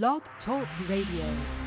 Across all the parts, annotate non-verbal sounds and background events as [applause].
Blog Talk Radio.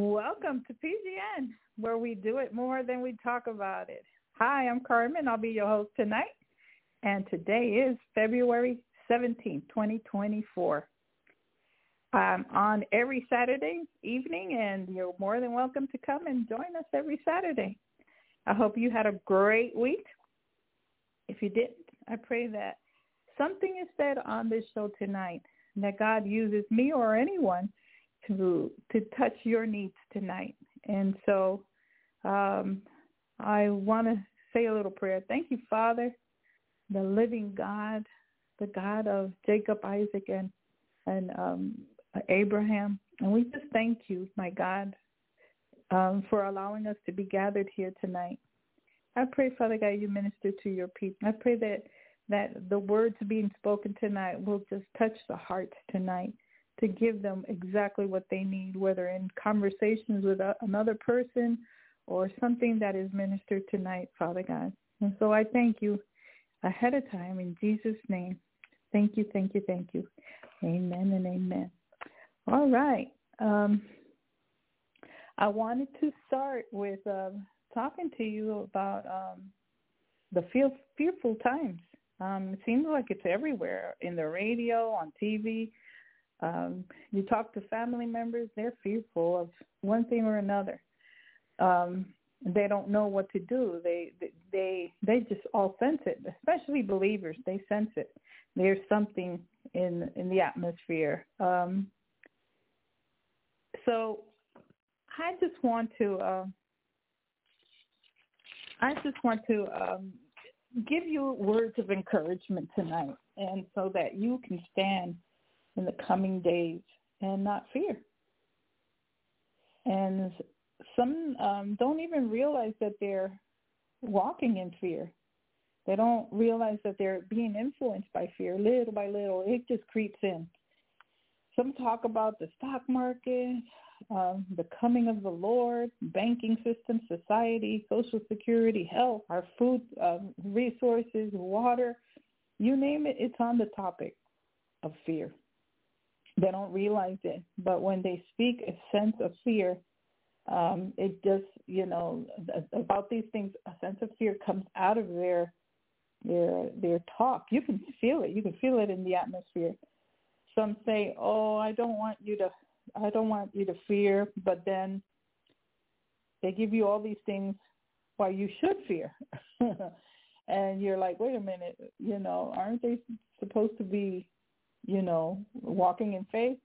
Welcome to PGN, where we do it more than we talk about it. Hi, I'm Carmen. I'll be your host tonight. And today is February 17, 2024. I'm um, on every Saturday evening, and you're more than welcome to come and join us every Saturday. I hope you had a great week. If you didn't, I pray that something is said on this show tonight, that God uses me or anyone to to touch your needs tonight. And so um, I want to say a little prayer. Thank you, Father, the living God, the God of Jacob, Isaac, and and um, Abraham. And we just thank you, my God, um, for allowing us to be gathered here tonight. I pray, Father God, you minister to your people. I pray that that the words being spoken tonight will just touch the hearts tonight to give them exactly what they need, whether in conversations with a, another person or something that is ministered tonight, Father God. And so I thank you ahead of time in Jesus' name. Thank you, thank you, thank you. Amen and amen. All right. Um, I wanted to start with uh, talking to you about um, the fear, fearful times. Um, it seems like it's everywhere in the radio, on TV. Um, you talk to family members, they're fearful of one thing or another. Um, they don't know what to do. They they they just all sense it, especially believers. They sense it. There's something in in the atmosphere. Um, so I just want to uh, I just want to um, give you words of encouragement tonight, and so that you can stand in the coming days and not fear. And some um, don't even realize that they're walking in fear. They don't realize that they're being influenced by fear. Little by little, it just creeps in. Some talk about the stock market, um, the coming of the Lord, banking system, society, social security, health, our food uh, resources, water, you name it, it's on the topic of fear. They don't realize it, but when they speak a sense of fear, um, it just you know about these things. A sense of fear comes out of their their their talk. You can feel it. You can feel it in the atmosphere. Some say, "Oh, I don't want you to, I don't want you to fear," but then they give you all these things why you should fear. [laughs] and you're like, wait a minute, you know, aren't they supposed to be you know, walking in faith.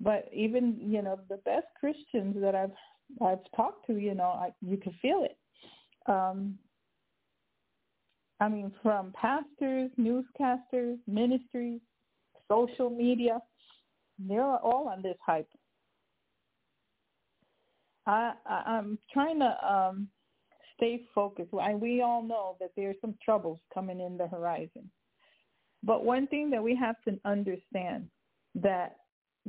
But even, you know, the best Christians that I've I've talked to, you know, I, you can feel it. Um, I mean, from pastors, newscasters, ministries, social media, they're all on this hype. I, I I'm trying to um, stay focused. I, we all know that there's some troubles coming in the horizon. But one thing that we have to understand that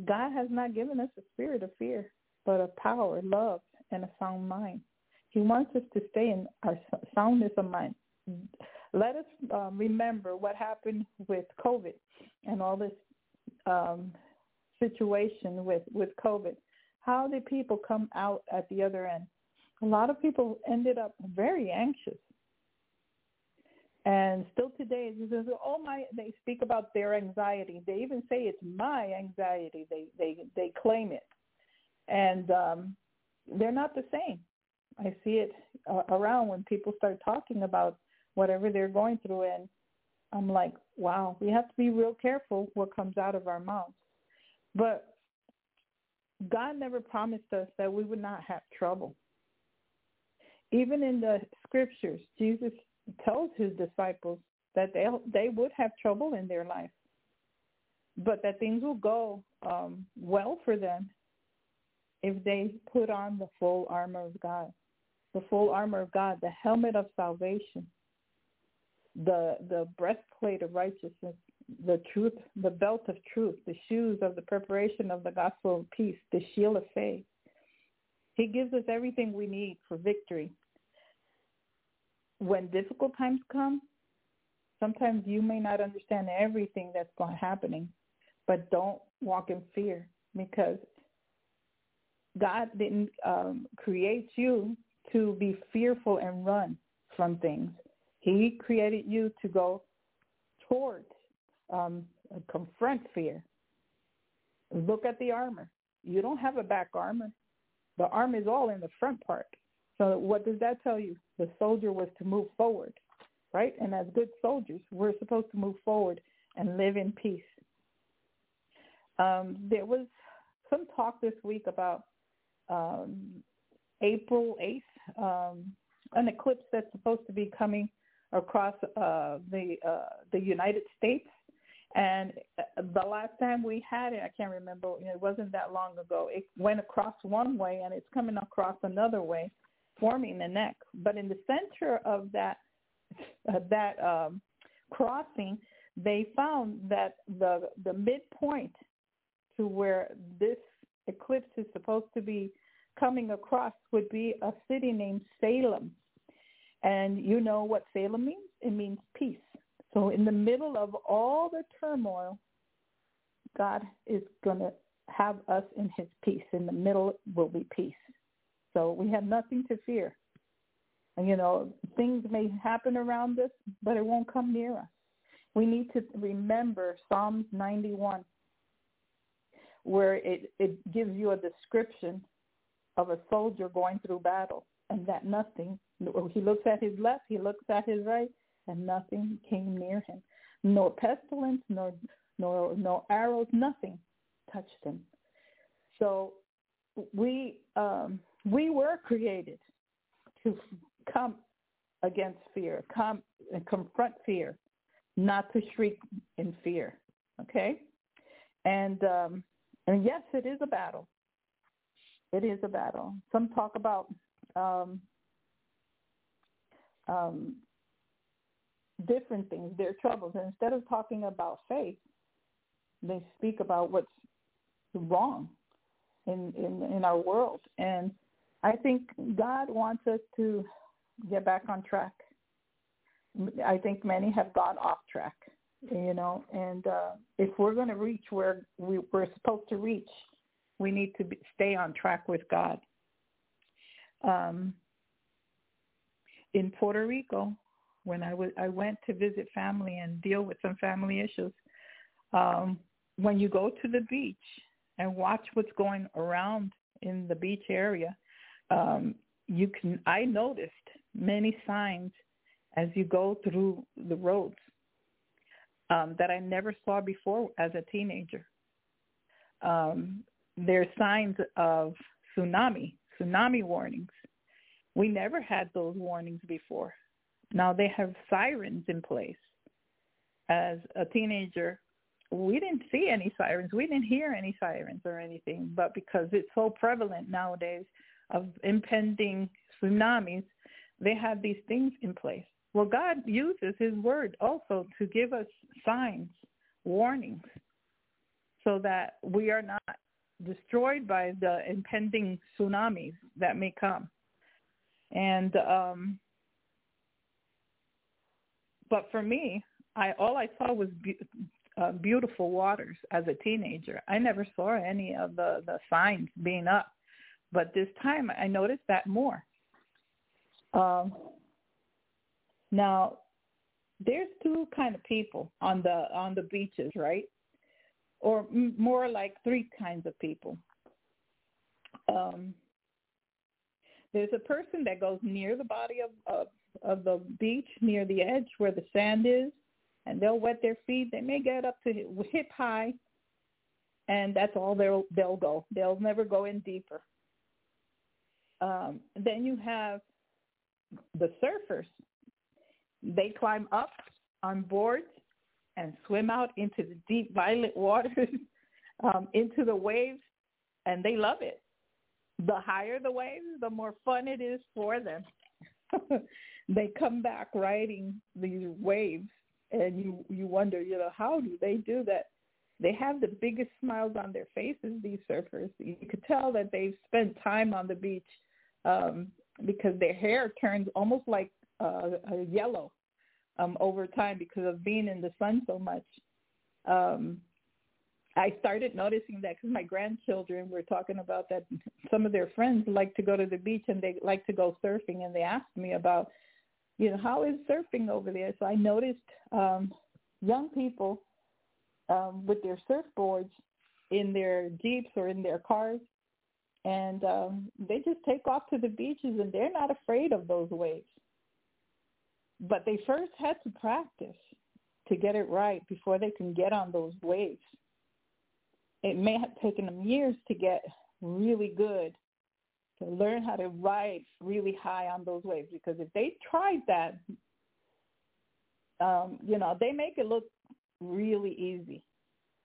God has not given us a spirit of fear, but of power, love, and a sound mind. He wants us to stay in our soundness of mind. Let us um, remember what happened with COVID and all this um, situation with, with COVID. How did people come out at the other end? A lot of people ended up very anxious and still today, "Oh my!" They speak about their anxiety. They even say it's my anxiety. They they they claim it, and um, they're not the same. I see it uh, around when people start talking about whatever they're going through, and I'm like, wow, we have to be real careful what comes out of our mouths. But God never promised us that we would not have trouble. Even in the scriptures, Jesus tells his disciples that they they would have trouble in their life, but that things will go um, well for them if they put on the full armor of God, the full armor of God, the helmet of salvation, the the breastplate of righteousness, the truth, the belt of truth, the shoes of the preparation of the gospel of peace, the shield of faith. He gives us everything we need for victory when difficult times come, sometimes you may not understand everything that's going happening, but don't walk in fear because God didn't um, create you to be fearful and run from things. He created you to go towards, um, confront fear. Look at the armor. You don't have a back armor. The armor is all in the front part. So what does that tell you? The soldier was to move forward, right? And as good soldiers, we're supposed to move forward and live in peace. Um, there was some talk this week about um, April 8th, um, an eclipse that's supposed to be coming across uh, the uh, the United States. And uh, the last time we had it, I can't remember. It wasn't that long ago. It went across one way, and it's coming across another way, forming the neck. But in the center of that uh, that um, crossing, they found that the the midpoint to where this eclipse is supposed to be coming across would be a city named Salem. And you know what Salem means? It means peace. So in the middle of all the turmoil, God is going to have us in his peace. In the middle will be peace. So we have nothing to fear. And, you know, things may happen around us, but it won't come near us. We need to remember Psalms 91, where it, it gives you a description of a soldier going through battle and that nothing, he looks at his left, he looks at his right, and nothing came near him. Nor pestilence, nor, nor, no arrows, nothing touched him. So we, um, we were created to come against fear, come and confront fear, not to shriek in fear. Okay, and um, and yes, it is a battle. It is a battle. Some talk about um, um, different things, their troubles, and instead of talking about faith, they speak about what's wrong in, in in our world. And I think God wants us to get back on track. I think many have gone off track, you know, and uh, if we're going to reach where we, we're supposed to reach, we need to be, stay on track with God. Um, in Puerto Rico, when I, w- I went to visit family and deal with some family issues, um, when you go to the beach and watch what's going around in the beach area, um, you can. I noticed many signs as you go through the roads um, that I never saw before as a teenager. Um, are signs of tsunami, tsunami warnings. We never had those warnings before. Now they have sirens in place. As a teenager, we didn't see any sirens. We didn't hear any sirens or anything. But because it's so prevalent nowadays of impending tsunamis, they have these things in place. Well, God uses his word also to give us signs, warnings, so that we are not destroyed by the impending tsunamis that may come. And um, but for me, I all I saw was be- uh, beautiful waters as a teenager. I never saw any of the the signs being up, but this time I noticed that more. Um, now, there's two kind of people on the on the beaches, right? or m- more like three kinds of people. Um, there's a person that goes near the body of, of of the beach, near the edge where the sand is, and they'll wet their feet. They may get up to hip high, and that's all they'll they'll go. They'll never go in deeper. Um, then you have the surfers. They climb up on boards and swim out into the deep violet waters, [laughs] um, into the waves, and they love it. The higher the waves, the more fun it is for them. [laughs] they come back riding these waves, and you you wonder, you know, how do they do that? They have the biggest smiles on their faces. These surfers, you could tell that they've spent time on the beach um, because their hair turns almost like uh, yellow um, over time because of being in the sun so much. Um, I started noticing that because my grandchildren were talking about that some of their friends like to go to the beach and they like to go surfing and they asked me about, you know, how is surfing over there? So I noticed um, young people um, with their surfboards in their jeeps or in their cars, and um, they just take off to the beaches and they're not afraid of those waves. But they first had to practice to get it right before they can get on those waves it may have taken them years to get really good to learn how to ride really high on those waves because if they tried that um you know they make it look really easy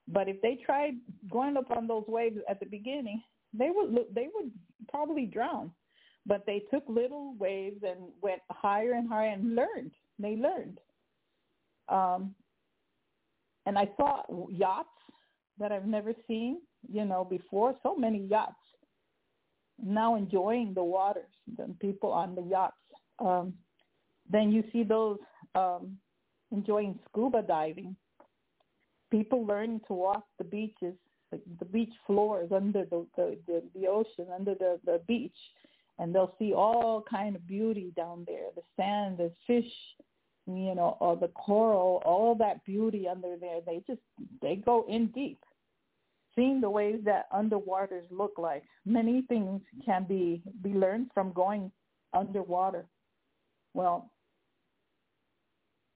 but if they tried going up on those waves at the beginning they would they would probably drown but they took little waves and went higher and higher and learned they learned um and i saw yachts that I've never seen, you know, before. So many yachts now enjoying the waters, the people on the yachts. Um, then you see those um, enjoying scuba diving. People learning to walk the beaches, the, the beach floors under the, the, the, the ocean, under the, the beach, and they'll see all kind of beauty down there, the sand, the fish, you know, or the coral, all that beauty under there. They just they go in deep. Seeing the ways that underwaters look like, many things can be be learned from going underwater. Well,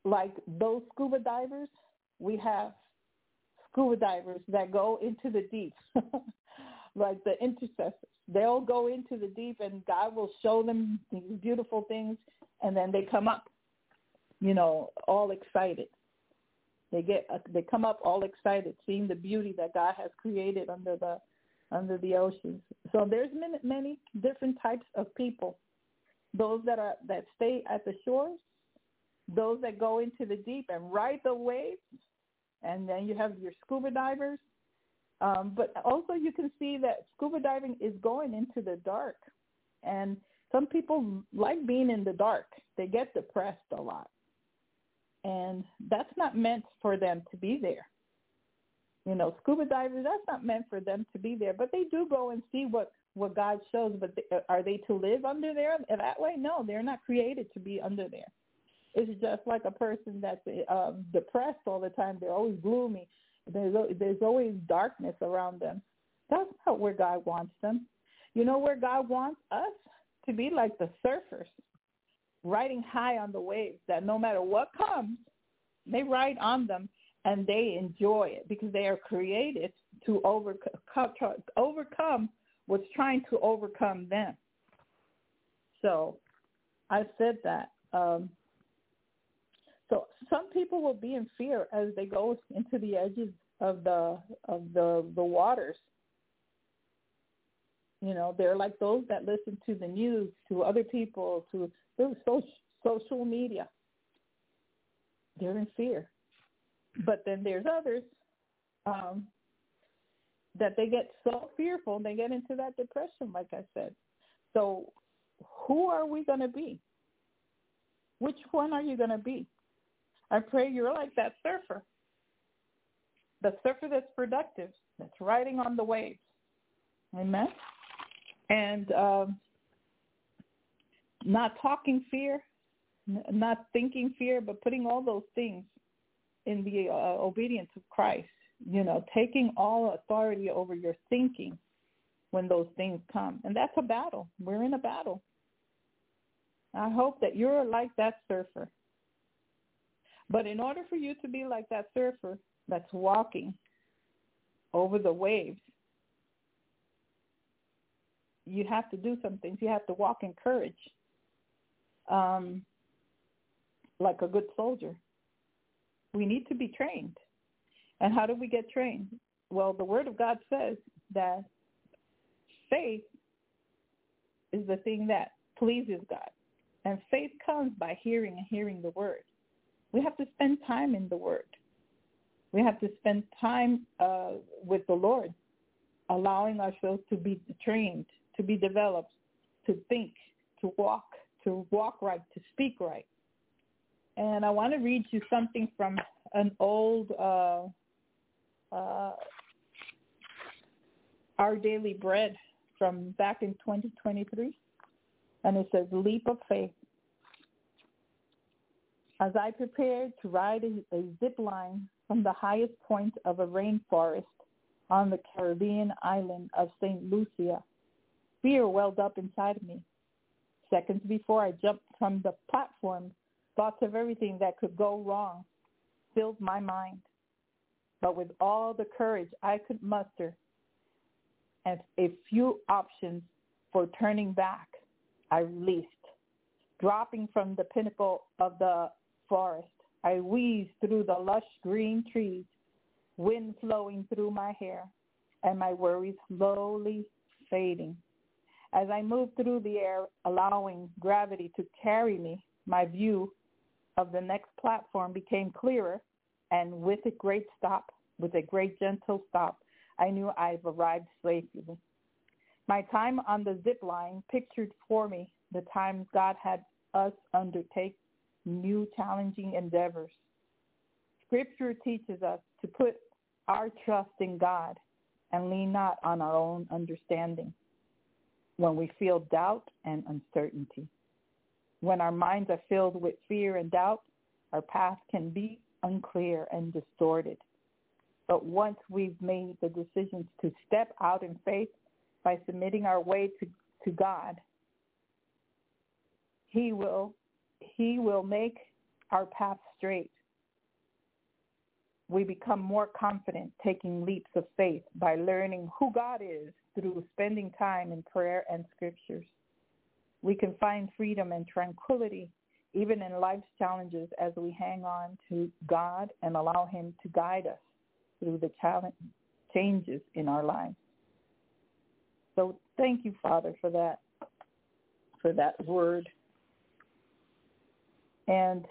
like those scuba divers, we have scuba divers that go into the deep, [laughs] like the intercessors. They'll go into the deep and God will show them these beautiful things and then they come up you know, all excited. They get uh, they come up all excited, seeing the beauty that God has created under the under the oceans. So there's many, many different types of people. Those that are that stay at the shores, those that go into the deep and ride the waves, and then you have your scuba divers. Um, but also you can see that scuba diving is going into the dark, and some people like being in the dark. They get depressed a lot and that's not meant for them to be there. You know, scuba divers, that's not meant for them to be there, but they do go and see what what God shows. But they, are they to live under there that way? No, they're not created to be under there. It's just like a person that's um, depressed all the time. They're always gloomy. There's there's always darkness around them. That's not where God wants them. You know where God wants us to be like the surfers riding high on the waves that no matter what comes, they ride on them and they enjoy it because they are created to overcome, overcome what's trying to overcome them. So I said that. Um, so some people will be in fear as they go into the edges of the of the the waters. You know, they're like those that listen to the news, to other people, to social, social media. They're in fear. But then there's others um, that they get so fearful, they get into that depression, like I said. So who are we going to be? Which one are you going to be? I pray you're like that surfer, the surfer that's productive, that's riding on the waves. Amen. And um, not talking fear, not thinking fear, but putting all those things in the uh, obedience of Christ. You know, taking all authority over your thinking when those things come. And that's a battle. We're in a battle. I hope that you're like that surfer. But in order for you to be like that surfer that's walking over the waves, you have to do some things. You have to walk in courage um, like a good soldier. We need to be trained. And how do we get trained? Well, the Word of God says that faith is the thing that pleases God. And faith comes by hearing and hearing the Word. We have to spend time in the Word. We have to spend time uh, with the Lord, allowing ourselves to be trained, to be developed, to think, to walk, to walk right, to speak right. And I want to read you something from an old uh, uh, our daily bread from back in 2023. And it says, leap of faith. As I prepared to ride a, a zip line from the highest point of a rainforest on the Caribbean island of St. Lucia, fear welled up inside of me. Seconds before I jumped from the platform, thoughts of everything that could go wrong filled my mind. But with all the courage I could muster and a few options for turning back, I released. Dropping from the pinnacle of the forest, I wheezed through the lush green trees, wind flowing through my hair, and my worries slowly fading. As I moved through the air, allowing gravity to carry me, my view of the next platform became clearer, and with a great stop, with a great gentle stop, I knew I've arrived safely. My time on the zip line pictured for me the times God had us undertake new challenging endeavors. Scripture teaches us to put our trust in God and lean not on our own understanding when we feel doubt and uncertainty. When our minds are filled with fear and doubt, our path can be unclear and distorted. But once we've made the decisions to step out in faith by submitting our way to, to God, he will, he will make our path straight. We become more confident taking leaps of faith by learning who God is through spending time in prayer and scriptures. We can find freedom and tranquility even in life's challenges as we hang on to God and allow him to guide us through the challenge, changes in our lives. So thank you, Father, for that, for that word. And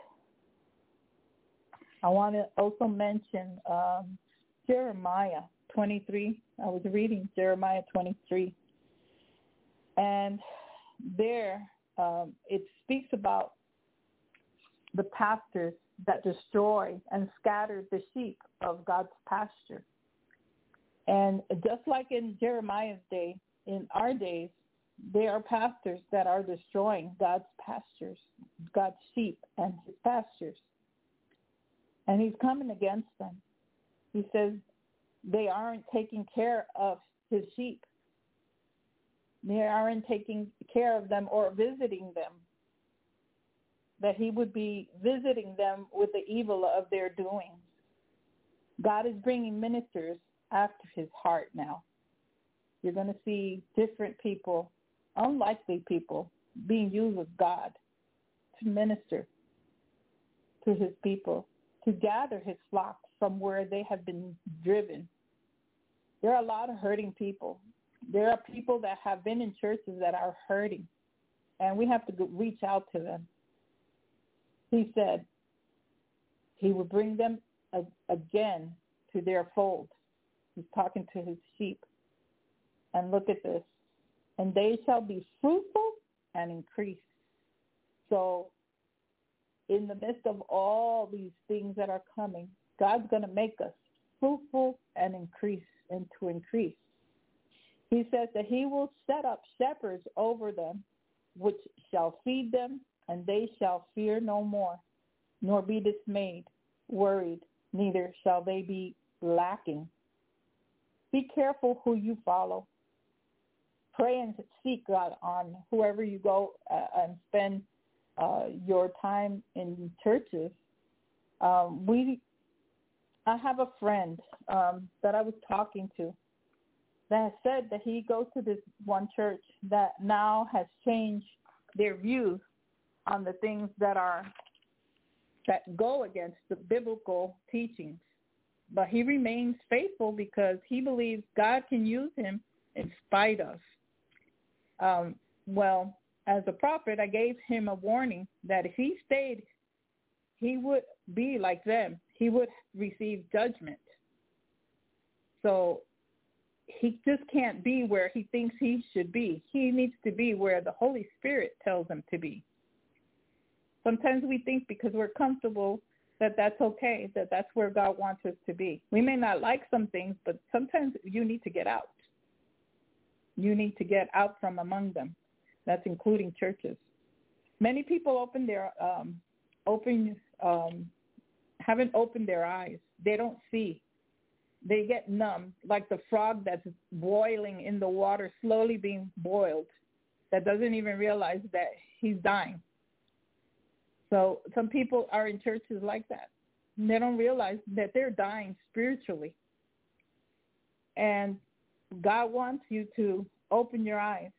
I want to also mention um, Jeremiah 23. I was reading Jeremiah 23. And there um, it speaks about the pastors that destroy and scatter the sheep of God's pasture. And just like in Jeremiah's day, in our days, there are pastors that are destroying God's pastures, God's sheep and his pastures. And he's coming against them. He says they aren't taking care of his sheep. They aren't taking care of them or visiting them that he would be visiting them with the evil of their doings. God is bringing ministers after his heart now. You're going to see different people, unlikely people, being used of God to minister to his people, to gather his flock from where they have been driven. There are a lot of hurting people. There are people that have been in churches that are hurting, and we have to reach out to them he said he would bring them again to their fold. He's talking to his sheep. And look at this. And they shall be fruitful and increase. So in the midst of all these things that are coming, God's going to make us fruitful and increase and to increase. He says that he will set up shepherds over them, which shall feed them and they shall fear no more, nor be dismayed, worried, neither shall they be lacking. Be careful who you follow. Pray and seek God on whoever you go uh, and spend uh, your time in churches. Um, we, I have a friend um, that I was talking to that said that he goes to this one church that now has changed their views on the things that are that go against the biblical teachings. But he remains faithful because he believes God can use him in spite of. Um, well, as a prophet, I gave him a warning that if he stayed, he would be like them. He would receive judgment. So he just can't be where he thinks he should be. He needs to be where the Holy Spirit tells him to be. Sometimes we think because we're comfortable that that's okay, that that's where God wants us to be. We may not like some things, but sometimes you need to get out. You need to get out from among them. That's including churches. Many people open their um, open um, haven't opened their eyes. They don't see. They get numb, like the frog that's boiling in the water, slowly being boiled, that doesn't even realize that he's dying. So some people are in churches like that. They don't realize that they're dying spiritually. And God wants you to open your eyes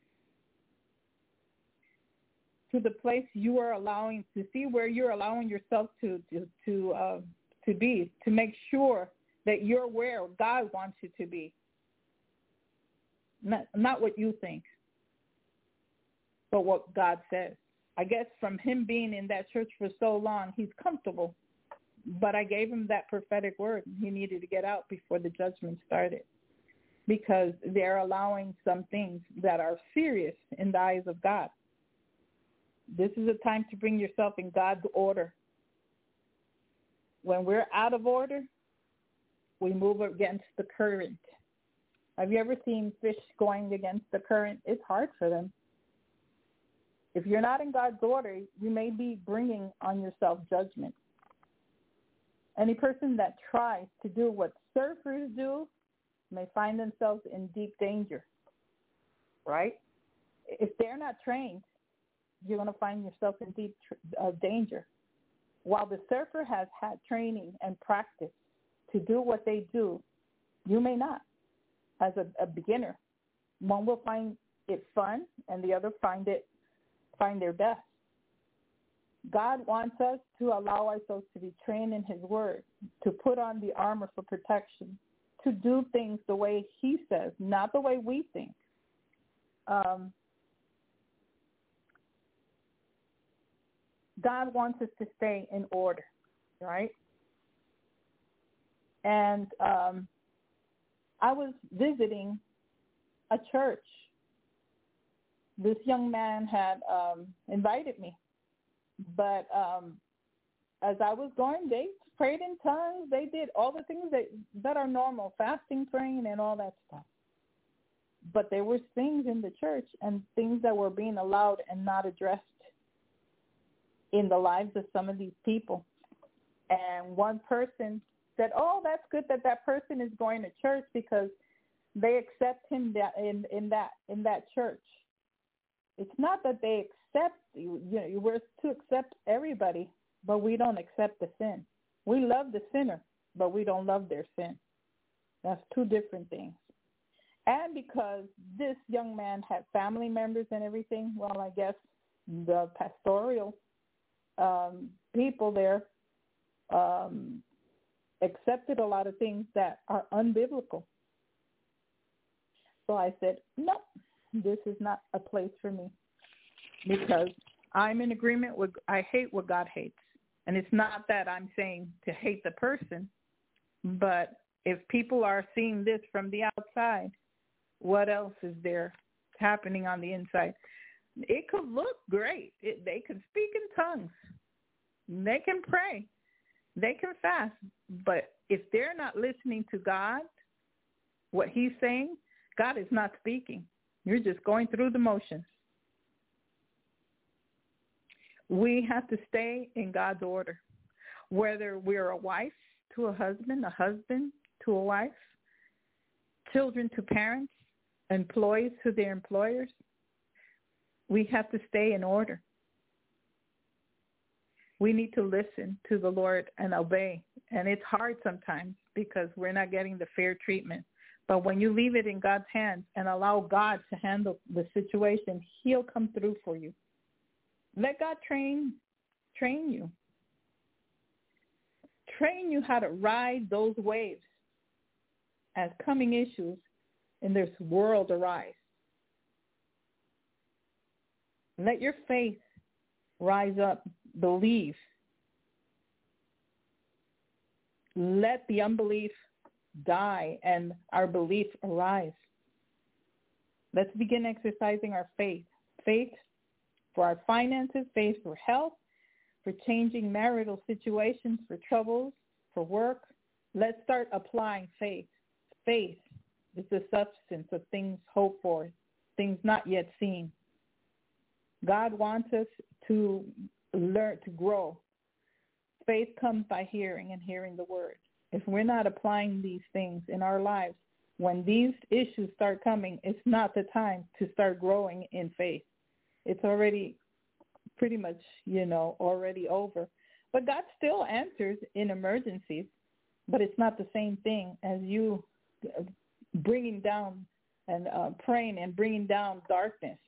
to the place you are allowing to see where you're allowing yourself to to to, uh, to be to make sure that you're where God wants you to be, not not what you think, but what God says. I guess from him being in that church for so long, he's comfortable. But I gave him that prophetic word. He needed to get out before the judgment started because they're allowing some things that are serious in the eyes of God. This is a time to bring yourself in God's order. When we're out of order, we move against the current. Have you ever seen fish going against the current? It's hard for them. If you're not in God's order, you may be bringing on yourself judgment. Any person that tries to do what surfers do may find themselves in deep danger, right? If they're not trained, you're going to find yourself in deep uh, danger. While the surfer has had training and practice to do what they do, you may not as a, a beginner. One will find it fun and the other find it find their best. God wants us to allow ourselves to be trained in his word, to put on the armor for protection, to do things the way he says, not the way we think. Um, God wants us to stay in order, right? And um, I was visiting a church. This young man had um, invited me, but um, as I was going, they prayed in tongues. They did all the things that that are normal, fasting, praying, and all that stuff. But there were things in the church and things that were being allowed and not addressed in the lives of some of these people. And one person said, "Oh, that's good that that person is going to church because they accept him that in in that in that church." It's not that they accept you. You know, we're to accept everybody, but we don't accept the sin. We love the sinner, but we don't love their sin. That's two different things. And because this young man had family members and everything, well, I guess the pastoral um, people there um, accepted a lot of things that are unbiblical. So I said, no, this is not a place for me because I'm in agreement with, I hate what God hates. And it's not that I'm saying to hate the person, but if people are seeing this from the outside, what else is there happening on the inside? It could look great. It, they can speak in tongues. They can pray. They can fast. But if they're not listening to God, what he's saying, God is not speaking. You're just going through the motions. We have to stay in God's order. Whether we're a wife to a husband, a husband to a wife, children to parents, employees to their employers, we have to stay in order. We need to listen to the Lord and obey. And it's hard sometimes because we're not getting the fair treatment. But when you leave it in God's hands and allow God to handle the situation, he'll come through for you. Let God train train you. Train you how to ride those waves as coming issues in this world arise. Let your faith rise up. Believe. Let the unbelief die and our belief arise. Let's begin exercising our faith. Faith for our finances, faith for health, for changing marital situations, for troubles, for work. Let's start applying faith. Faith is the substance of things hoped for, things not yet seen. God wants us to learn to grow. Faith comes by hearing and hearing the word. If we're not applying these things in our lives, when these issues start coming, it's not the time to start growing in faith. It's already pretty much, you know, already over. But God still answers in emergencies, but it's not the same thing as you bringing down and uh, praying and bringing down darkness.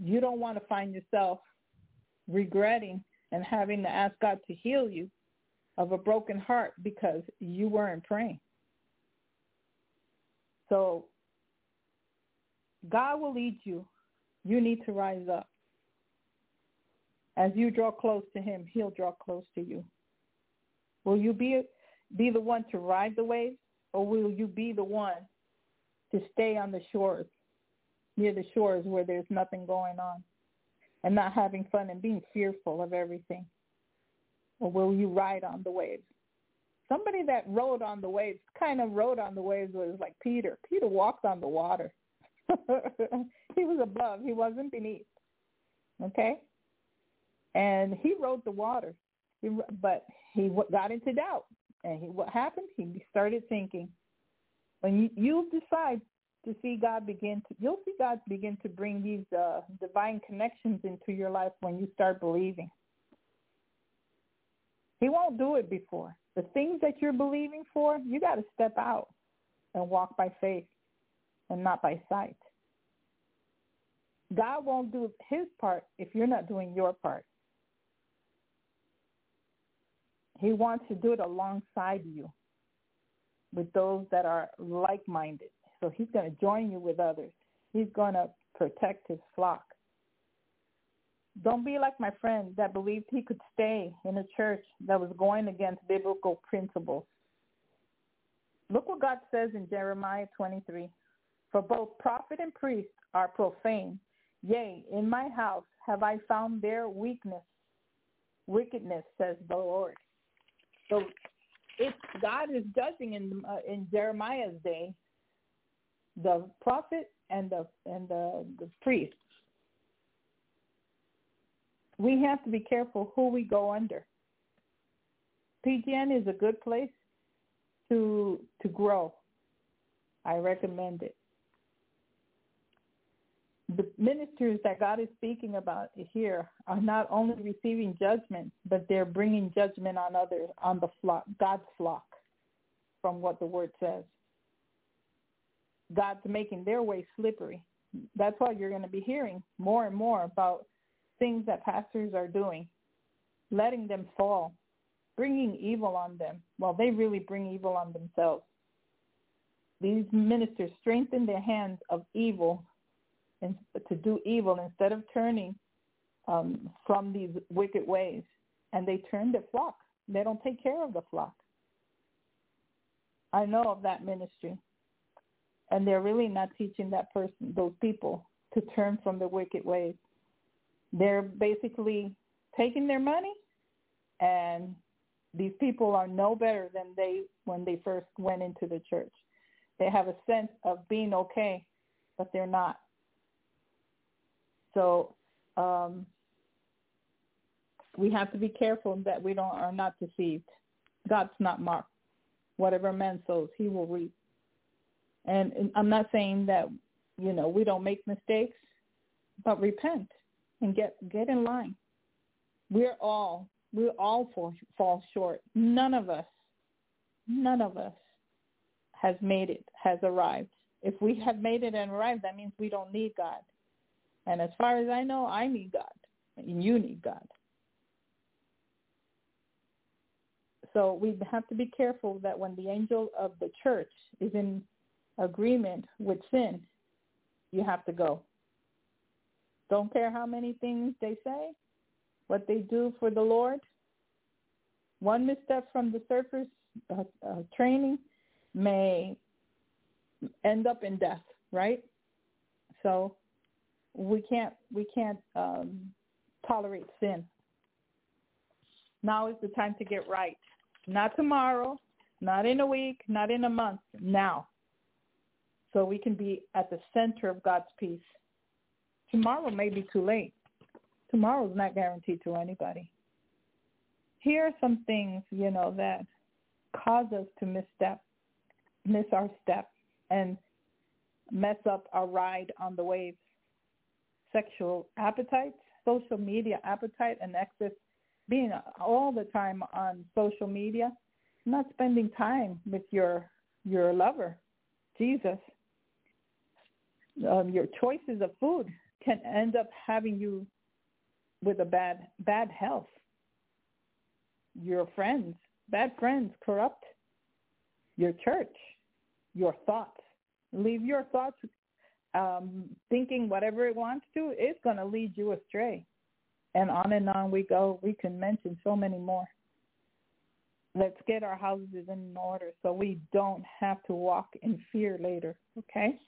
You don't want to find yourself regretting and having to ask God to heal you of a broken heart because you weren't praying. So God will lead you. You need to rise up. As you draw close to him, he'll draw close to you. Will you be be the one to ride the waves or will you be the one to stay on the shores, near the shores where there's nothing going on and not having fun and being fearful of everything? Or will you ride on the waves? Somebody that rode on the waves, kind of rode on the waves was like Peter. Peter walked on the water. [laughs] he was above. He wasn't beneath. Okay? And he rode the water. He, but he got into doubt. And he, what happened? He started thinking. When you, you decide to see God begin to, you'll see God begin to bring these uh, divine connections into your life when you start believing. He won't do it before. The things that you're believing for, you got to step out and walk by faith and not by sight. God won't do his part if you're not doing your part. He wants to do it alongside you with those that are like-minded. So he's going to join you with others. He's going to protect his flock. Don't be like my friend that believed he could stay in a church that was going against biblical principles. Look what God says in Jeremiah 23. For both prophet and priest are profane. Yea, in my house have I found their weakness, wickedness, says the Lord. So if God is judging in uh, in Jeremiah's day, the prophet and the and the, the priest, we have to be careful who we go under. PGN is a good place to to grow. I recommend it the ministers that God is speaking about here are not only receiving judgment, but they're bringing judgment on others, on the flock, God's flock, from what the word says. God's making their way slippery. That's why you're going to be hearing more and more about things that pastors are doing, letting them fall, bringing evil on them. Well, they really bring evil on themselves. These ministers strengthen the hands of evil and to do evil instead of turning um, from these wicked ways. And they turn the flock. They don't take care of the flock. I know of that ministry. And they're really not teaching that person, those people, to turn from the wicked ways. They're basically taking their money and these people are no better than they when they first went into the church. They have a sense of being okay, but they're not. So um, we have to be careful that we don't are not deceived. God's not mocked. Whatever man sows, he will reap. And, and I'm not saying that you know we don't make mistakes, but repent and get get in line. We're all we all fall, fall short. None of us, none of us has made it, has arrived. If we have made it and arrived, that means we don't need God. And as far as I know, I need God, and you need God. So we have to be careful that when the angel of the church is in agreement with sin, you have to go. Don't care how many things they say, what they do for the Lord. One misstep from the surface uh, uh, training may end up in death, right? So we can't we can't um, tolerate sin. Now is the time to get right. Not tomorrow, not in a week, not in a month. Now. so we can be at the center of God's peace. Tomorrow may be too late. Tomorrow's not guaranteed to anybody. Here are some things, you know, that cause us to misstep, miss our step, and mess up our ride on the waves. Sexual appetite, social media appetite, and excess being all the time on social media, not spending time with your your lover, Jesus. Um, your choices of food can end up having you with a bad bad health. Your friends, bad friends, corrupt your church, your thoughts. Leave your thoughts um, thinking whatever it wants to. It's going to lead you astray and on and on we go. We can mention so many more. Let's get our houses in order so we don't have to walk in fear later, okay?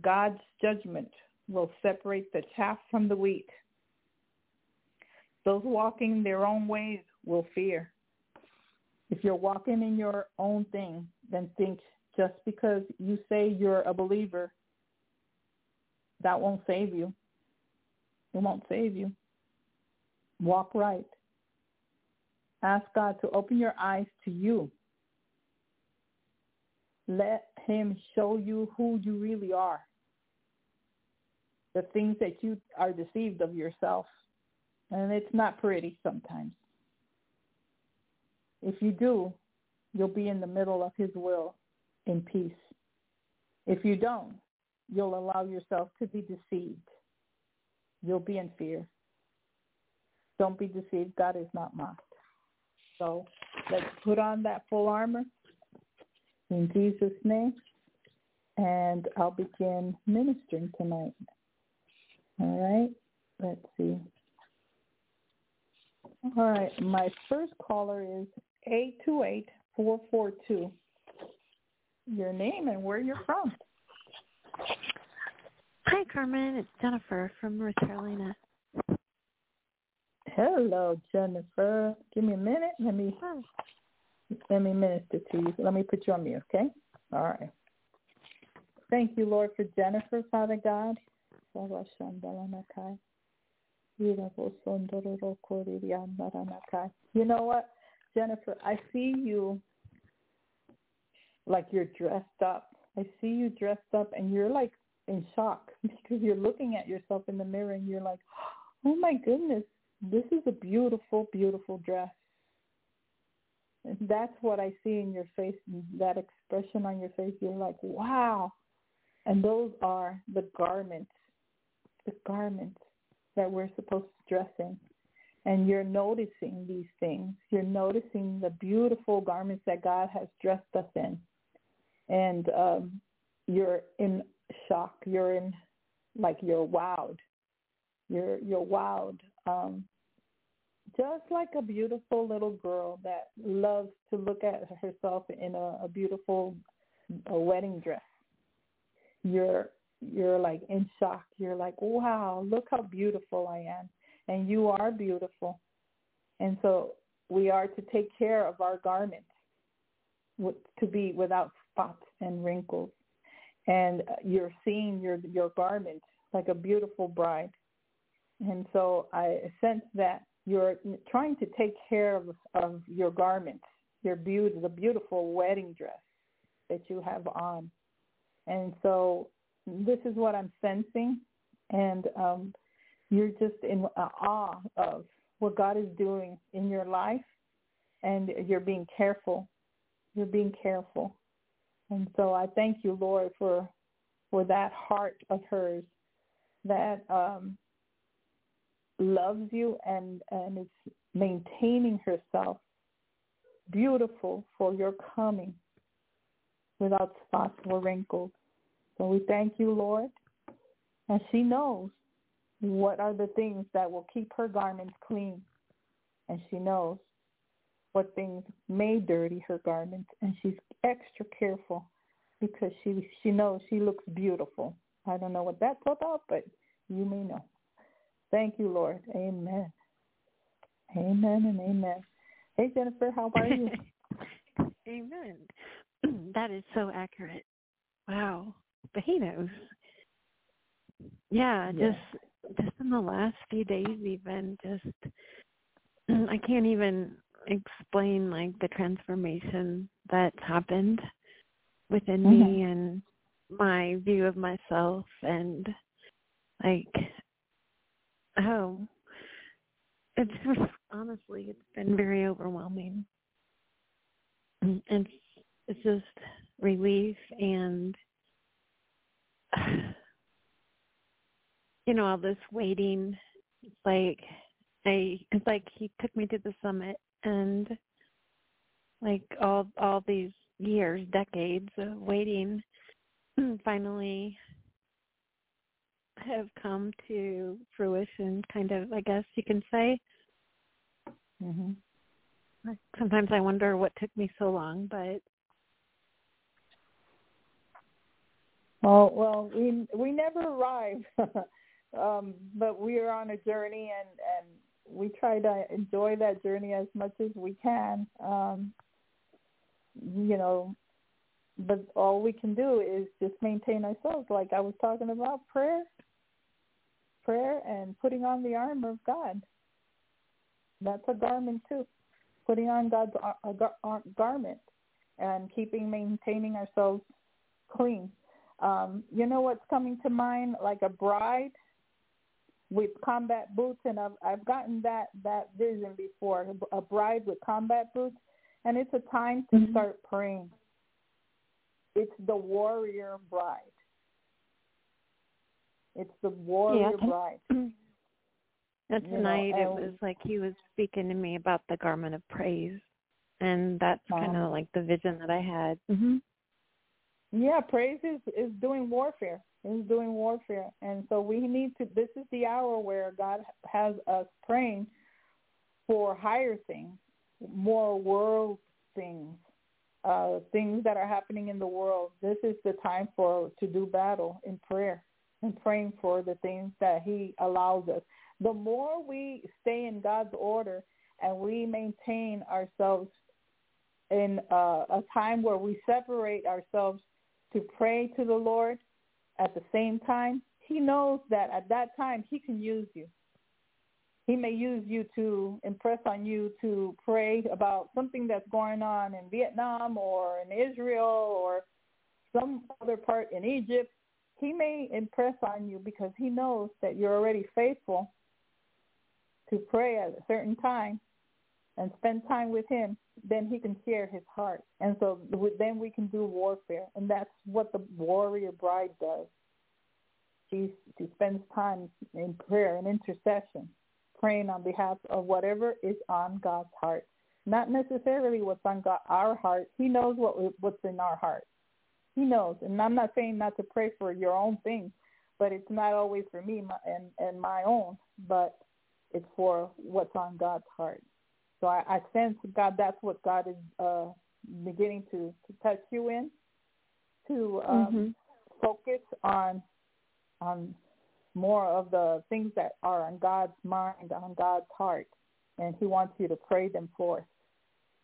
God's judgment will separate the chaff from the wheat. Those walking their own ways will fear. If you're walking in your own thing, then think just because you say you're a believer, that won't save you. It won't save you. Walk right. Ask God to open your eyes to you. Let him show you who you really are. The things that you are deceived of yourself. And it's not pretty sometimes. If you do, you'll be in the middle of his will in peace. If you don't, you'll allow yourself to be deceived You'll be in fear. Don't be deceived. God is not mocked. So let's put on that full armor in Jesus' name. And I'll begin ministering tonight. All right. Let's see. All right. My first caller is 828-442. Your name and where you're from. Hi, Carmen. It's Jennifer from North Carolina. Hello, Jennifer. Give me a minute. Let me Hi. let me minister to you. Let me put you on mute, okay? All right. Thank you, Lord, for Jennifer, Father God. You know what, Jennifer? I see you like you're dressed up. I see you dressed up and you're like in shock [laughs] because you're looking at yourself in the mirror and you're like, [gasps] oh my goodness, this is a beautiful, beautiful dress. And that's what I see in your face, that expression on your face. You're like, wow. And those are the garments, the garments that we're supposed to dress in. And you're noticing these things. You're noticing the beautiful garments that God has dressed us in. And um, you're in shock. You're in like you're wowed. You're you're wowed. Um, just like a beautiful little girl that loves to look at herself in a, a beautiful a wedding dress. You're you're like in shock. You're like, wow, look how beautiful I am. And you are beautiful. And so we are to take care of our garments to be without spots and wrinkles and you're seeing your your garment like a beautiful bride. And so I sense that you're trying to take care of of your garments, your beauty, the beautiful wedding dress that you have on. And so this is what I'm sensing, and um, you're just in awe of what God is doing in your life, and you're being careful. You're being careful. And so I thank you, Lord, for for that heart of hers that um, loves you and and is maintaining herself beautiful for your coming without spots or wrinkles. So we thank you, Lord. And she knows what are the things that will keep her garments clean. And she knows what things may dirty her garments, and she's extra careful because she she knows she looks beautiful. I don't know what that's about, but you may know. Thank you, Lord. Amen. Amen and amen. Hey Jennifer, how are you? [laughs] amen. [clears throat] that is so accurate. wow, but he knows. Yeah, Yeah. just just in the last few days, even just [clears throat] I can't even explain like the transformation that's happened within me mm-hmm. and my view of myself and like oh it's just honestly it's been very overwhelming. And it's it's just relief and you know all this waiting. It's like i it's like he took me to the summit and like all all these years decades of waiting [clears throat] finally have come to fruition kind of i guess you can say Mhm. sometimes i wonder what took me so long but Well, well, we we never arrive, [laughs] um, but we are on a journey, and and we try to enjoy that journey as much as we can. Um, you know, but all we can do is just maintain ourselves, like I was talking about prayer, prayer, and putting on the armor of God. That's a garment too, putting on God's ar- a gar- ar- garment, and keeping maintaining ourselves clean um, you know what's coming to mind? Like a bride with combat boots, and I've I've gotten that that vision before. A bride with combat boots, and it's a time to Mhm. start praying. It's the warrior bride. It's the warrior Yeah. bride. [clears throat] That You know, tonight it was like he was speaking to me about the garment of praise, and that's kind Uh-huh. of like the vision that I had. hmm Yeah, praise is is doing warfare. Is doing warfare, and so we need to. This is the hour where God has us praying for higher things, more world things, uh, things that are happening in the world. This is the time for to do battle in prayer and praying for the things that He allows us. The more we stay in God's order and we maintain ourselves in uh, a time where we separate ourselves to pray to the Lord at the same time, he knows that at that time he can use you. He may use you to impress on you to pray about something that's going on in Vietnam or in Israel or some other part in Egypt. He may impress on you because he knows that you're already faithful to pray at a certain time and spend time with him, then he can share his heart. And so then we can do warfare. And that's what the warrior bride does. She, she spends time in prayer and intercession, praying on behalf of whatever is on God's heart. Not necessarily what's on God, our heart. He knows what what's in our heart. He knows. And I'm not saying not to pray for your own thing, but it's not always for me and, and my own, but it's for what's on God's heart. So I, I sense God. That's what God is uh, beginning to, to touch you in, to um, Mhm. focus on on more of the things that are on God's mind, on God's heart, and He wants you to pray them forth.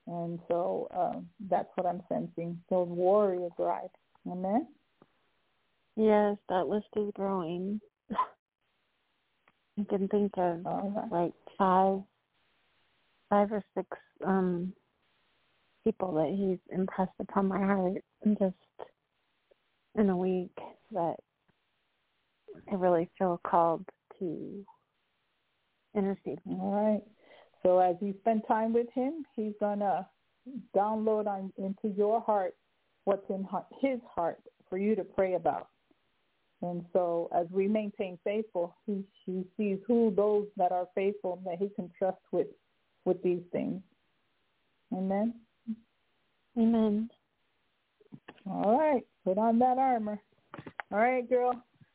And so um, that's what I'm sensing. Those warrior bride. Amen. Yes, that list is growing. [laughs] I can think of right. like five, five or six um people that he's impressed upon my heart, just in a week that I really feel called to intercede. All right. So as you spend time with him, he's gonna download on into your heart what's in his heart for you to pray about. And so as we maintain faithful, he, he sees who those that are faithful that he can trust with with these things. Amen. Amen. All right. Put on that armor. All right, girl.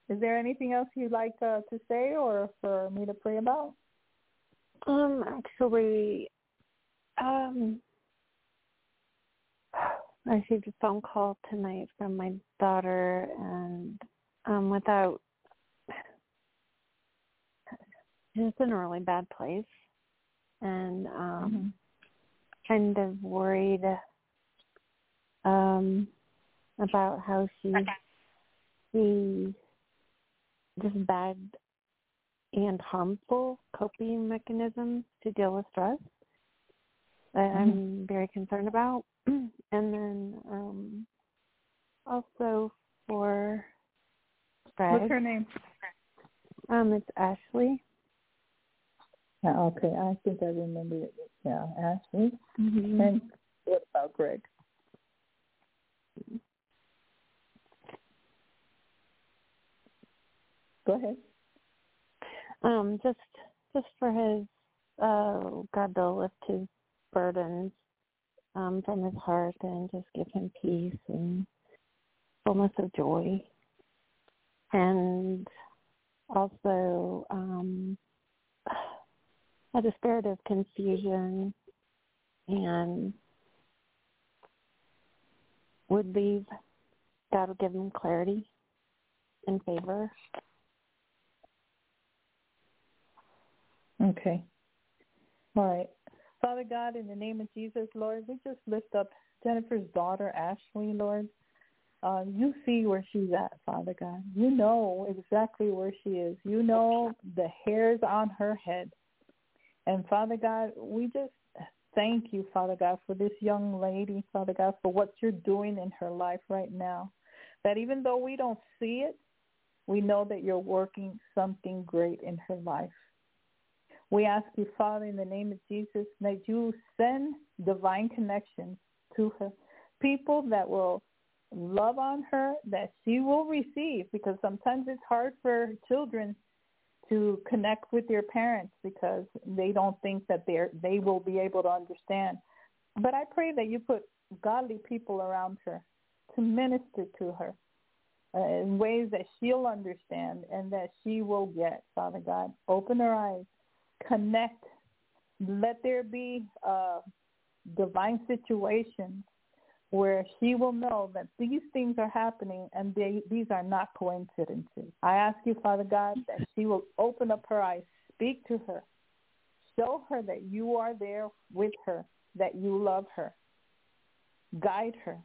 Is there anything else you'd like uh, to say or for me to pray about? Um, actually, um, I received a phone call tonight from my daughter, and um, without, she's in a really bad place, and um, kind of worried. Um, about how she she just bad and harmful coping mechanisms to deal with stress that mm-hmm. I'm very concerned about. [clears throat] and then um also for Fred. What's her name? Um, it's Ashley. Yeah, okay, I think I remember it. Yeah, Ashley. Mm-hmm. And what about Greg? Go ahead. Um, just just for his uh God to lift his burdens um from his heart and just give him peace and fullness of joy. And also um a spirit of confusion and would leave God will give him clarity and favor Okay. All right. Father God, in the name of Jesus, Lord, we just lift up Jennifer's daughter, Ashley, Lord. Uh, you see where she's at, Father God. You know exactly where she is. You know the hairs on her head. And Father God, we just thank you, Father God, for this young lady, Father God, for what you're doing in her life right now. That even though we don't see it, we know that you're working something great in her life. We ask you, Father, in the name of Jesus, that you send divine connections to her, people that will love on her, that she will receive, because sometimes it's hard for children to connect with their parents because they don't think that they they will be able to understand. But I pray that you put godly people around her to minister to her uh, in ways that she'll understand and that she will get, Father God. Open her eyes connect. Let there be a divine situations where she will know that these things are happening and they, these are not coincidences. I ask you, Father God, that she will open up her eyes, speak to her, show her that you are there with her, that you love her, guide her,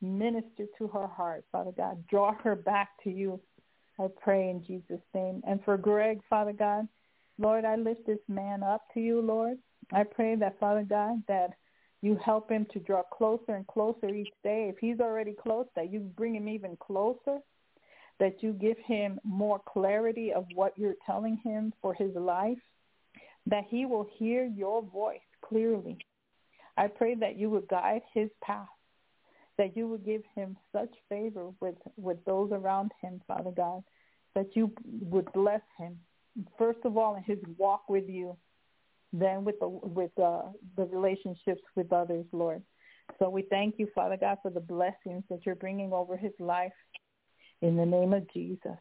minister to her heart, Father God, draw her back to you. I pray in Jesus' name. And for Greg, Father God, Lord, I lift this man up to you, Lord. I pray that, Father God, that you help him to draw closer and closer each day. If he's already close, that you bring him even closer, that you give him more clarity of what you're telling him for his life, that he will hear your voice clearly. I pray that you would guide his path, that you would give him such favor with, with those around him, Father God, that you would bless him, first of all in his walk with you, then with the with uh, the relationships with others, Lord. So we thank you, Father God, for the blessings that you're bringing over his life. In the name of Jesus,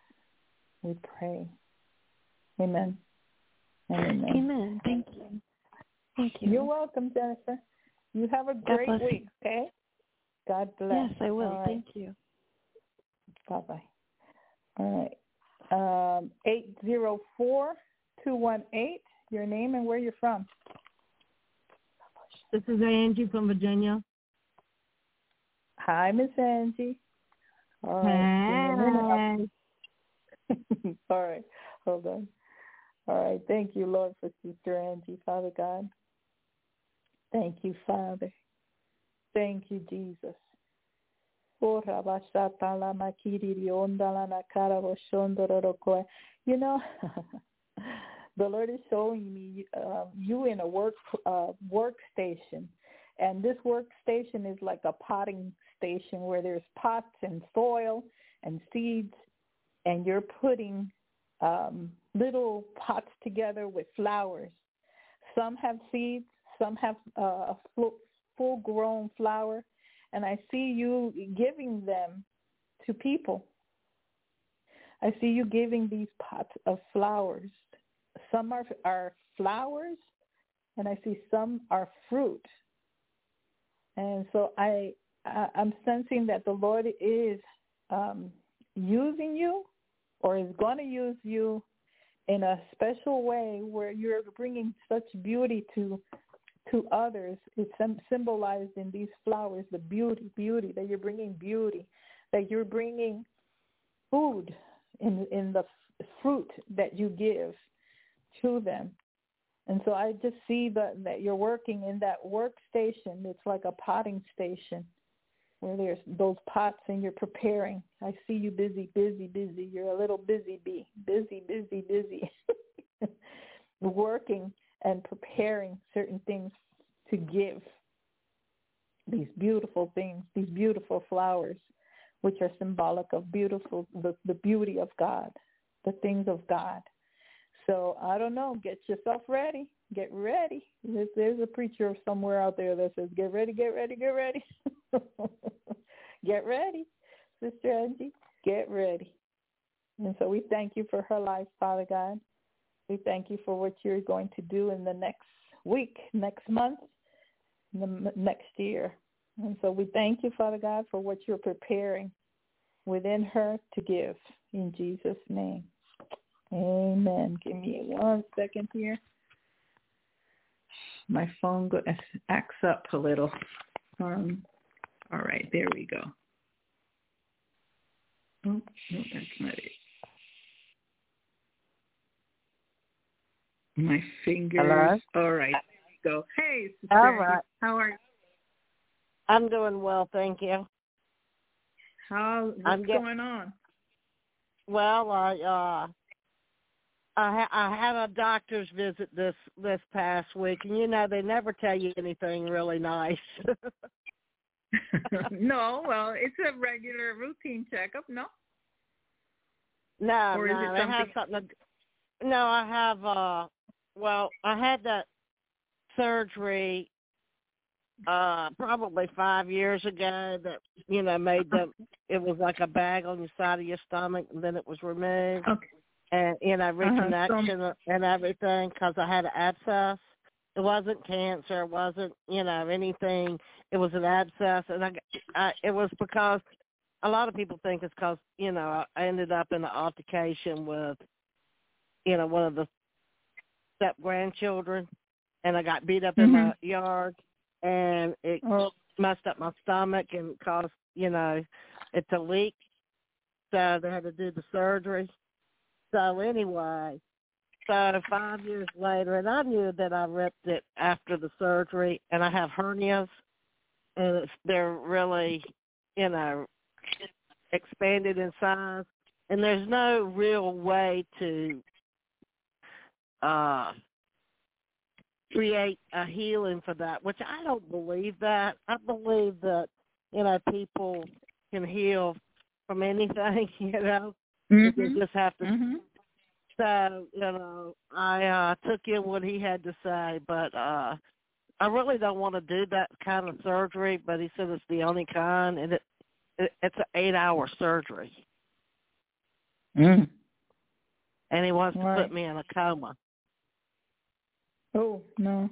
we pray. Amen. Amen. Amen. Thank you. Thank you. You're welcome, Jennifer. You have a great week, you. okay? God bless. Yes, I will. Right. Thank you. Bye-bye. All right um, 804 your name and where you're from. This is Angie from Virginia. Hi, Miss Angie. All right. Hi. [laughs] All right. Hold on. All right. Thank you, Lord, for Sister Angie, Father God. Thank you, Father. Thank you, Jesus. Oh, you know, [laughs] the Lord is showing me uh, you in a work uh, workstation, and this workstation is like a potting station where there's pots and soil and seeds, and you're putting um, little pots together with flowers. Some have seeds, some have uh, a full-grown flower, and I see you giving them to people. I see you giving these pots of flowers. Some are, are flowers, and I see some are fruit. And so I, I I'm sensing that the Lord is um, using you, or is going to use you in a special way where you're bringing such beauty to to others is symbolized in these flowers, the beauty, beauty, that you're bringing beauty, that you're bringing food in, in the fruit that you give to them. And so I just see that, that you're working in that workstation. It's like a potting station where there's those pots and you're preparing. I see you busy, busy, busy. You're a little busy bee. Busy, busy, busy. [laughs] Working and preparing certain things to give. These beautiful things, these beautiful flowers, which are symbolic of beautiful the, the beauty of God, the things of God. So I don't know. Get yourself ready. Get ready. There's, there's a preacher somewhere out there that says, "Get ready, get ready, get ready, [laughs] get ready." Sister Angie, get ready. And so we thank you for her life, Father God. We thank you for what you're going to do in the next week, next month, the next year. And so we thank you, Father God, for what you're preparing within her to give. In Jesus' name. Amen. Give me one second here. My phone go, acts up a little. Um, all right, there we go. Oh, no, that's not it. My fingers. Hello? All right, go. Hey, sister. All right. How are you? I'm doing well, thank you. How, what's get- going on? Well, I uh I ha- I had a doctor's visit this this past week, and you know they never tell you anything really nice. [laughs] no, well, it's a regular routine checkup, no? no, Or is no, it they have something. To, no, I have. uh Well, I had that surgery uh probably five years ago that you know made them it was like a bag on the side of your stomach and then it was removed Okay. And you know Uh-huh, and everything because I had an abscess. It wasn't cancer. It wasn't you know anything. It was an abscess, and I, I it was because a lot of people think it's because you know I ended up in an altercation with you know one of the step grandchildren, and I got beat up in my yard, and it Oh, messed up my stomach and caused you know it to leak. So they had to do the surgery. So anyway, so five years later, and I knew that I ripped it after the surgery, and I have hernias, and it's, they're really, you know, expanded in size, and there's no real way to uh create a healing for that, which I don't believe that. I believe that, you know, people can heal from anything, [laughs] you know. Mhm. You just have to Mhm. so, you know, I uh took in what he had to say, but uh I really don't want to do that kind of surgery, but he said it's the only kind and it, it it's an 8-hour surgery Mm. and he wants to put me in a coma. Oh no.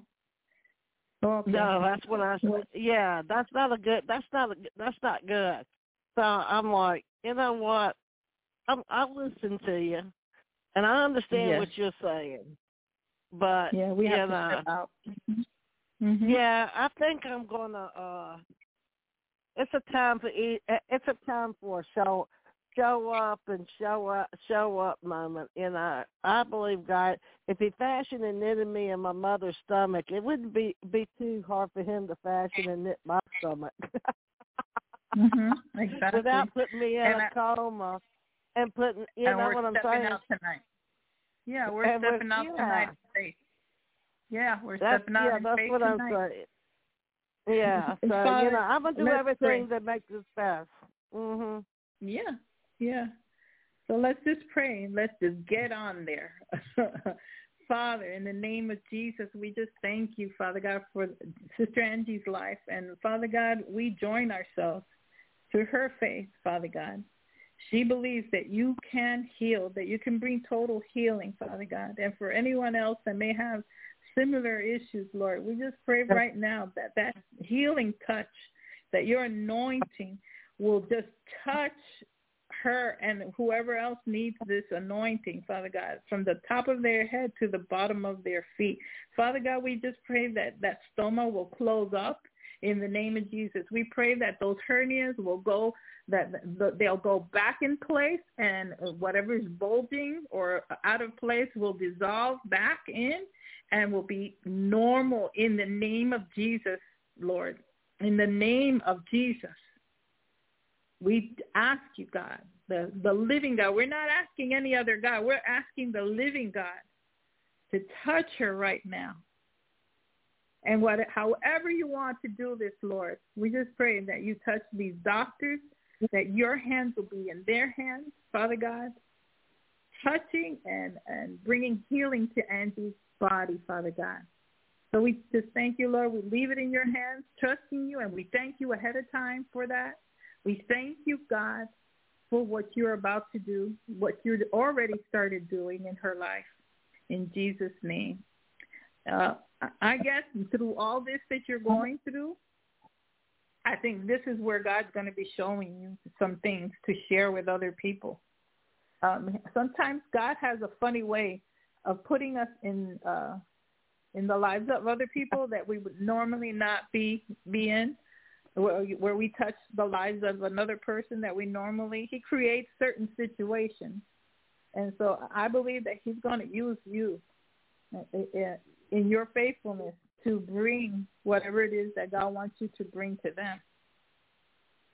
Okay. No, that's what I said. Yeah, that's not a good that's not a, that's not good. So I'm like, you know what? I'm I listen to you and I understand Yes. what you're saying. But Yeah, we have to know, step out. Mm-hmm. Yeah, I think I'm gonna. uh It's a time for eat. It's a time for a show, show up and show up, show up moment. You know, I believe God. If He fashioned and knitted me in my mother's stomach, it wouldn't be be too hard for Him to fashion and knit my stomach [laughs] Mhm. Exactly. without putting me in And a I- coma and putting. You and know we're what I'm stepping saying? out tonight. Yeah, we're And we're- stepping out yeah. tonight. Yeah, we're That's stepping out yeah, in that's faith what I'm tonight. saying. Yeah, [laughs] so Father, you know, I'm gonna do everything pray. that makes us best. Mhm. Yeah, yeah. So let's just pray. Let's just get on there. [laughs] Father, in the name of Jesus, we just thank you, Father God, for Sister Angie's life. And Father God, we join ourselves to her faith, Father God. She believes that you can heal, that you can bring total healing, Father God. And for anyone else that may have similar issues, Lord, we just pray right now that that healing touch, that your anointing will just touch her and whoever else needs this anointing, Father God, from the top of their head to the bottom of their feet. Father God, we just pray that that stoma will close up in the name of Jesus. We pray that those hernias will go, that they'll go back in place and whatever is bulging or out of place will dissolve back in and will be normal in the name of Jesus, Lord. In the name of Jesus. We ask you, God, the, the living God. We're not asking any other God. We're asking the living God to touch her right now. And what, however you want to do this, Lord, we just pray that you touch these doctors, that your hands will be in their hands, Father God, touching and, and bringing healing to Angie's body, Father God. So we just thank you, Lord. We leave it in your hands, trusting you, and we thank you ahead of time for that. We thank you, God, for what you're about to do, what you already started doing in her life. In Jesus' name. Uh, I guess through all this that you're going through, I think this is where God's going to be showing you some things to share with other people. Um, sometimes God has a funny way of putting us in uh, in the lives of other people that we would normally not be be in where, where we touch the lives of another person that we normally he creates certain situations and so i believe that he's going to use you in your faithfulness to bring whatever it is that god wants you to bring to them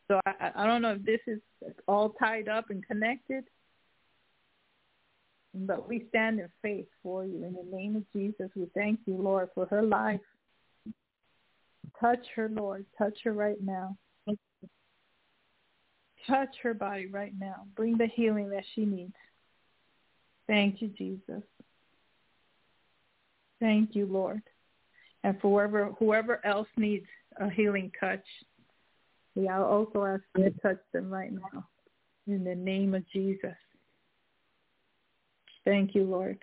so i i don't know if this is all tied up and connected but we stand in faith for you in the name of jesus we thank you lord for her life Touch her, Lord. Touch her right now. Touch her body right now. Bring the healing that she needs. Thank you, Jesus. Thank you, Lord. And for whoever, whoever else needs a healing touch, we also ask you to touch them right now in the name of Jesus. Thank you, Lord.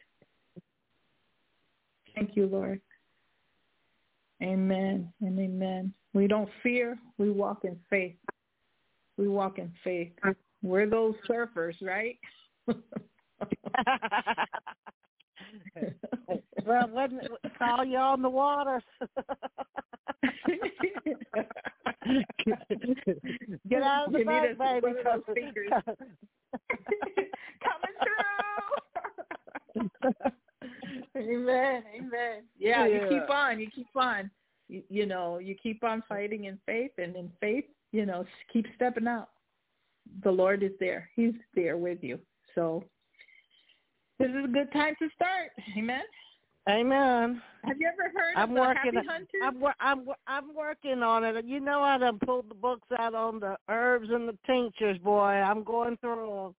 Thank you, Lord. Amen and amen. We don't fear. We walk in faith. We walk in faith. We're those surfers, right? [laughs] [laughs] well, when call you on the water. [laughs] Get out of the boat, baby. [laughs] Coming through. Amen. Amen. Yeah, yeah, you keep on. You keep on. You, you know, you keep on fighting in faith, and in faith, you know, keep stepping out. The Lord is there. He's there with you. So this is a good time to start. Amen. Amen. Have you ever heard I'm of working, the Happy Hunters? I'm, I'm I'm working on it. You know, I done pulled the books out on the herbs and the tinctures, boy. I'm going through them.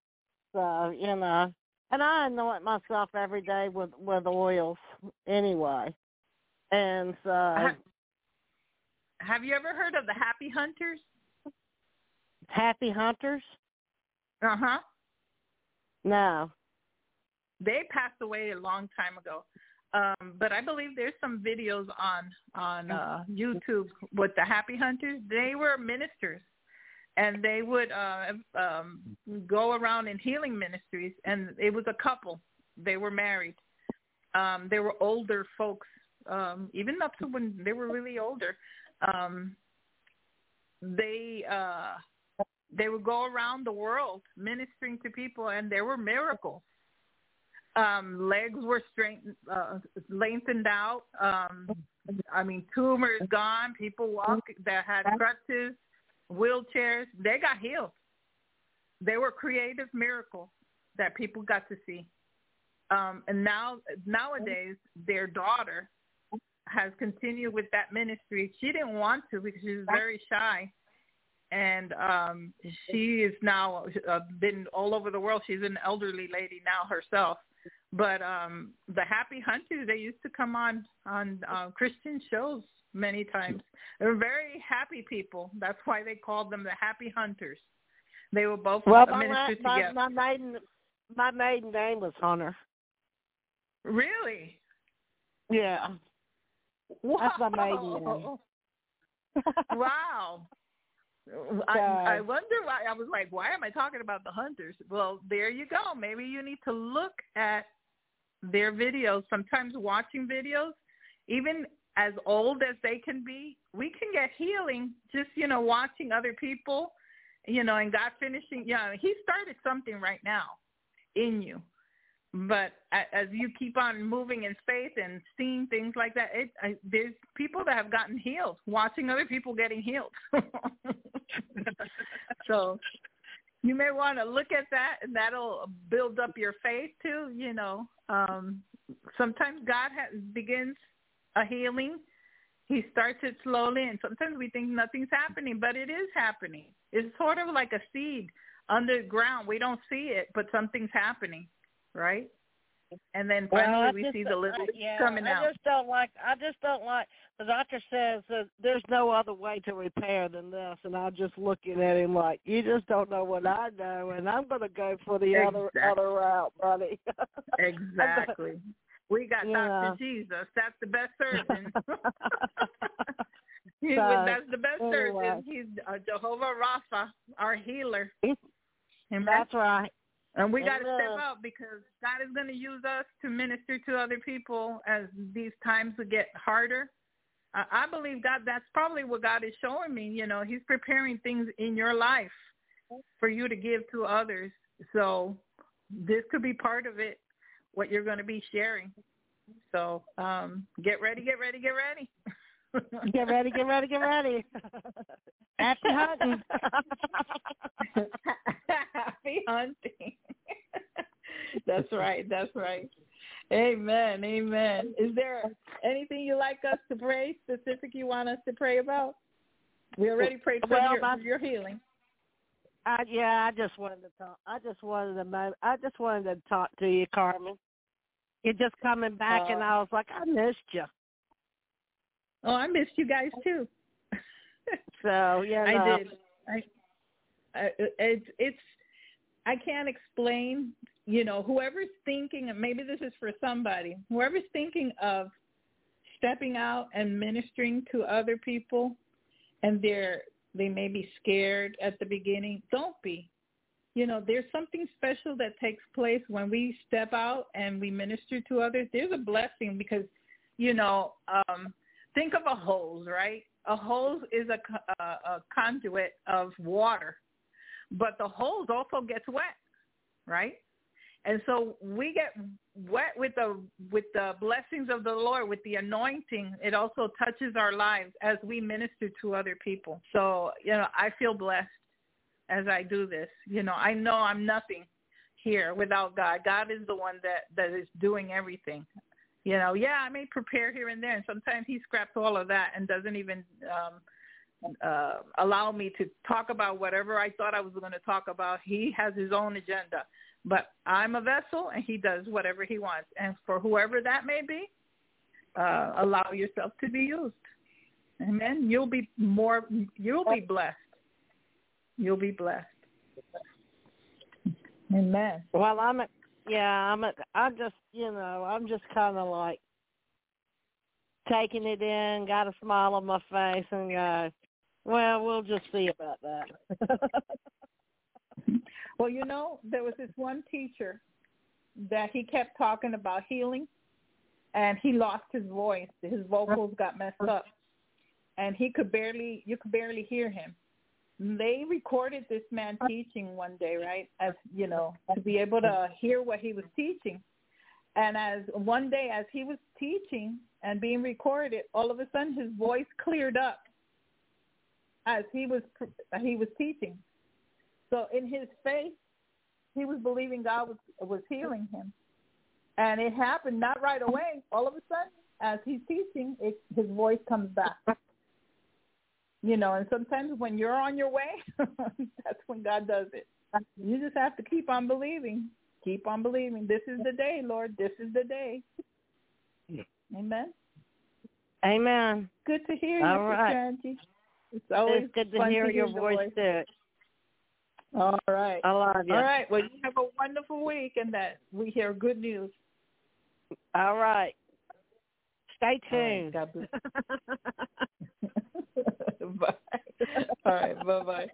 So you know, and I anoint myself every day with with oils anyway. And so, have, have you ever heard of the Happy Hunters? Happy Hunters? Uh huh. No. They passed away a long time ago. Um, but I believe there's some videos on on uh, YouTube with the Happy Hunters. They were ministers and they would uh, um, go around in healing ministries. And it was a couple; they were married. Um, they were older folks, um, even up to when they were really older. Um, they uh, they would go around the world ministering to people, and there were miracles. Um, legs were straightened, uh, lengthened out. Um, I mean, tumors gone. People walk that had crutches wheelchairs, they got healed. They were creative miracles that people got to see. Um, and now nowadays, their daughter has continued with that ministry. She didn't want to because she was very shy, and um, she is now uh, been all over the world. She's an elderly lady now herself. But um, the Happy Hunters, they used to come on on uh, Christian shows many times. They were very happy people. That's why they called them the Happy Hunters. They were both well, my, ministered my, together. My maiden, my maiden name was Hunter. Really? Yeah. Wow. That's my maiden name. [laughs] [laughs] wow. I, I wonder why. I was like, why am I talking about the hunters? Well, there you go. Maybe you need to look at their videos. Sometimes watching videos, even as old as they can be, we can get healing just you know watching other people, you know, and God finishing. Yeah, He started something right now in you but as you keep on moving in faith and seeing things like that, it, I, there's people that have gotten healed, watching other people getting healed. [laughs] so you may want to look at that, and that'll build up your faith too. You know, um, sometimes God has, begins a healing. He starts it slowly, and sometimes we think nothing's happening, but it is happening. It's sort of like a seed underground. We don't see it, but something's happening right? And then finally well, we see the little uh, yeah, coming out. I just don't like. I just don't like. The doctor says that there's no other way to repair than this, and I'm just looking at him like, you just don't know what I know, and I'm going to go for the exactly. other other route, buddy. [laughs] exactly. We got Yeah. Dr. Jesus. That's the best surgeon. [laughs] He- So, that's the best anyway. surgeon. He's uh, Jehovah Rapha, our healer. Amen. That's right. And we got to step up because God is going to use us to minister to other people as these times get harder. I I believe God, that's probably what God is showing me. You know, he's preparing things in your life for you to give to others. So this could be part of it, what you're going to be sharing. So um, get ready, get ready, get ready. [laughs] Get ready, get ready, get ready. [laughs] Happy hunting. Happy hunting. that's right. That's right. Amen. Amen. Is there anything you like us to pray specific you want us to pray about? We already prayed for Well, your, my- your healing. I, yeah, I just wanted to talk. I just wanted to. I just wanted to talk to you, Carmen. You're just coming back, and Oh. I was like, I missed you. Oh, I missed you guys too. [laughs] So yeah, I did. I, I it's it's I can't explain. You know, whoever's thinking, and maybe this is for somebody. Whoever's thinking of stepping out and ministering to other people, and they're they may be scared at the beginning. Don't be. You know, there's something special that takes place when we step out and we minister to others. There's a blessing because, you know, um, think of a hose, right? A hose is a, a, a conduit of water, but the hose also gets wet, right? And so we get wet with the with the blessings of the Lord, with the anointing. It also touches our lives as we minister to other people. So you know, I feel blessed as I do this. You know, I know I'm nothing here without God. God is the one that that is doing everything you know, yeah, I may prepare here and there, and sometimes he scraps all of that and doesn't even um, uh, allow me to talk about whatever I thought I was going to talk about. He has his own agenda, but I'm a vessel, and he does whatever he wants. And for whoever that may be, uh, allow yourself to be used. Amen. You'll be more. You'll be blessed. You'll be blessed. Amen. Well, I'm yeah, I'm at, I'm just, you know, I'm just kind of like taking it in, got a smile on my face, and go, well, we'll just see about that. [laughs] Well, you know, there was this one teacher that he kept talking about healing, and he lost his voice. His vocals got messed up, and he could barely, you could barely hear him. They recorded this man uh-huh. teaching one day, right? As you know, to be able to uh-huh. hear what he was teaching. And as one day, as he was teaching and being recorded, all of a sudden his voice cleared up as he was he was teaching. So in his faith, he was believing God was was healing him, and it happened not right away. All of a sudden, as he's teaching, it, his voice comes back. You know, and sometimes when you're on your way, [laughs] that's when God does it. You just have to keep on believing. Keep on believing. This is the day, Lord. This is the day. Amen. Amen. Good to hear you, All Sister. Angie. It's always It's good to fun hear your the voice too. All right. I love you. All right. Well, you have a wonderful week and that we hear good news. All right. Stay tuned. God bless. [laughs] Bye. All right. Bye bye.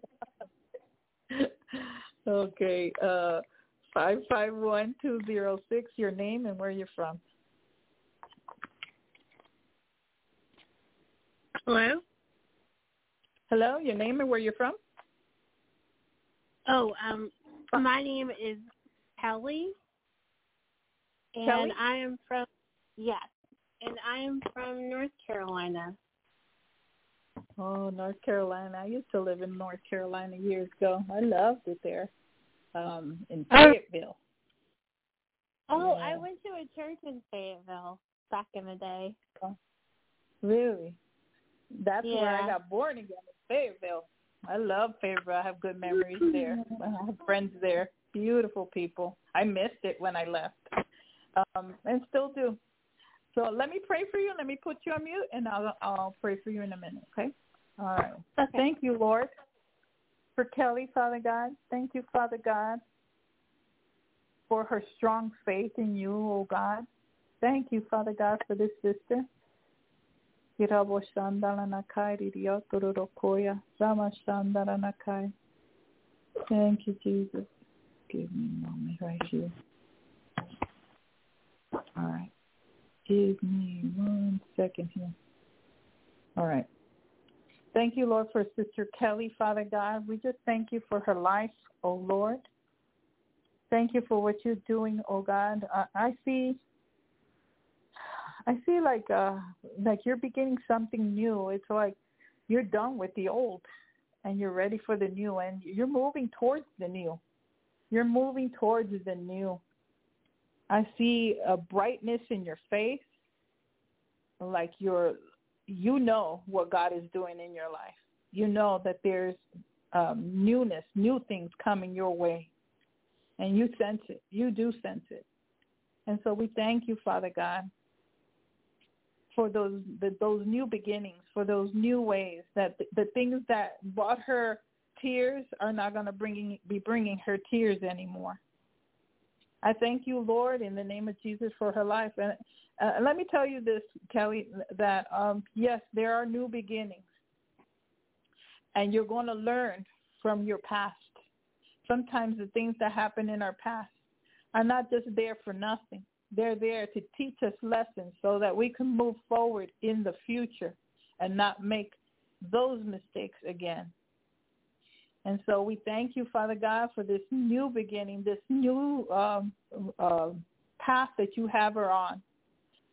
okay. Uh, five five one two zero six. Your name and where you're from. Hello. Hello. Your name and where you're from. Oh, um, my name is Kelly, and Kelly? I am from yes, and I am from North Carolina. Oh, North Carolina. I used to live in North Carolina years ago. I loved it there. Um, in Oh. Fayetteville. Oh, Yeah. I went to a church in Fayetteville back in the day. Really? That's where I got born again in Fayetteville. I love Fayetteville. I have good memories there. I have friends there. Beautiful people. I missed it when I left. Um, and still do. So let me pray for you. Let me put you on mute and I'll I'll pray for you in a minute, okay? All right. Okay. Thank you, Lord, for Kelly, Father God. Thank you, Father God, for her strong faith in you, oh God. Thank you, Father God, for this sister. Hirabo Shandala Nakai Ridio Turorokoya. Rama Shandala Nakai. Thank you, Jesus. Give me a moment right here. All right. Give me one second here. All right. Thank you, Lord, for Sister Kelly, Father God. We just thank you for her life, oh Lord. Thank you for what you're doing, oh God. I, I see I see like uh like you're beginning something new. It's like you're done with the old and you're ready for the new and you're moving towards the new. You're moving towards the new. I see a brightness in your face. Like you're you know what God is doing in your life. You know that there's um, newness, new things coming your way. And you sense it. You do sense it. And so we thank you, Father God, for those the, those new beginnings, for those new ways that the, the things that brought her tears are not going to bring be bringing her tears anymore. I thank you, Lord, in the name of Jesus for her life. And uh, let me tell you this, Kelly, that um, yes, there are new beginnings, and you're going to learn from your past. Sometimes the things that happen in our past are not just there for nothing. They're there to teach us lessons so that we can move forward in the future and not make those mistakes again. And so we thank you, Father God, for this new beginning, this new um, uh, path that you have her on.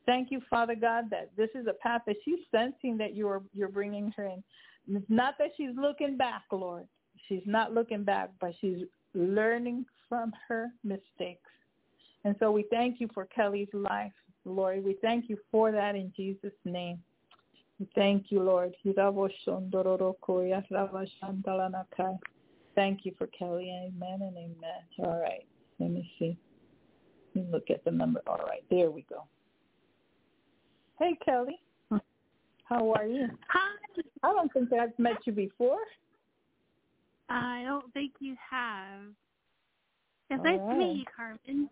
Thank you, Father God, that this is a path that she's sensing that you're you're bringing her in. It's not that she's looking back, Lord. She's not looking back, but she's learning from her mistakes. And so we thank you for Kelly's life, Lord. We thank you for that in Jesus' name. Thank you, Lord. Thank you for Kelly. Amen and amen. All right. Let me see. Let me look at the number. All right. There we go. Hey, Kelly. How are you? Hi. I don't think I've met you before. I don't think you have. It's All nice to meet you, Carmen.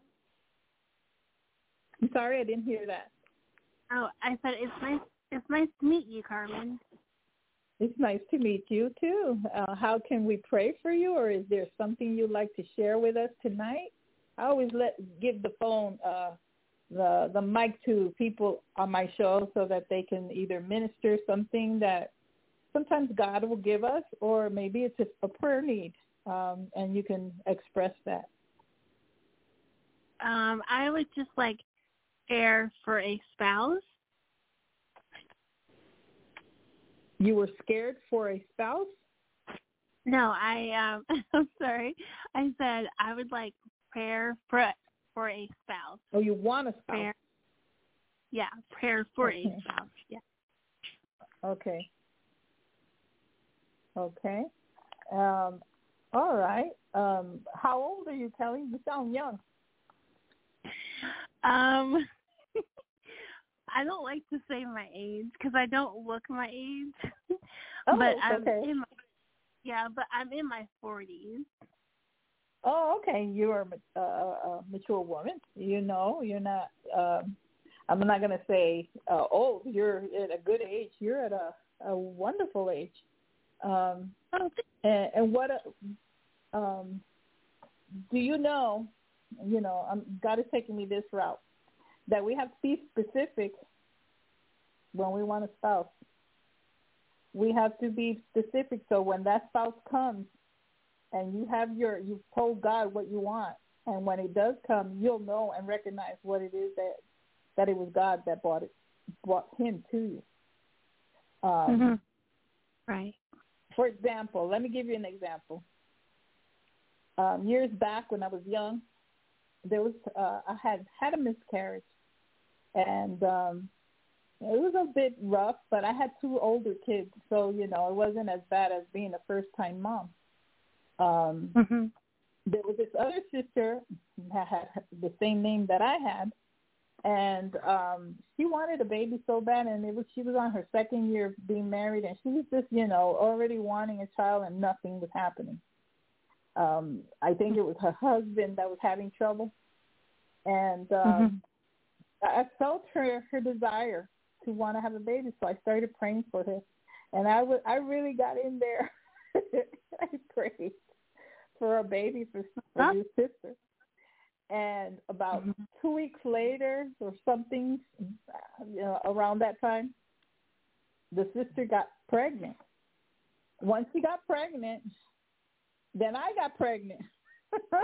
I'm sorry I didn't hear that. Oh, I said it's nice. It's nice to meet you, Carmen. It's nice to meet you too. Uh, how can we pray for you, or is there something you'd like to share with us tonight? I always let give the phone, uh, the the mic to people on my show so that they can either minister something that sometimes God will give us, or maybe it's a, a prayer need, um, and you can express that. Um, I would just like air for a spouse. You were scared for a spouse. No, I um [laughs] I'm sorry. I said I would like prayer for for a spouse. Oh, you want a spouse? Prayer. Yeah, prayer for Okay. a spouse. Yeah. Okay. Okay. Um, all right. Um, how old are you, Kelly? You sound young. Um I don't like to say my age because I don't look my age. [laughs] Oh, but I'm okay. in my, yeah, but I'm in my 40s. Oh, okay. You're a, a, a mature woman. You know, you're not. Um, I'm not going to say uh, old. You're at a good age. You're at a, a wonderful age. Um, Oh, and, and what uh, um, do you know? You know, um, God is taking me this route that we have to be specific when we want a spouse. We have to be specific so when that spouse comes and you have your you've told God what you want, and when it does come, you'll know and recognize what it is that that it was God that brought it brought him to you. Um, mm-hmm. Right. For example, let me give you an example. Um, years back when I was young, there was uh, I had had a miscarriage, and um, it was a bit rough. But I had two older kids, so you know it wasn't as bad as being a first time mom. Um, Mm-hmm. there was this other sister that had the same name that I had, and um she wanted a baby so bad and it was she was on her second year of being married and she was just you know already wanting a child and nothing was happening um i think it was her husband that was having trouble and um i felt her her desire want to have a baby so i started praying for her. And i was i really got in there. [laughs] I prayed for a baby for, for your sister. And about Mhm. two weeks later or something you know, around that time the sister got pregnant. Once she got pregnant then i got pregnant [laughs]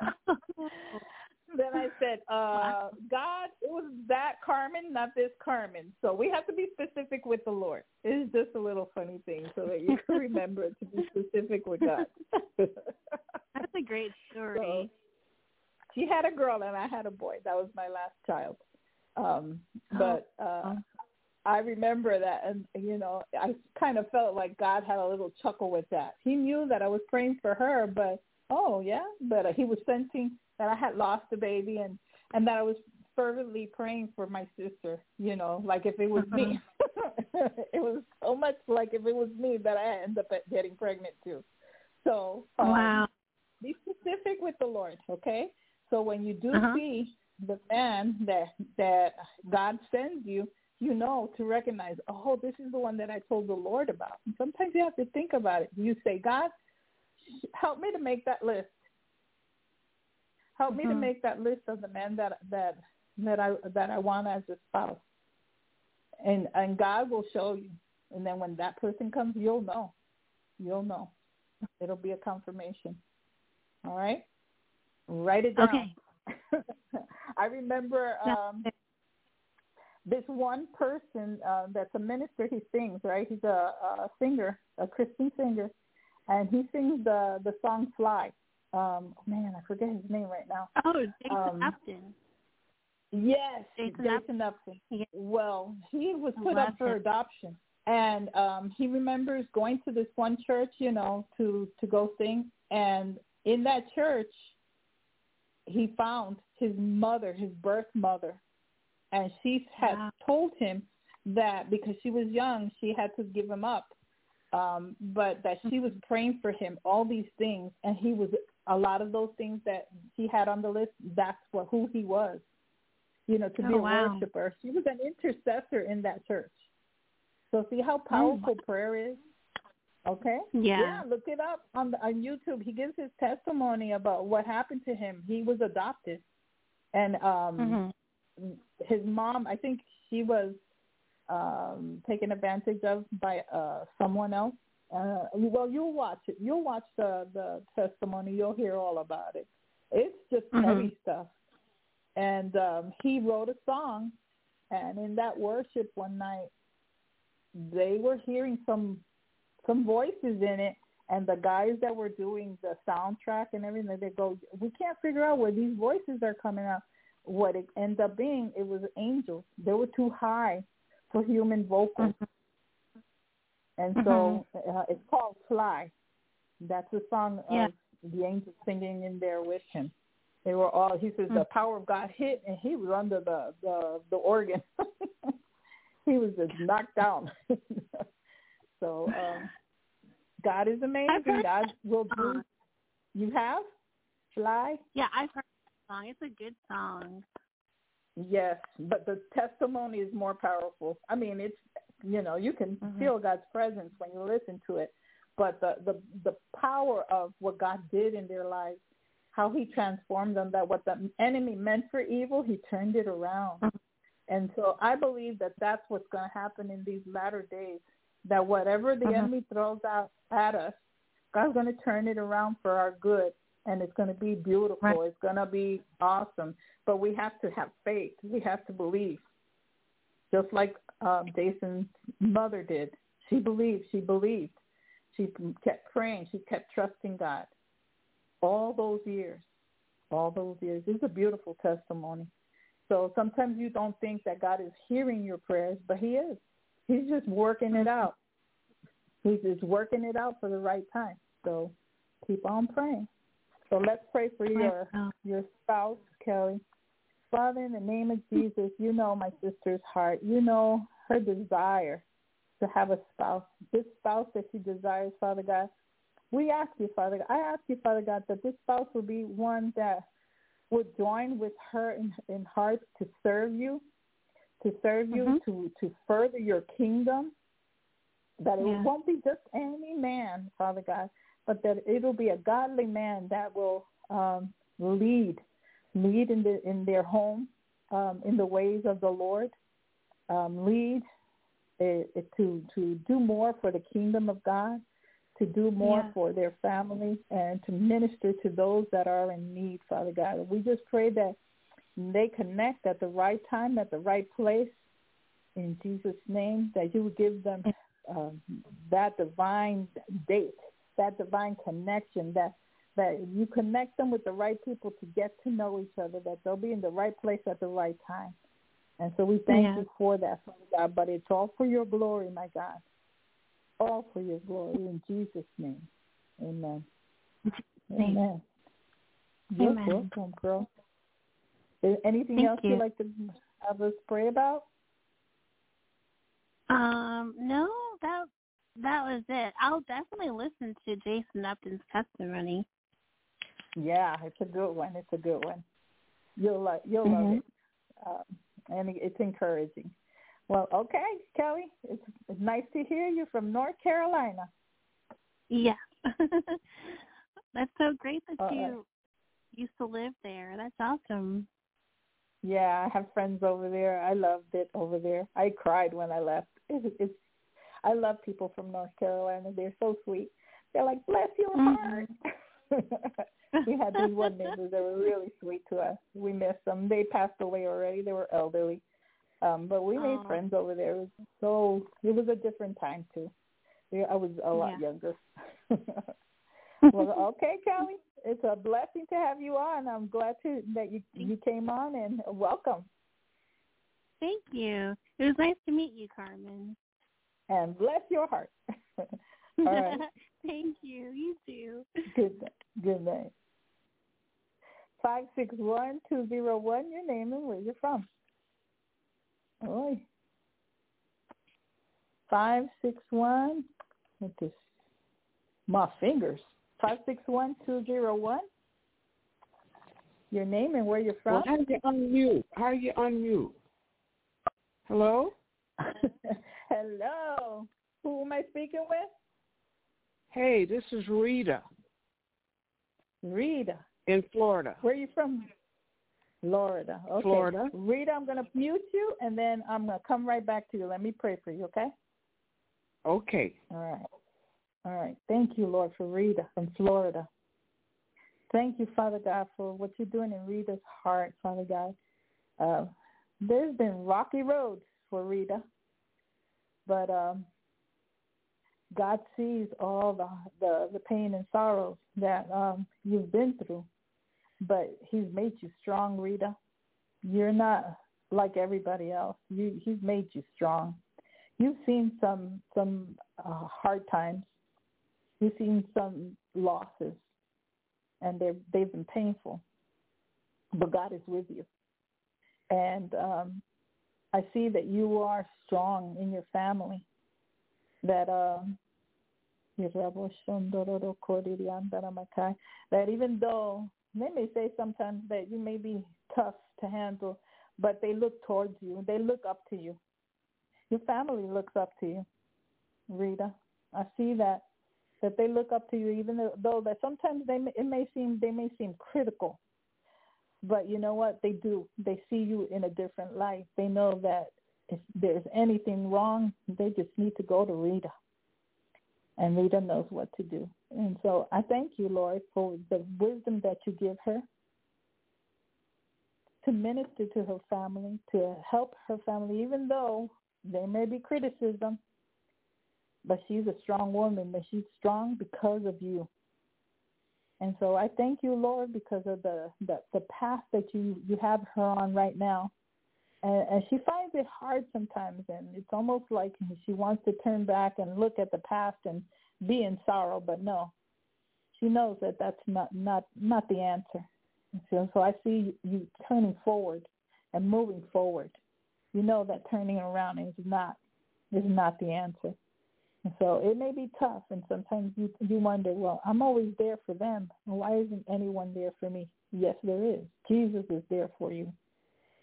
[laughs] then i said [laughs] uh god it was that carmen not this carmen so we have to be specific with the lord it's just a little funny thing so that you can remember to be specific with god [laughs] That's a great story. she had a girl and I had a boy. That was my last child. Um but uh I remember that and you know, I kind of felt like God had a little chuckle with that. He knew that I was praying for her, but oh yeah, but uh, he was sensing that I had lost a baby and and that I was fervently praying for my sister, you know, like if it was me. [laughs] it was so much like if it was me that I ended up getting pregnant too. So um, wow. be specific with the Lord, okay? So when you do Uh-huh. see the man that that God sends you, you know to recognize, oh, this is the one that I told the Lord about. And sometimes you have to think about it. You say, God, help me to make that list. Help me to Mhm. make that list of the men that that that I that I want as a spouse. And and God will show you. And then when that person comes, you'll know. You'll know. It'll be a confirmation. All right? Write it down. Okay. [laughs] I remember um this one person uh, that's a minister. He sings, right? He's a, a singer, a Christian singer, and he sings the the song "Fly." Um, oh man, I forget his name right now. Oh, Jason Um, Upton. Yes, Jason Jason Upton. Yeah. Well, he was put up for him. adoption, and um, he remembers going to this one church, you know, to to go sing, and in that church, he found his mother, his birth mother, and she had Wow. told him that because she was young, she had to give him up, um, but that she was praying for him, all these things, and he was a lot of those things that he had on the list. That's what who he was, you know, to be Oh, a wow. worshiper. She was an intercessor in that church. So see how powerful prayer is. Okay. Yeah. look it up on the, on YouTube. He gives his testimony about what happened to him. He was adopted, and um Mhm. his mom. I think she was um taken advantage of by uh someone else. Uh, well, you'll watch it. You'll watch the the testimony. You'll hear all about it. It's just Mhm. heavy stuff. And um he wrote a song, and in that worship one night, they were hearing some some voices in it and the guys that were doing the soundtrack and everything they go we can't figure out where these voices are coming out what it ended up being it was angels they were too high for human vocals and so uh, it's called fly that's the song Yeah. of the angels singing in there with him they were all he says the power of god hit and he was under the the the organ [laughs] he was just knocked down [laughs] so um God is amazing. God will do. You have fly, Yeah, I've heard that song. It's a good song. yes, but the testimony is more powerful. I mean, it's You know, you can Mhm. feel God's presence when you listen to it, but the the the power of what God did in their lives, how He transformed them, that what the enemy meant for evil, He turned it around. Mhm. And so I believe that that's what's going to happen in these latter days. That whatever the Mhm. enemy throws out at us, God's going to turn it around for our good, and it's going to be beautiful. Right. It's going to be awesome. But we have to have faith. We have to believe, just like um, Jason's mother did. She believed. She believed. She kept praying. She kept trusting God. All those years, all those years. It's a beautiful testimony. So sometimes you don't think that God is hearing your prayers, but He is. He's just working it out. He's just working it out for the right time. So keep on praying. So let's pray for your your spouse, Kelly. Father, in the name of Jesus, you know my sister's heart. You know her desire to have a spouse. This spouse that she desires, Father God, we ask you, Father God, I ask you, Father God, that this spouse will be one that would join with her in, in heart to serve you, to serve you, Mhm. to, to further your kingdom, that it Yeah. won't be just any man, Father God, but that it'll be a godly man that will um, lead, lead in the in their home, um, in the ways of the Lord, um, lead uh, to to do more for the kingdom of God, to do more Yeah. for their family, and to minister to those that are in need, Father God. We just pray that they connect at the right time, at the right place, in Jesus' name, that you would give them um, that divine date, that divine connection, that that you connect them with the right people to get to know each other, that they'll be in the right place at the right time. And so we thank Yeah. you for that, Father God. But it's all for your glory, my God. All for your glory in Jesus' name. Amen. Name. Amen. You're Amen. welcome, girl. Is anything Thank else you. you'd like to have us pray about? Um, no, that that was it. I'll definitely listen to Jason Upton's testimony. Yeah, it's a good one. It's a good one. You'll like you'll love Mhm. it, um, and it's encouraging. Well, okay, Kelly, it's, it's nice to hear you from North Carolina. Yeah. [laughs] That's so great that Uh, you used to live there. That's awesome. Yeah, I have friends over there. I loved it over there. I cried when I left. It's, it's I love people from North Carolina. They're so sweet. They're like, bless your Mhm. heart. [laughs] [laughs] we had these one neighbors that were really sweet to us. We missed them. They passed away already. They were elderly. Um, but we made Aw. friends over there. It was so it was a different time too. I was a lot Yeah. younger. [laughs] well, okay, Kelly. It's a blessing to have you on. I'm glad to that you you came on and welcome. Thank you. It was nice to meet you, Carmen. And bless your heart. [laughs] All right. [laughs] Thank you. You too. Good night. Good night. Five six one two zero one. Your name and where you're from. Oi. Five six one. With this, my fingers. Five six one two zero one. Your name and where you're Well, from. how do you unmute? How do you unmute? Hello? [laughs] Hello. Who am I speaking with? Hey, this is Rita Rita. in Florida. Where are you from? Florida. Okay. Florida. Rita, I'm going to mute you, and then I'm going to come right back to you. Let me pray for you, okay? Okay. All right. All right. Thank you, Lord, for Rita from Florida. Thank you, Father God, for what you're doing in Rita's heart, Father God. Uh, there's been rocky roads for Rita, but um, God sees all the, the the pain and sorrows that um, you've been through. But He's made you strong, Rita. You're not like everybody else. You He's made you strong. You've seen some some uh, hard times. You've seen some losses, and they they've been painful. But God is with you, and um, I see that you are strong in your family. That um, that even though they may say sometimes that you may be tough to handle, but they look towards you. They look up to you. your family looks up to you, Rita. I see that that they look up to you, even though, though that sometimes they it may seem they may seem critical, but you know what they do? They see you in a different light. They know that if there's anything wrong, they just need to go to Rita, and Rita knows what to do. And so I thank you, Lord, for the wisdom that you give her to minister to her family, to help her family, even though there may be criticism, but she's a strong woman, but she's strong because of you. And so I thank you, Lord, because of the, the, the path that you, you have her on right now. And, and she finds it hard sometimes, and it's almost like she wants to turn back and look at the past and be in sorrow, but no, she knows that that's not not not the answer. So, so I see you turning forward and moving forward. You know that turning around is not is not the answer. And so it may be tough, and sometimes you you wonder, well, I'm always there for them. Why isn't anyone there for me? Yes, there is. Jesus is there for you.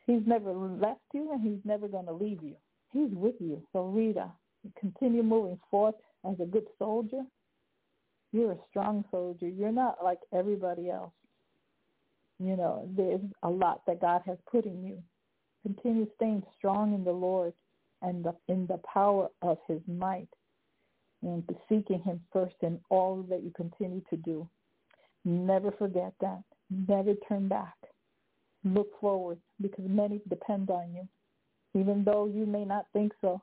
He's never left you, and he's never going to leave you. He's with you. So Rita, continue moving forth as a good soldier. You're a strong soldier. You're not like everybody else. You know, there's a lot that God has put in you. Continue staying strong in the Lord and the, in the power of his might and seeking him first in all that you continue to do. Never forget that. Never turn back. Look forward because many depend on you, even though you may not think so.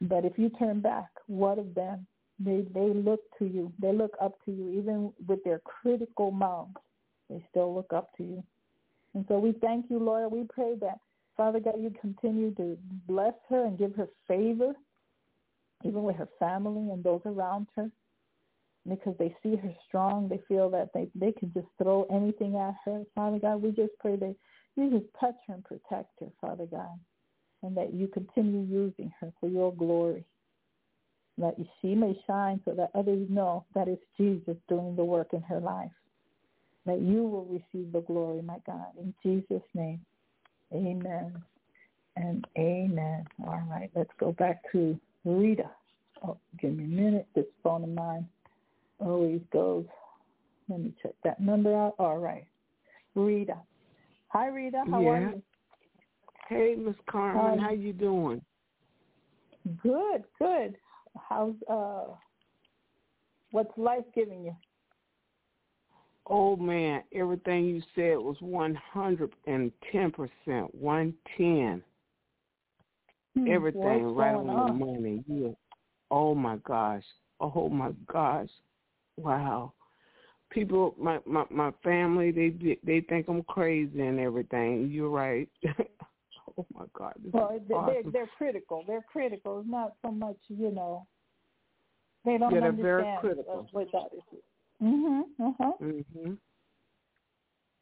But if you turn back, what of them? They they look to you. They look up to you, even with their critical mouths. They still look up to you. And so we thank you, Lord. We pray that Father God, you continue to bless her and give her favor, even with her family and those around her, because they see her strong. They feel that they, they can just throw anything at her. Father God, we just pray that just touch her and protect her, Father God, and that you continue using her for your glory. That she may shine so that others know that it's Jesus doing the work in her life. That you will receive the glory, my God. In Jesus' name. Amen and amen. All right, let's go back to Rita. Oh, give me a minute. This phone of mine always goes. Let me check that number out. All right. Rita. Hi, Rita. How yeah. are you? Hey, Miss Carmen. Hi. How you doing? Good, good. How's uh what's life giving you? Oh man, everything you said was one hundred and ten percent, one ten. Hmm, Everything what's right going on the on? money. Yeah. Oh my gosh. Oh my gosh. Wow. People, my my my family, they they think I'm crazy and everything. You're right. [laughs] oh my God. This Well, they're awesome. they're critical. They're critical. It's not so much, you know. They don't Yeah, they're very critical. what God is. Mhm. Uh huh. Mhm.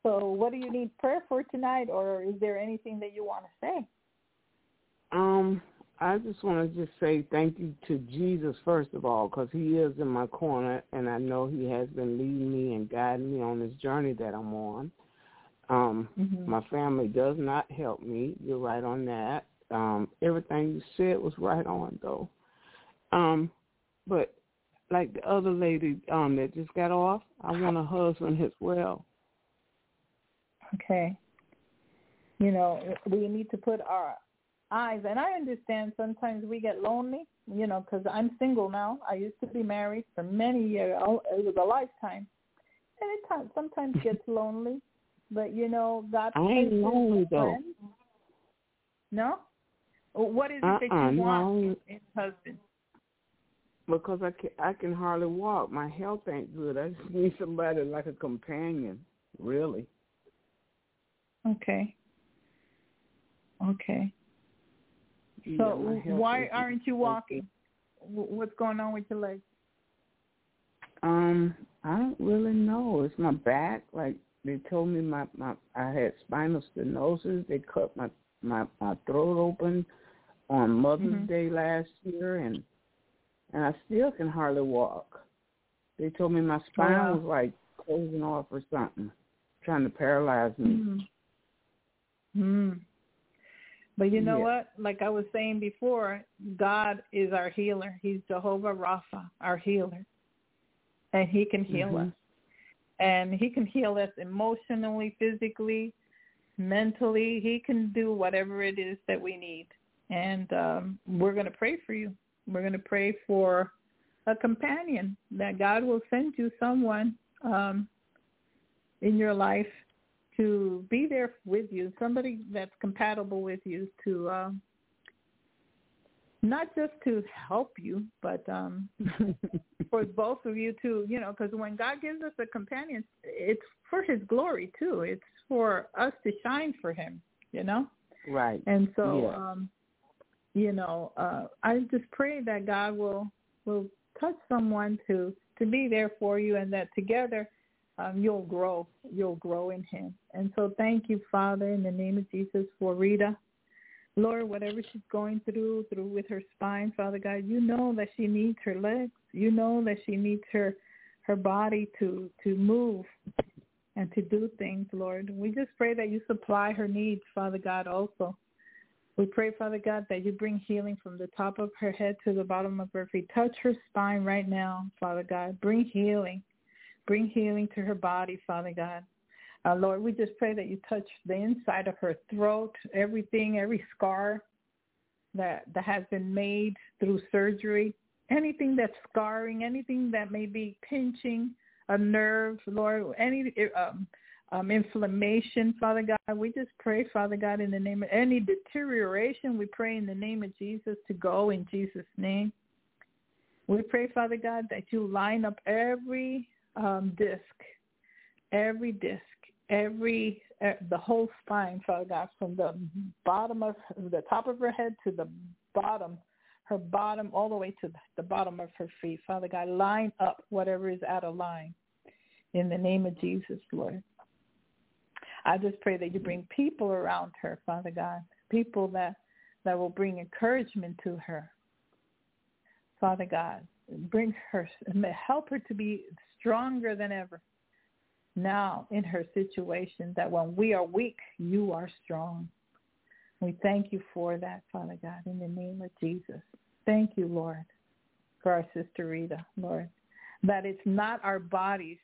So, what do you need prayer for tonight, or is there anything that you want to say? Um, I just want to just say thank you to Jesus first of all, because He is in my corner, and I know He has been leading me and guiding me on this journey that I'm on. Um, Mhm. my family does not help me. You're right on that. Um, everything you said was right on though. Um, but like the other lady um that just got off, I want a husband as well. Okay. You know, we need to put our eyes, and I understand sometimes we get lonely, you know, because I'm single now. I used to be married for many years. Oh, It was a lifetime. And it sometimes gets [laughs] lonely, but, you know, God I ain't lonely, though. No? What is it that Uh-uh, you want no. in husband? Because I can I can hardly walk. My health ain't good. I just need somebody like a companion, really. Okay. Okay. So why aren't you walking? Wh- What's going on with your legs? Um, I don't really know. It's my back. Like they told me my my I had spinal stenosis. They cut my my my throat open on Mother's Mhm. Day last year, and and I still can hardly walk. They told me my spine wow. was like closing off or something, trying to paralyze me. Mm. Mm. But you know Yeah. what? Like I was saying before, God is our healer. He's Jehovah Rapha, our healer. And he can heal Mhm. us. And he can heal us emotionally, physically, mentally. He can do whatever it is that we need. And um, we're going to pray for you. We're going to pray for a companion that God will send you someone um, in your life to be there with you, somebody that's compatible with you to um, not just to help you, but um, [laughs] for both of you to, you know, because when God gives us a companion, it's for His glory too. It's for us to shine for Him, you know. right. And so, Yeah. um, you know, uh, I just pray that God will will touch someone to to be there for you, and that together um, you'll grow. You'll grow in Him. And so, thank you, Father, in the name of Jesus, for Rita. Lord, whatever she's going through, through with her spine, Father God, you know that she needs her legs. You know that she needs her her body to to move and to do things, Lord. We just pray that you supply her needs, Father God, also. We pray, Father God, that you bring healing from the top of her head to the bottom of her feet. Touch her spine right now, Father God. Bring healing. Bring healing to her body, Father God. Uh, Lord, we just pray that you touch the inside of her throat, everything, every scar that that has been made through surgery, anything that's scarring, anything that may be pinching a nerve, Lord, any um, um, inflammation, Father God. We just pray, Father God, in the name of any deterioration, we pray in the name of Jesus to go in Jesus' name. We pray, Father God, that you line up every um, disc, every disc, every uh, the whole spine, Father God, from the bottom of the top of her head to the bottom, her bottom all the way to the bottom of her feet, Father God, line up whatever is out of line. In the name of Jesus, Lord. I just pray that you bring people around her, Father God, people that that will bring encouragement to her. Father God, bring her, help her to be stronger than ever now in her situation, that when we are weak, you are strong. We thank you for that, Father God, in the name of Jesus. Thank you, Lord, for our sister Rita, Lord, that it's not our bodies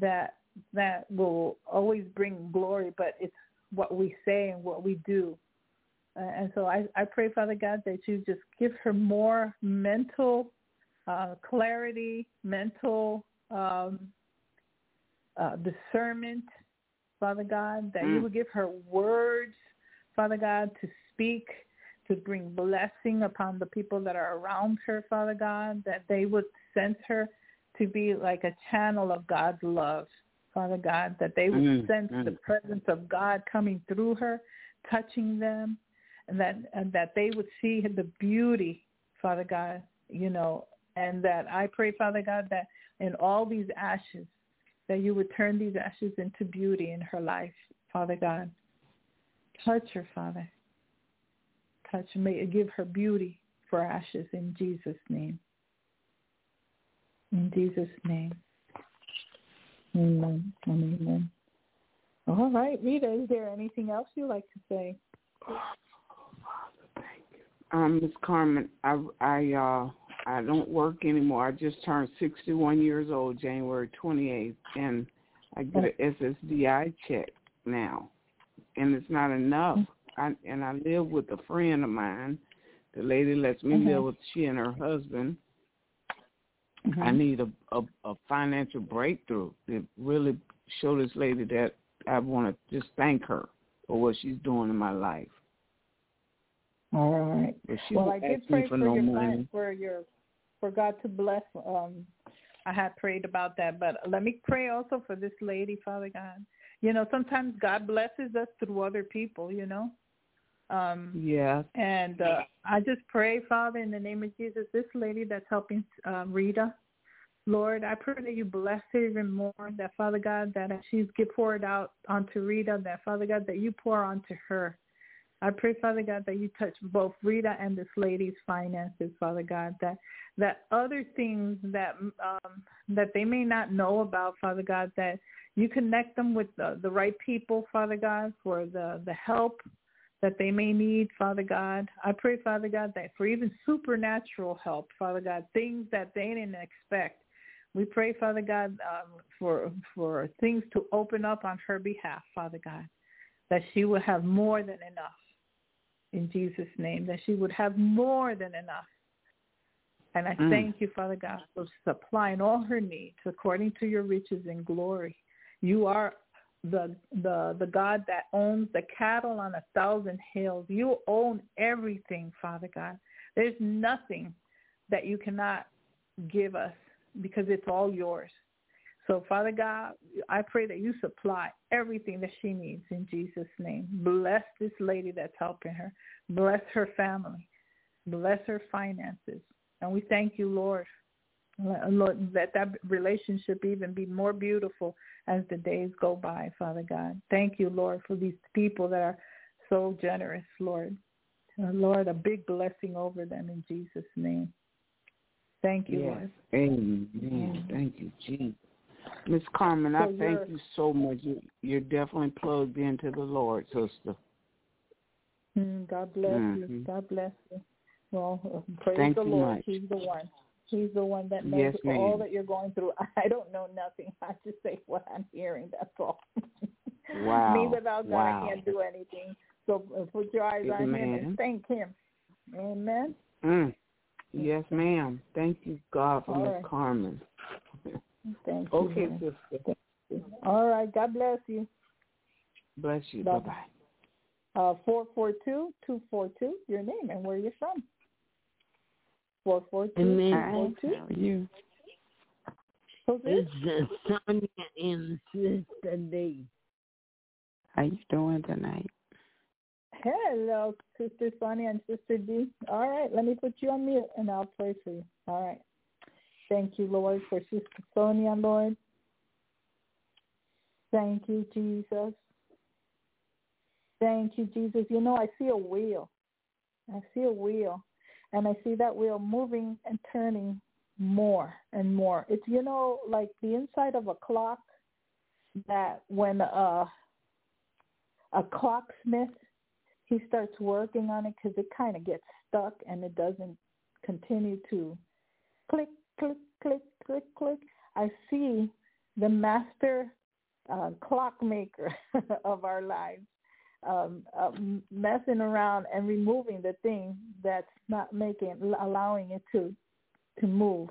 that that will always bring glory, but it's what we say and what we do. Uh, and so I, I pray, Father God, that you just give her more mental uh, clarity, mental um, uh, discernment, Father God, that you Mm. would give her words, Father God, to speak, to bring blessing upon the people that are around her, Father God, that they would sense her to be like a channel of God's love, Father God, that they would Mm, sense mm. the presence of God coming through her, touching them, and that and that they would see the beauty, Father God, you know, and that I pray, Father God, that in all these ashes, that you would turn these ashes into beauty in her life, Father God. Touch her, Father. Touch, her may give her beauty for ashes in Jesus' name. In Jesus' name. Amen. Amen. All right, Rita, is there anything else you'd like to say? Um, Miss Carmen, I I uh I don't work anymore. I just turned sixty one years old January twenty eighth and I get an SSDI check now. And it's not enough. I and I live with a friend of mine. The lady lets me Mhm. live with she and her husband. I Mhm. need a, a a financial breakthrough to really show this lady that I want to just thank her for what she's doing in my life. All right. Well, I did pray for, for no your money. for your for God to bless. Um, I had prayed about that, but let me pray also for this lady, Father God. You know, sometimes God blesses us through other people. You know, um, Yeah. and uh, I just pray, Father, in the name of Jesus, this lady that's helping uh, Rita, Lord, I pray that you bless her even more. That Father God, that she's get poured out onto Rita, that Father God, that you pour onto her. I pray, Father God, that you touch both Rita and this lady's finances, Father God. That that other things that um, that they may not know about, Father God, that you connect them with the, the right people, Father God, for the the help that they may need, Father God. I pray, Father God, that for even supernatural help, Father God, things that they didn't expect. We pray, Father God, um, for for things to open up on her behalf, Father God, that she will have more than enough in Jesus' name, that she would have more than enough. And I Mm. thank you, Father God, for supplying all her needs according to your riches and glory. You are the the the God that owns the cattle on a thousand hills. You own everything, Father God. There's nothing that you cannot give us because it's all yours. So, Father God, I pray that you supply everything that she needs in Jesus' name. Bless this lady that's helping her. Bless her family. Bless her finances. And we thank you, Lord, Lord, that that relationship even be more beautiful as the days go by, Father God. Thank you, Lord, for these people that are so generous, Lord. Uh, Lord, a big blessing over them in Jesus' name. Thank you, Yes. Lord. Amen. Mhm. Thank you, Jesus. Miss Carmen, I So thank you're- so much. You, you're definitely plugged into the Lord, sister. Mm, God bless you. Mhm. God bless you. Well, uh, praise Thank the Lord. much. He's the one. He's the one that knows Yes, all that you're going through. [laughs] I don't know nothing. [laughs] I just say what I'm hearing. That's all. [laughs] Wow. Me without God, Wow. I can't do anything. So uh, put your eyes on Him and thank Him. Amen. Mm. Yes, ma'am. Thank you, God, for Miss right. Carmen. Thank you. Okay, Lord. sister. All right. God bless you. Bless you. Bye. Bye-bye. Uh, four four two two four two. Your name and where you're from. Four four two And two then- four Hi, two. how are you? Who's this? It's uh, Sonia and Sister D. How you doing tonight? Hello, Sister Sonia and Sister D. All right, let me put you on mute and I'll pray for you. All right. Thank you, Lord, for Sister Sonia, Lord. Thank you, Jesus. Thank you, Jesus. You know, I see a wheel. I see a wheel. And I see that wheel moving and turning more and more. It's, you know, like the inside of a clock that when uh, a clocksmith he starts working on it because it kind of gets stuck and it doesn't continue to click, click, click, click, click. I see the master uh, clockmaker [laughs] of our lives um, uh, messing around and removing the thing that's not making, allowing it to to move.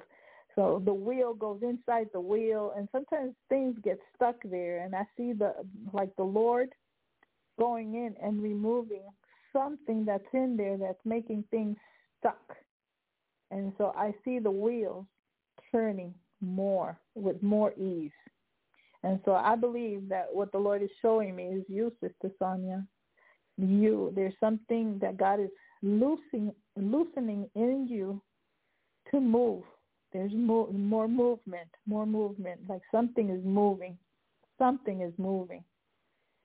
So the wheel goes inside the wheel, and sometimes things get stuck there. And I see the like the Lord going in and removing something that's in there that's making things stuck. And so I see the wheels turning more with more ease. And so I believe that what the Lord is showing me is you, Sister Sonia. You, there's something that God is loosening, loosening in you to move. There's more, more movement, more movement, like something is moving. Something is moving.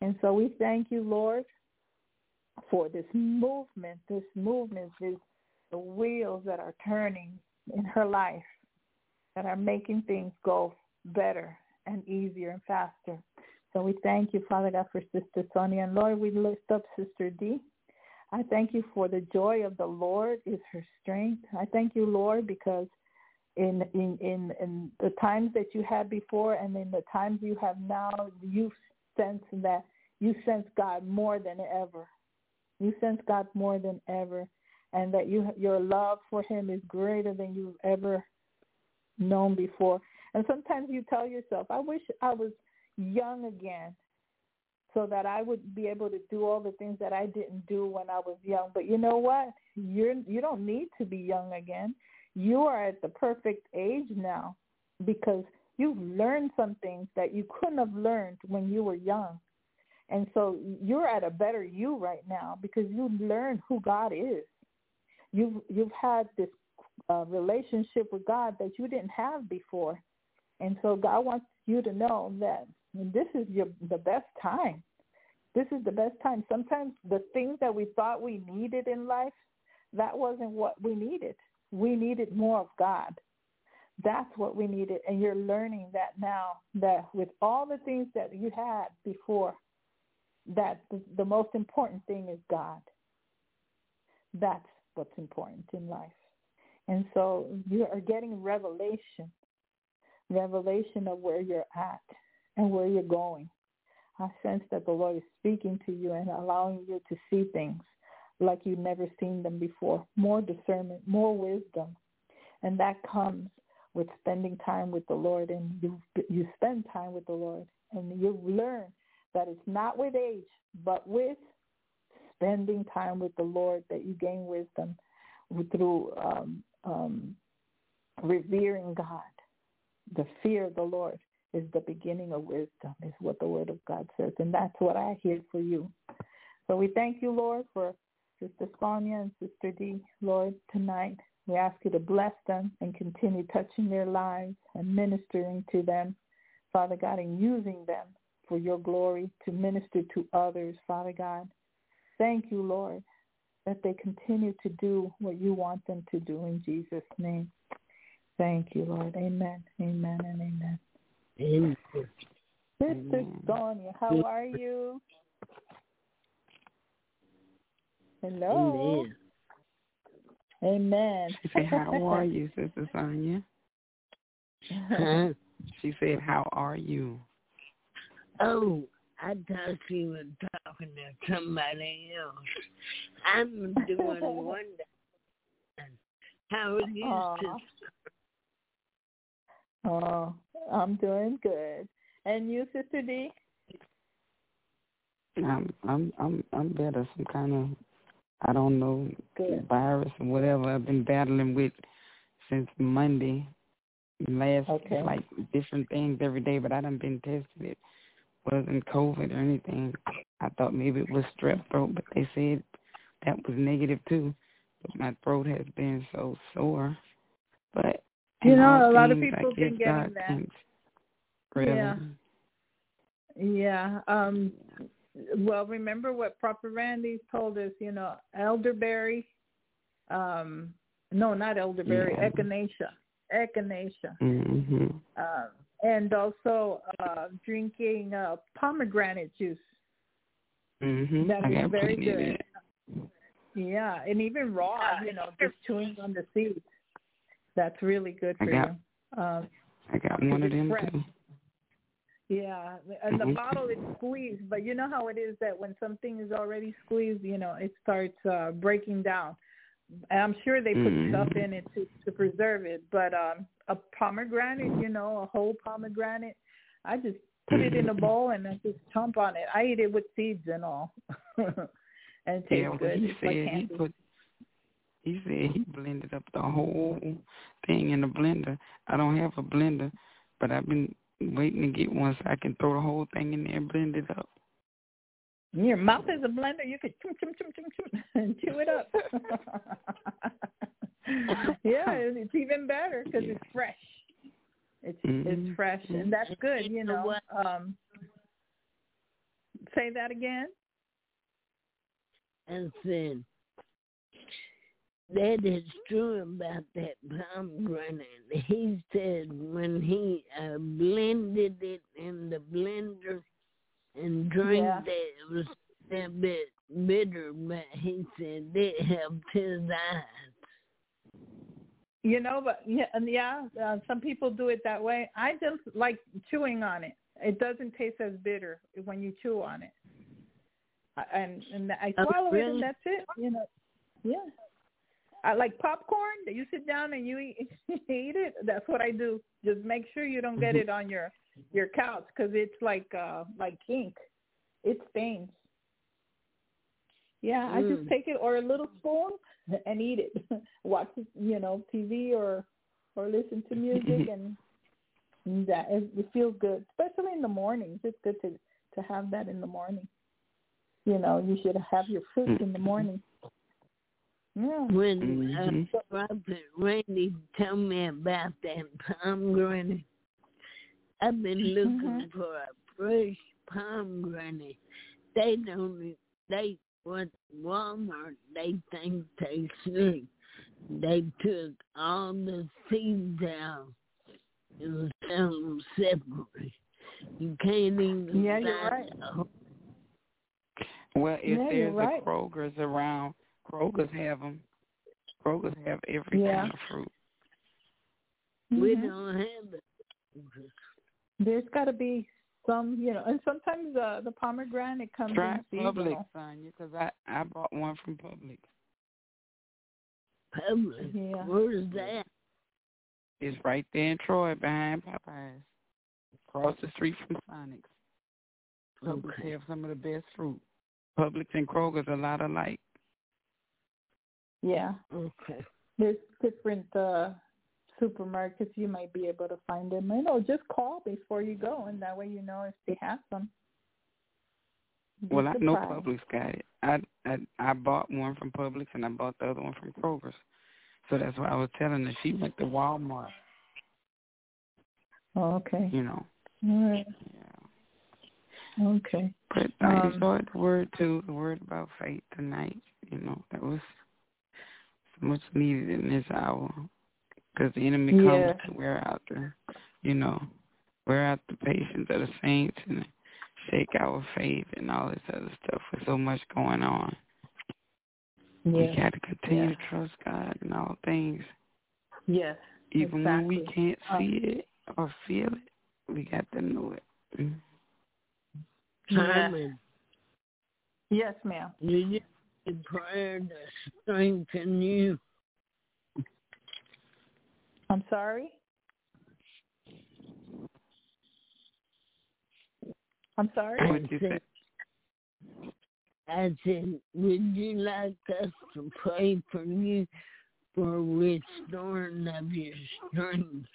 And so we thank you, Lord, for this movement, this movement, this the wheels that are turning in her life that are making things go better and easier and faster. So we thank you, Father God, for Sister Sonia. And Lord, we lift up Sister D. I thank you for the joy of the Lord is her strength. I thank you, Lord, because in in in, in the times that you had before and in the times you have now, you sense that you sense God more than ever. You sense God more than ever, and that you your love for Him is greater than you've ever known before. And sometimes you tell yourself, "I wish I was young again, so that I would be able to do all the things that I didn't do when I was young." But you know what? You're you don't need to be young again. You are at the perfect age now because you've learned some things that you couldn't have learned when you were young. And so you're at a better you right now because you learned who God is. You've you've had this uh, relationship with God that you didn't have before, and so God wants you to know that this is your the best time. This is the best time. Sometimes the things that we thought we needed in life, that wasn't what we needed. We needed more of God. That's what we needed, and you're learning that now. That with all the things that you had before, that the, the most important thing is God. That's what's important in life. And so you are getting revelation, revelation of where you're at and where you're going. I sense that the Lord is speaking to you and allowing you to see things like you've never seen them before. More discernment, more wisdom. And that comes with spending time with the Lord and you you spend time with the Lord and you learn that it's not with age but with spending time with the Lord that you gain wisdom through um, um, revering God. The fear of the Lord is the beginning of wisdom, is what the Word of God says, and that's what I hear for you. So we thank you, Lord, for Sister Sonia and Sister D, Lord, tonight. We ask you to bless them and continue touching their lives and ministering to them, Father God, and using them for your glory to minister to others, Father God. Thank you, Lord, that they continue to do what you want them to do in Jesus' name. Thank you, Lord. Amen. Amen and amen. Amen. Sister Sonia, how are you? Hello. Amen. Amen. She said, "How are you, Sister Sonia?" [laughs] She said, "How are you?" Oh, I thought she was talking to somebody else. I'm doing [laughs] wonderful. How are you, Aw. sister? Oh, I'm doing good. And you, Sister D? I'm I'm I'm I'm better. Some kind of I don't know Good. virus or whatever I've been battling with since Monday. Last Okay. like different things every day, but I done been tested. Wasn't COVID or anything. I thought maybe it was strep throat, but they said that was negative too. But my throat has been so sore. But You know, a lot of people I been getting that. thanks. Really. Yeah. Yeah. Um well remember what Prophet Randy told us, you know, elderberry, um no, not elderberry, Yeah. echinacea. Echinacea. Mhm. Um and also uh drinking uh pomegranate juice. Mhm. That I is got very good. that. Yeah, and even raw, you know, just chewing on the seeds. That's really good I for got- you. Um I got one of them fresh. too. Yeah, and the Mhm. bottle is squeezed, but you know how it is that when something is already squeezed, you know, it starts uh breaking down. And I'm sure they put stuff Mhm. in it to to preserve it, but um a pomegranate, you know, a whole pomegranate, I just put it in a Mhm. bowl and I just chomp on it. I eat it with seeds and all. [laughs] and it tastes Yeah, well, good. he said like he put. He said he blended up the whole thing in the blender. I don't have a blender, but I've been waiting to get one so I can throw the whole thing in there and blend it up. Your mouth is a blender. You could chum chum chum chum chum [laughs] and chew it up. [laughs] yeah, [laughs] it's even better because Yeah. it's fresh. It's Mhm. it's fresh and that's good. You know. Um, say that again. and said, that is true about that pomegranate. He said when he uh, blended it in the blender and drank Yeah. it was a bit bitter, but he said it helped his eyes. You know, but yeah, yeah, uh, some people do it that way. I just like chewing on it. It doesn't taste as bitter when you chew on it. And and I Oh, swallow it and that's it. You know, yeah. I like popcorn. You sit down and you eat, [laughs] eat it. That's what I do. Just make sure you don't get Mhm. it on your your couch because it's like uh like ink. It stains. Yeah, I just Mm. take it or a little spoon [laughs] and eat it. [laughs] Watch you know TV or or listen to music [laughs] and that it, it feels good, especially in the mornings. It's good to to have that in the morning. You know, you should have your fruit in the morning. Yeah. When Mhm. uh, Prophet Randy told me about that pomegranate, I've been looking Mhm. for a fresh pomegranate. They don't. They what Walmart they think they slick. They took all the seeds out and sell them separately. You can't even Yeah, you're right. a whole Well, if Yeah, there's right. a Kroger's around, Kroger's have them. Kroger's have every Yeah. kind of fruit. We Mhm. don't have it. There's got to be some, you know, and sometimes uh, the pomegranate comes Try in seasonal. Publix, Sonia, because I I bought one from Publix. Public. Yeah. Where's that? It's right there in Troy, behind Popeyes, across the street from Sonic's. Publix Okay. have some of the best fruit. Publix and Kroger's a lot alike. Yeah. Okay. There's different uh supermarkets you might be able to find them in or just call before you go and that way you know if they have them Be Well, I know surprised. Publix got it. I, I I bought one from Publix and I bought the other one from Kroger's. So that's why I was telling her she went to Walmart. Oh, okay. You know. All right. Yeah. Okay. But I Um, enjoyed the word too. The word about faith tonight. You know that was much needed in this hour because the enemy Yeah. comes to wear out the, you know, wear out the patience of the saints and shake our faith and all this other stuff with so much going on. We got to continue Yeah. to trust God in all things, Yes. even when we can't Uh, see it or feel it. We got to know it. Mm. Yeah. Yes, ma'am. you need a prayer to strengthen you. I'm sorry. I'm sorry. What you say? I said, would you like us to pray for you for restoring of your strength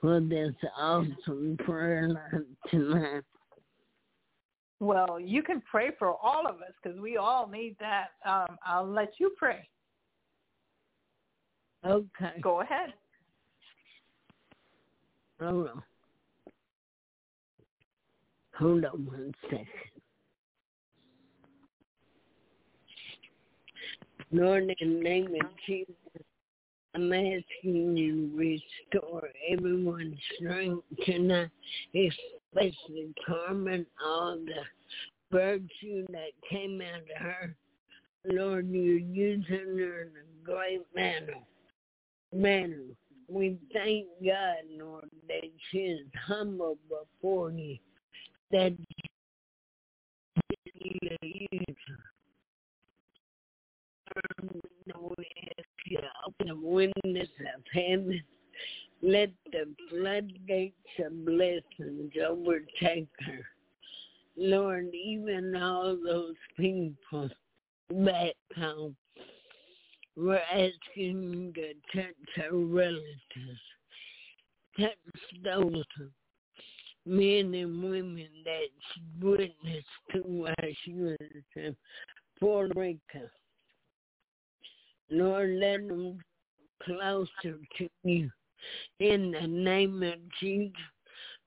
for this awesome prayer line tonight? Well, you can pray for all of us because we all need that. Um, I'll let you pray. Okay. Go ahead. Hold on. Hold on one second. Lord, in the name of Jesus, I'm asking you to restore everyone's strength tonight, especially Carmen, all the virtue that came out of her. Lord, you're using her in a great manner. Manner. We thank God, Lord, that she is humble before you, that you use her. We ask you open the windows of heaven. Let the floodgates of blessings overtake her. Lord, even all those people back home, we're asking touch her relatives, touch those men and women that witnessed to she was in Puerto Rico. Lord, let them closer to you. In the name of Jesus,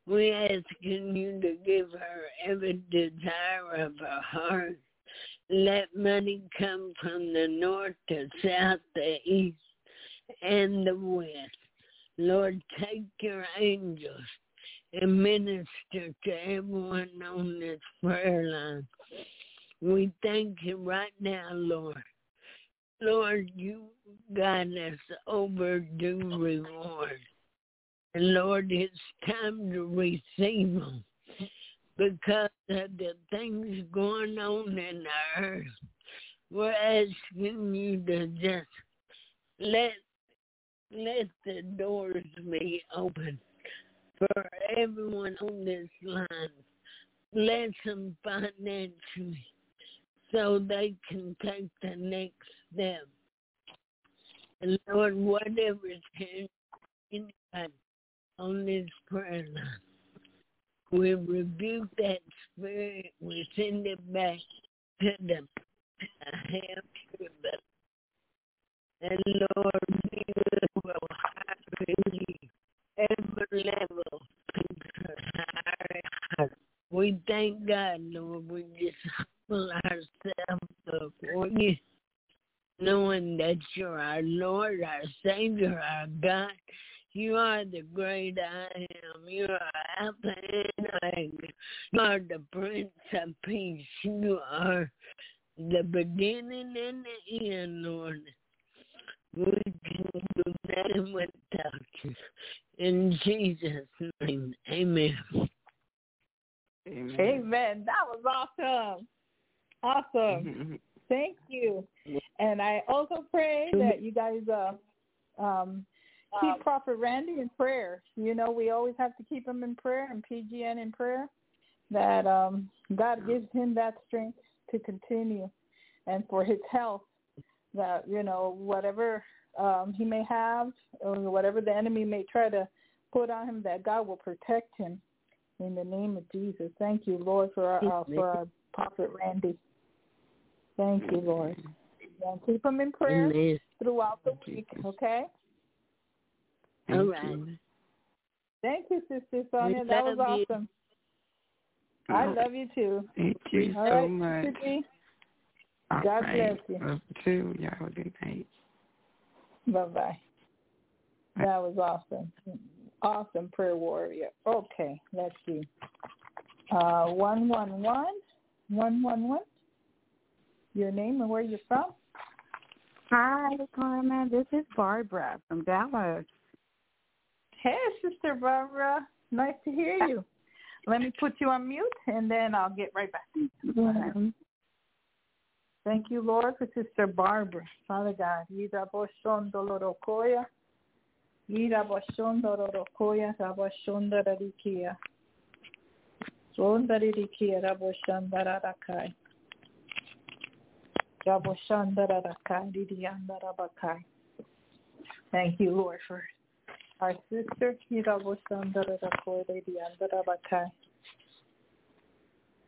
we're asking you to give her every desire of her heart. Let money come from the north, the south, the east, and the west. Lord, take your angels and minister to everyone on this prayer line. We thank you right now, Lord. Lord, you got us overdue reward. And Lord, it's time to receive them because of the things going on in the earth. We're asking you to just let let the doors be open for everyone on this line. Bless them financially so they can take the next step. And Lord, whatever is anybody on this prayer line, we rebuke that spirit. We send it back to them. Have and Lord, we will you every level. We thank God, Lord. We just humble ourselves before you, knowing that you're our Lord, our Savior, our God. You are the great I am. You are Alpha and Omega. You are the Prince of Peace. You are the beginning and the end, Lord. We can do nothing without you. In Jesus' name, amen. Amen. Amen. That was awesome. Awesome. [laughs] Thank you. And I also pray that you guys uh, um, keep Prophet Randy in prayer. You know, we always have to keep him in prayer and PGN in prayer. That um, God gives him that strength to continue, and for his health. That you know, whatever um, he may have, or whatever the enemy may try to put on him, that God will protect him. In the name of Jesus, thank you, Lord, for our uh, for our Prophet Randy. Thank you, Lord. And keep him in prayer Amen. throughout the week, okay? Thank All you. Thank you, Sister Sonia. We That was love you. awesome. I love you too. Thank you All so right, much. Sister All God right. bless you. Love you too. Y'all have a good night. Bye bye. That was awesome. Awesome prayer warrior. Okay, let's see. Uh, one one one, one one one. Your name and where you're from? Hi, Carmen. This is Barbara from Dallas. Hey, Sister Barbara. Nice to hear you. Let me put you on mute, and then I'll get right back. Mm-hmm. Thank you, Lord, for Sister Barbara. Father God, Ida Boshon Dolorokoya. Ida Boshon Dolorokoya, Raboshon Dorarikia. Sondarikia, Raboshon Dararakai. Raboshon Dararakai, Didianda Rabakai. Thank you, Lord, for our sister.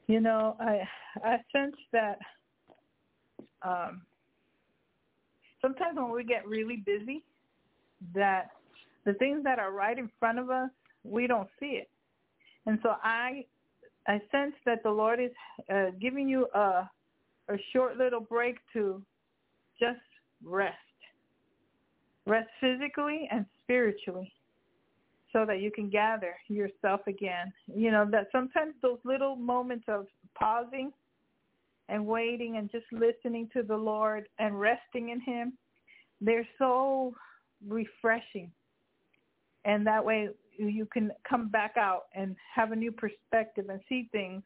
You know, I I sense that um, sometimes when we get really busy, that the things that are right in front of us, we don't see it. And so I, I sense that the Lord is uh, giving you a, a short little break to just rest, rest physically and spiritually, so that you can gather yourself again. You know that sometimes those little moments of pausing and waiting and just listening to the Lord and resting in him, they're so refreshing. And that way you can come back out and have a new perspective and see things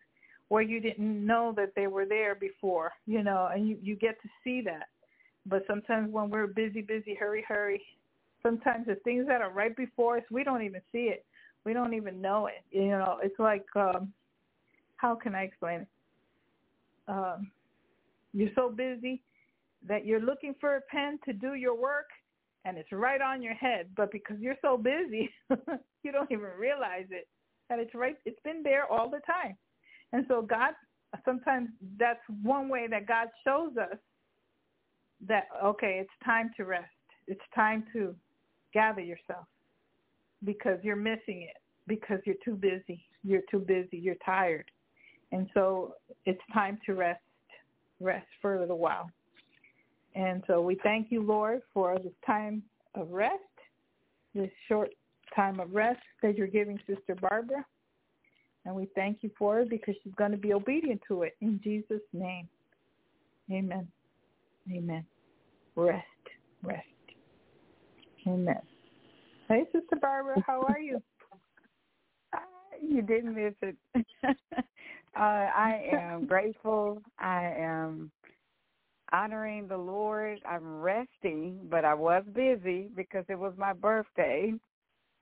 where you didn't know that they were there before, you know, and you, you get to see that. But sometimes when we're busy, busy, hurry, hurry, sometimes the things that are right before us, we don't even see it. We don't even know it. You know, it's like, um, how can I explain it? um, you're so busy that you're looking for a pen to do your work and it's right on your head but because you're so busy [laughs] you don't even realize it that it's right it's been there all the time and so god sometimes that's one way that god shows us that okay it's time to rest it's time to gather yourself because you're missing it because you're too busy you're too busy you're tired and so it's time to rest, rest for a little while. And so we thank you, Lord, for this time of rest, this short time of rest that you're giving Sister Barbara. And we thank you for it because she's going to be obedient to it in Jesus' name. Amen. Amen. Rest, rest. Amen. Hey, Sister Barbara, how are you? [laughs] You didn't miss it. [laughs] uh, I am grateful. I am honoring the Lord. I'm resting, but I was busy because it was my birthday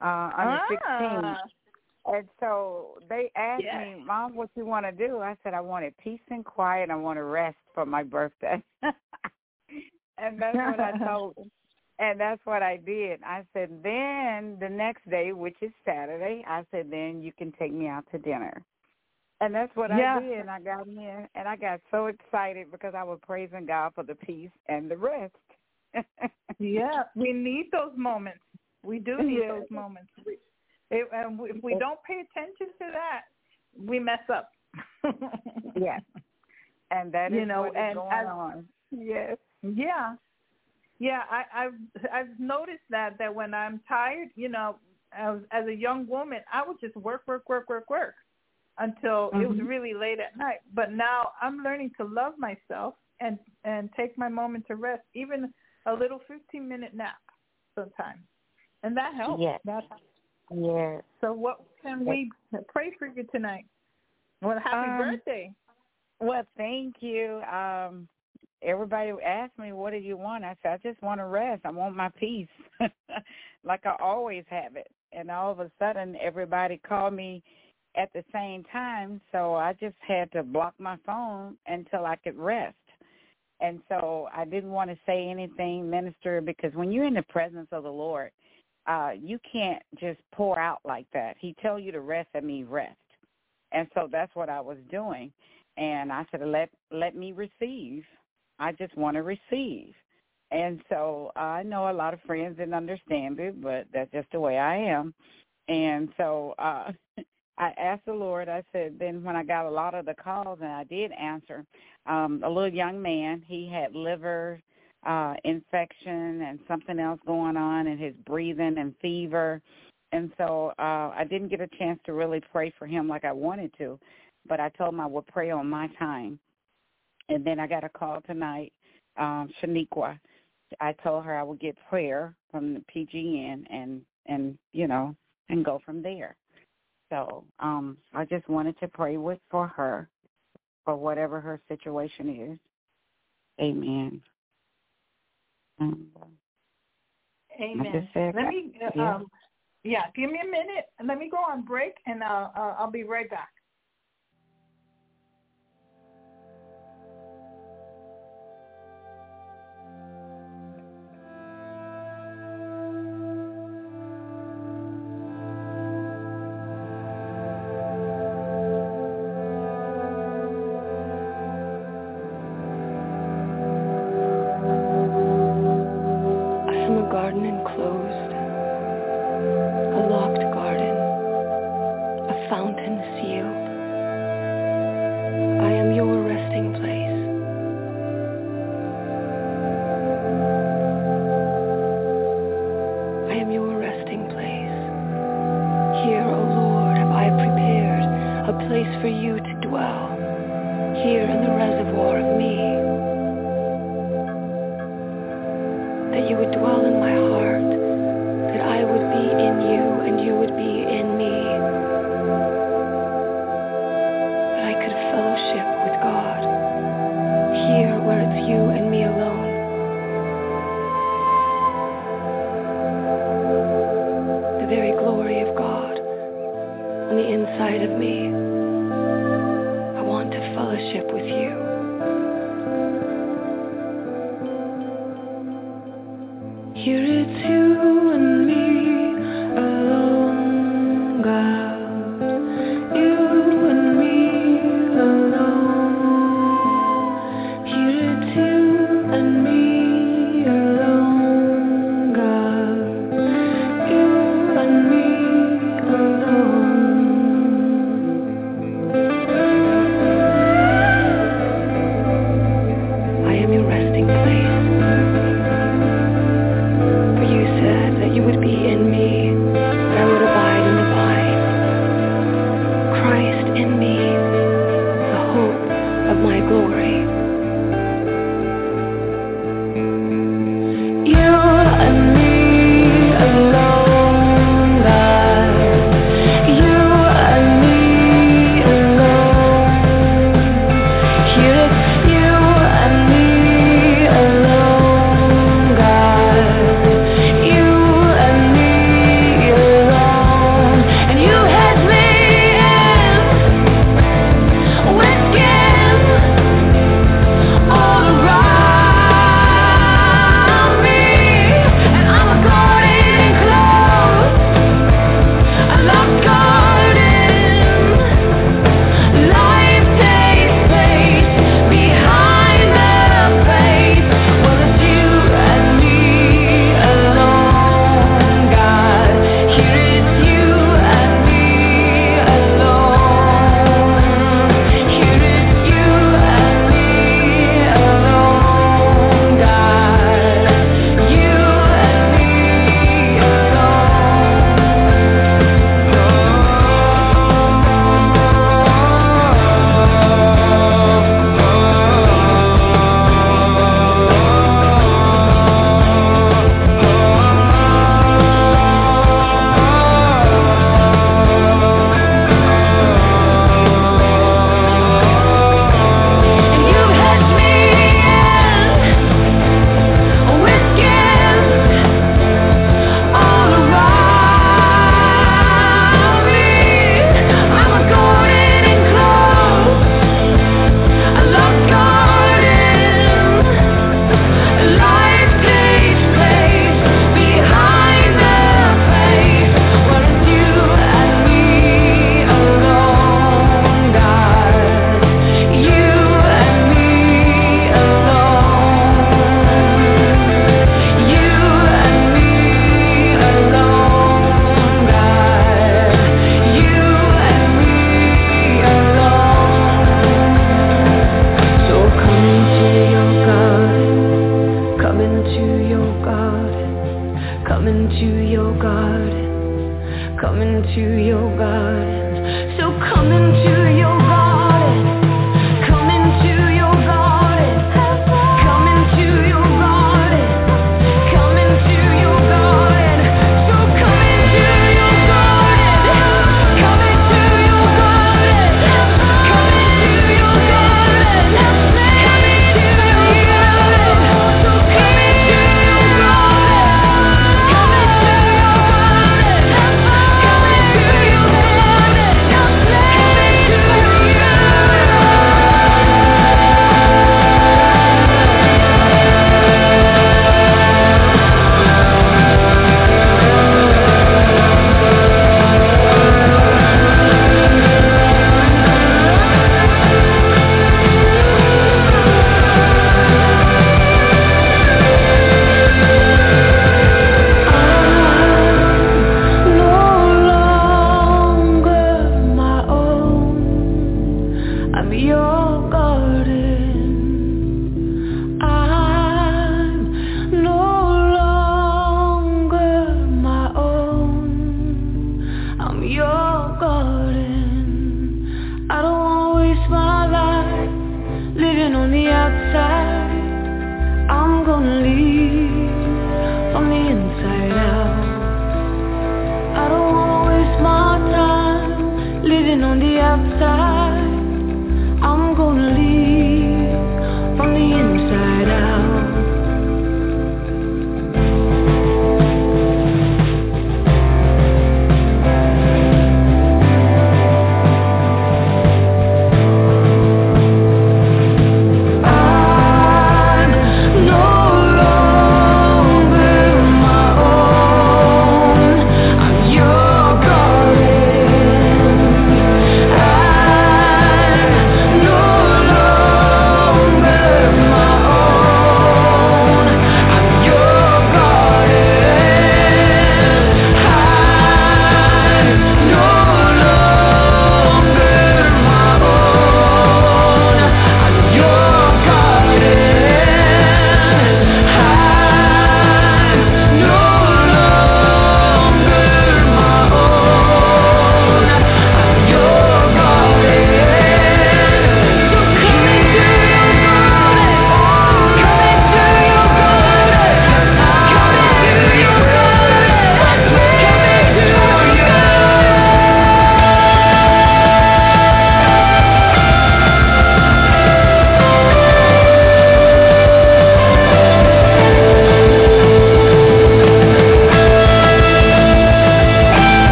uh, on the 16th. Ah, And so they asked Yes. me, Mom, what you want to do? I said, I wanted peace and quiet. I want to rest for my birthday. [laughs] and that's what I [laughs] told them. And that's what I did. I said, then the next day, which is Saturday, I said, then you can take me out to dinner. And that's what Yeah. I did. And I got in and I got so excited because I was praising God for the peace and the rest. yeah, [laughs] we need those moments. We do need Yeah. those moments. If, and if we don't pay attention to that, we mess up. [laughs] Yes. And that is You know, what is and going as- on. Yes. Yeah. Yeah, I, I've I've noticed that that when I'm tired, you know, as, as a young woman, I would just work, work, work, work, work until mm-hmm. it was really late at night. But now I'm learning to love myself and and take my moment to rest, even a little 15 minute nap sometimes, and that helps. Yes. That helps. Yes. So what can we pray for you tonight? Well, happy Um, birthday. Well, thank you. Um, everybody asked me, "What do you want?" I said, "I just want to rest. I want my peace, [laughs] like I always have it." And all of a sudden, everybody called me at the same time, so I just had to block my phone until I could rest. And so I didn't want to say anything, minister, because when you're in the presence of the Lord, uh, you can't just pour out like that. He tell you to rest, that means rest. And so that's what I was doing. And I said, let let me receive. I just want to receive. And so I know a lot of friends didn't understand it, but that's just the way I am. And so uh [laughs] I asked the Lord, I said, then when I got a lot of the calls and I did answer, um, a little young man, he had liver uh infection and something else going on and his breathing and fever. And so uh I didn't get a chance to really pray for him like I wanted to, but I told him I would pray on my time. And then I got a call tonight, um, Shaniqua. I told her I would get prayer from the PGN and and you know and go from there. So um, I just wanted to pray with for her for whatever her situation is. Amen. Uh, Amen. Let that. me, uh, Yeah. um, yeah, give me a minute. Let me go on break, and uh, uh, I'll be right back.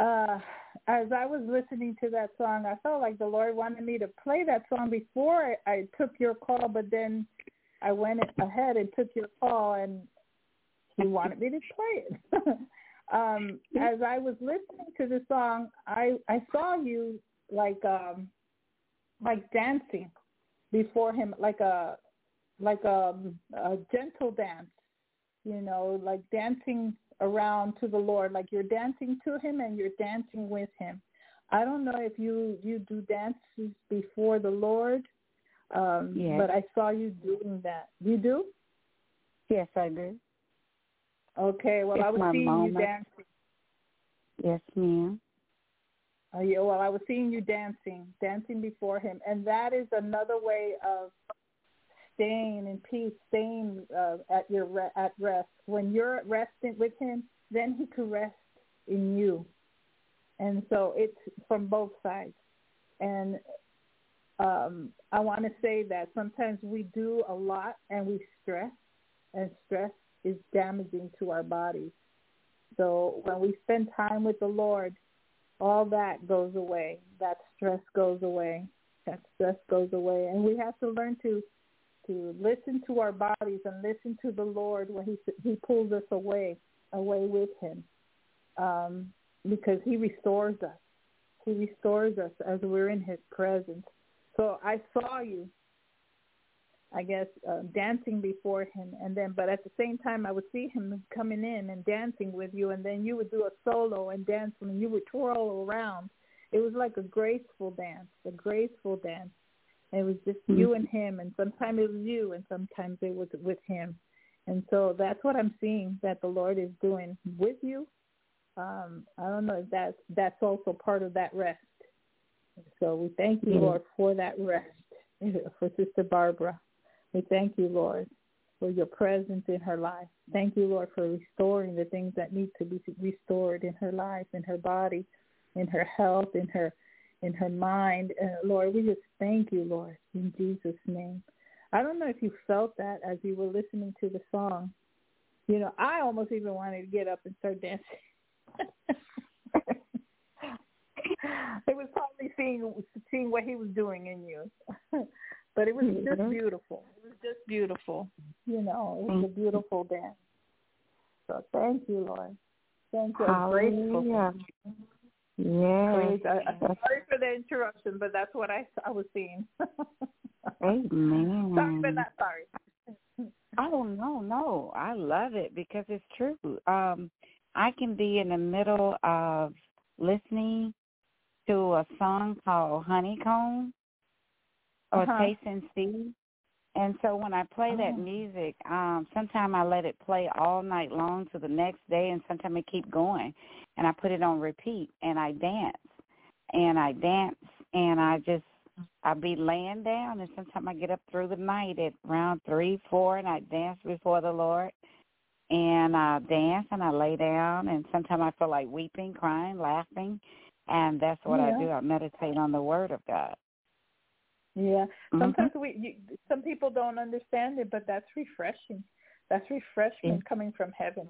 Uh, as I was listening to that song, I felt like the Lord wanted me to play that song before I, I took your call, but then I went ahead and took your call, and He wanted me to play it. [laughs] um, as I was listening to the song, I I saw you like um like dancing before Him, like a like a, a gentle dance you know, like dancing around to the Lord, like you're dancing to him and you're dancing with him. I don't know if you you do dances before the Lord, um, Yes. but I saw you doing that. You do? Yes, I do. Okay. Well, It's I was seeing moment. you dancing. Yes, ma'am. Uh, yeah, well, I was seeing you dancing, dancing before him, and that is another way of staying in peace, staying uh, at your re- at rest. When you're at resting with him, then he can rest in you, and so it's from both sides. And um, I want to say that sometimes we do a lot and we stress, and stress is damaging to our bodies. So when we spend time with the Lord, all that goes away. That stress goes away. That stress goes away, and we have to learn to to listen to our bodies and listen to the Lord when He He pulls us away, away with Him, um, because He restores us. He restores us as we're in His presence. So I saw you, I guess, uh, dancing before Him, and then, but at the same time, I would see Him coming in and dancing with you, and then you would do a solo and dance, and you would twirl around. It was like a graceful dance, a graceful dance. It was just you and him, and sometimes it was you, and sometimes it was with him. And so that's what I'm seeing that the Lord is doing with you. Um, I don't know if that's that's also part of that rest. So we thank you, Yes. Lord, for that rest [laughs] for Sister Barbara. We thank you, Lord, for your presence in her life. Thank you, Lord, for restoring the things that need to be restored in her life, in her body, in her health, in her in her mind. Uh, Lord, we just thank you, Lord, in Jesus' name. I don't know if you felt that as you were listening to the song. You know, I almost even wanted to get up and start dancing. [laughs] it was probably seeing seeing what he was doing in you. [laughs] but it was Mm-hmm. just beautiful. It was just beautiful. You know, it was a beautiful dance. So thank you, Lord. Thank you. I'm grateful. Yeah. Praise. I, I'm sorry for the interruption, but that's what I I was seeing. [laughs] Amen. sorry, but not sorry. Oh no, no. I love it because it's true. Um I can be in the middle of listening to a song called Honeycomb or Uh-huh. Taste and See. And so when I play that Oh. music, um, sometimes I let it play all night long to the next day and sometimes I keep going and I put it on repeat and I dance. And I dance and I just I'll be laying down and sometimes I get up through the night at around three, four and I dance before the Lord and I dance and I lay down and sometimes I feel like weeping, crying, laughing and that's what I do. I meditate on the word of God. Yeah. Mhm. Sometimes we you, some people don't understand it, but that's refreshing. That's refreshment coming from heaven.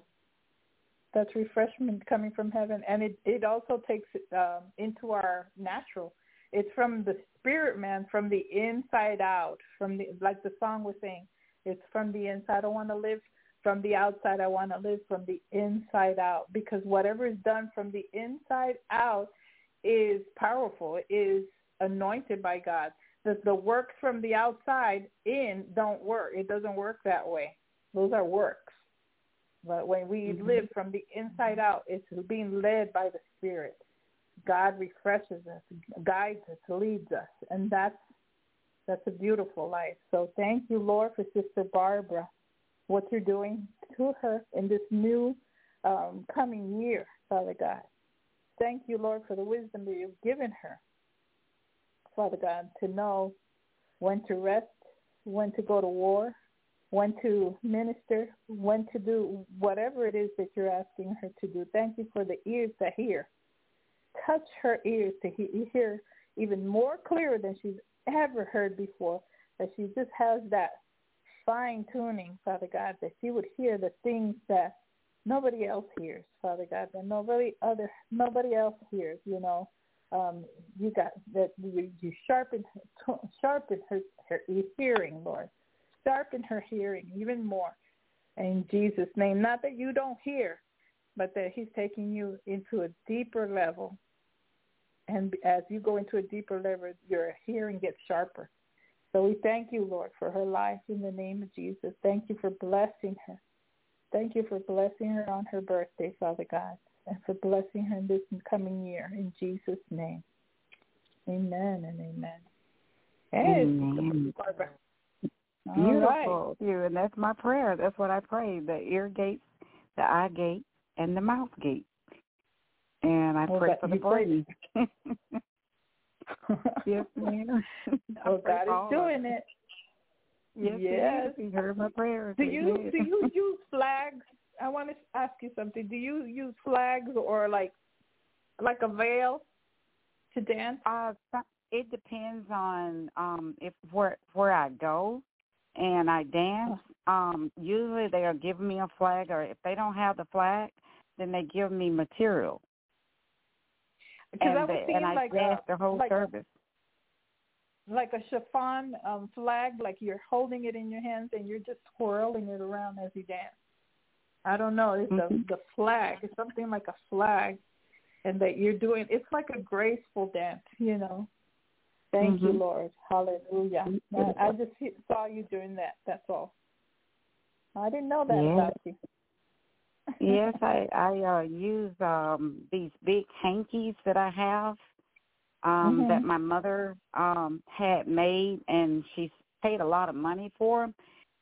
That's refreshment coming from heaven, and it it also takes um, into our natural. It's from the spirit man, from the inside out. From the like the song was saying, it's from the inside. I want to live from the outside. I want to live from the inside out because whatever is done from the inside out is powerful. Is anointed by God the the works from the outside in don't work. It doesn't work that way. Those are works. But when we Mhm. live from the inside out, it's being led by the Spirit. God refreshes us, guides us, leads us, and that's that's a beautiful life. So thank you, Lord, for Sister Barbara, what you're doing to her in this new um, coming year, Father God. Thank you, Lord, for the wisdom that you've given her. Father God, to know when to rest, when to go to war, when to minister, when to do whatever it is that you're asking her to do. Thank you for the ears that hear. Touch her ears to hear even more clearer than she's ever heard before, that she just has that fine tuning, Father God, that she would hear the things that nobody else hears, Father God, that nobody other nobody else hears, you know um, you got that you, you sharpen sharpen her, her hearing, Lord. Sharpen her hearing even more. In Jesus' name. Not that you don't hear, but that he's taking you into a deeper level. And as you go into a deeper level, your hearing gets sharper. So we thank you, Lord, for her life in the name of Jesus. Thank you for blessing her. Thank you for blessing her on her birthday, Father God and for blessing her in this coming year. In Jesus' name. Amen and amen. Hey, Amen. Barbara. Beautiful. You and that's my prayer. That's what I pray. The ear gate, the eye gate, and the mouth gate. And I Well, pray for the brain. [laughs] yes, ma'am. [laughs] Well, God is doing it. Yes, Yes. He, heard my prayers. Do you do you use flags? I want to ask you something. Do you use flags or like like a veil to dance? Uh, it depends on um if where where I go and I dance. Um, usually they'll give me a flag, or if they don't have the flag, then they give me material, Because and I they- and I like dance a, the whole like service. like a chiffon um, flag, like you're holding it in your hands and you're just twirling it around as you dance. I don't know. It's Mhm. the the flag. It's something like a flag, and that you're doing. It's like a graceful dance, you know. Thank you, Mhm. Lord. Hallelujah. I, just saw you doing that. That's all. I didn't know that about you. yes, I [laughs] I uh use um these big hankies that I have um Mhm. that my mother um had made and she paid a lot of money for them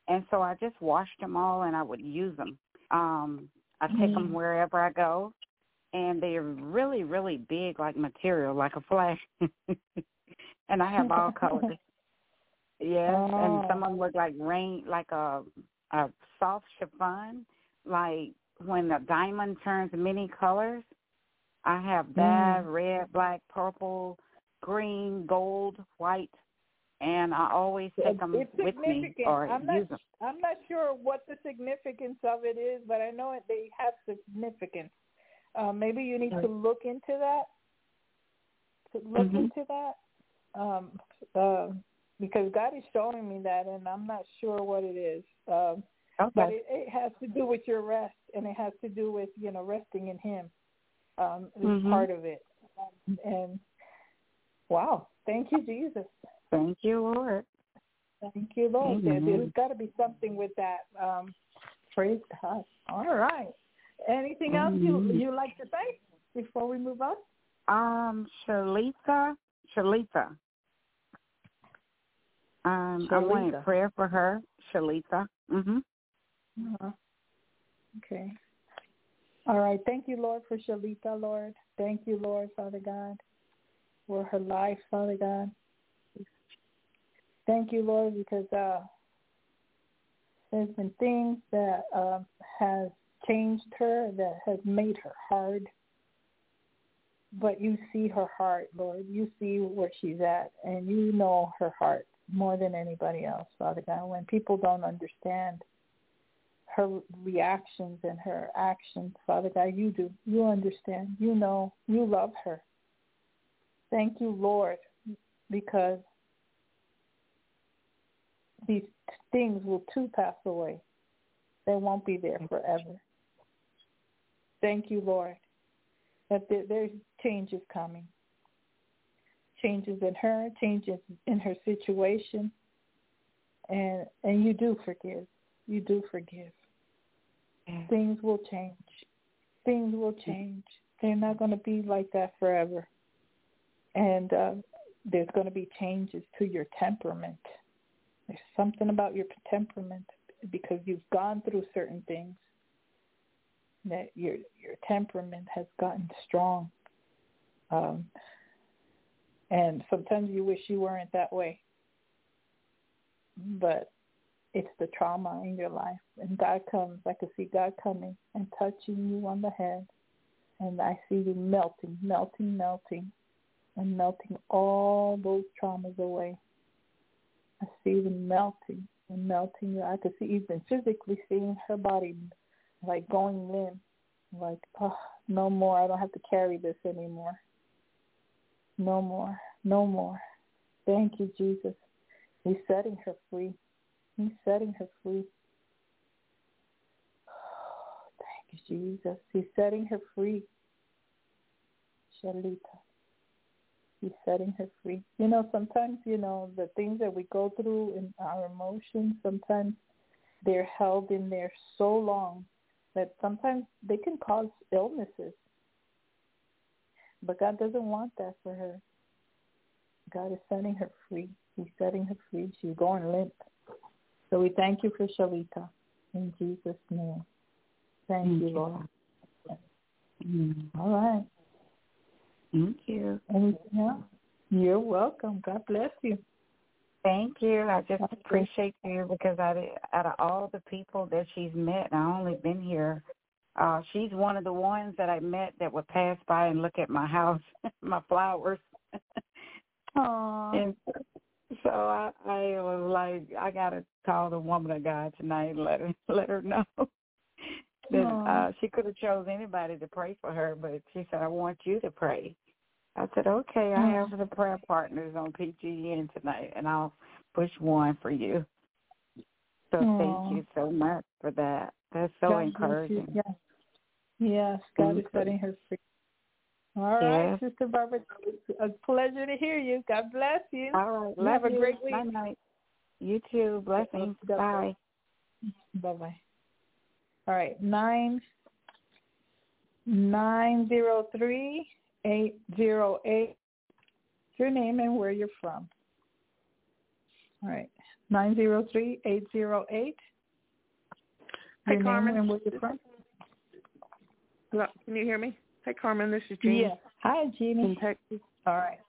and so I just washed them all and I would use them. Um I take them Mm. wherever I go and they're really really big like material like a flag. [laughs] and I have all [laughs] colors. Yes, and some Oh. of them look like rain, like a a soft chiffon, like when a diamond turns many colors. I have that Mm. red, black, purple, green, gold, white, and I always take them it's with me or I'm use not, them. I'm not sure what the significance of it is, but I know it, they have significance. Uh, maybe you need to look into that. To look Mhm. into that, um, uh, because God is showing me that, and I'm not sure what it is. Um, Okay. but it, it has to do with your rest, and it has to do with you know resting in Him. Um, is Mhm. part of it. Um, and wow, thank you, Jesus. Thank you, Lord. Thank you, Lord. Amen. there's got to be something with that. Um, praise God. All right. Anything else you Mhm. you like to say before we move on? Um, Shalita, Shalita. Um, I wanted Shalita. prayer for her, Shalita. Mhm. Uh-huh. Okay. All right. Thank you, Lord, for Shalita, Lord. Thank you, Lord, Father God, for her life, Father God. Thank you, Lord, because uh, there's been things that uh, has changed her, that has made her hard. But you see her heart, Lord. You see where she's at, and you know her heart more than anybody else, Father God. When people don't understand her reactions and her actions, Father God, you do. You understand. You know. You love her. Thank you, Lord, because these things will too pass away. They won't be there forever. Thank you, Lord, that there, there's changes coming. Changes in her, changes in her situation, and and you do forgive. You do forgive. Things will change. Things will change. They're not going to be like that forever. And uh, there's going to be changes to your temperament. There's something about your temperament because you've gone through certain things that your your temperament has gotten strong. Um, and sometimes you wish you weren't that way. But it's the trauma in your life. And God comes, I can see God coming and touching you on the head. And I see you melting, melting, melting, and melting all those traumas away. I see them melting and melting. I could see even physically seeing her body like going limp. Like, oh, no more. I don't have to carry this anymore. No more. No more. Thank you, Jesus. He's setting her free. He's setting her free. [sighs] Thank you, Jesus. He's setting her free. Shalita. He's setting her free. You know, sometimes, you know, the things that we go through in our emotions, sometimes they're held in there so long that sometimes they can cause illnesses. But God doesn't want that for her. God is setting her free. He's setting her free. She's going limp. So we thank you for Shalita in Jesus' name. Thank, Thank you, you. Lord. Mm. All right. Thank you. Anything else? You're welcome. God bless you. Thank you. I just appreciate you because out of, out of all the people that she's met, I only been here. Uh, she's one of the ones that I met that would pass by and look at my house, [laughs] my flowers. Aww. and so I, I was like, I gotta call the woman of God tonight and let her [laughs] let her know that uh, she could have chose anybody to pray for her, but she said, I want you to pray. I said, okay, I have the prayer partners on PGN tonight, and I'll push one for you. So Aw. thank you so much for that. That's so God encouraging. Yes. Yes, God Thank is you. setting her free. All right, Yes. Sister Barbara. It's a pleasure to hear you. God bless you. All right, You have a great week. Night. You too. Blessings. Bye. Bye bye. All right, nine nine zero three eight zero eight. Your name and where you're from. All right, nine zero three eight zero eight. Hi, Your Carmen. and where you're from. Hello, can you hear me? Hi, Carmen. This is Jean Yeah. Hi, in Jeannie. Texas. All right.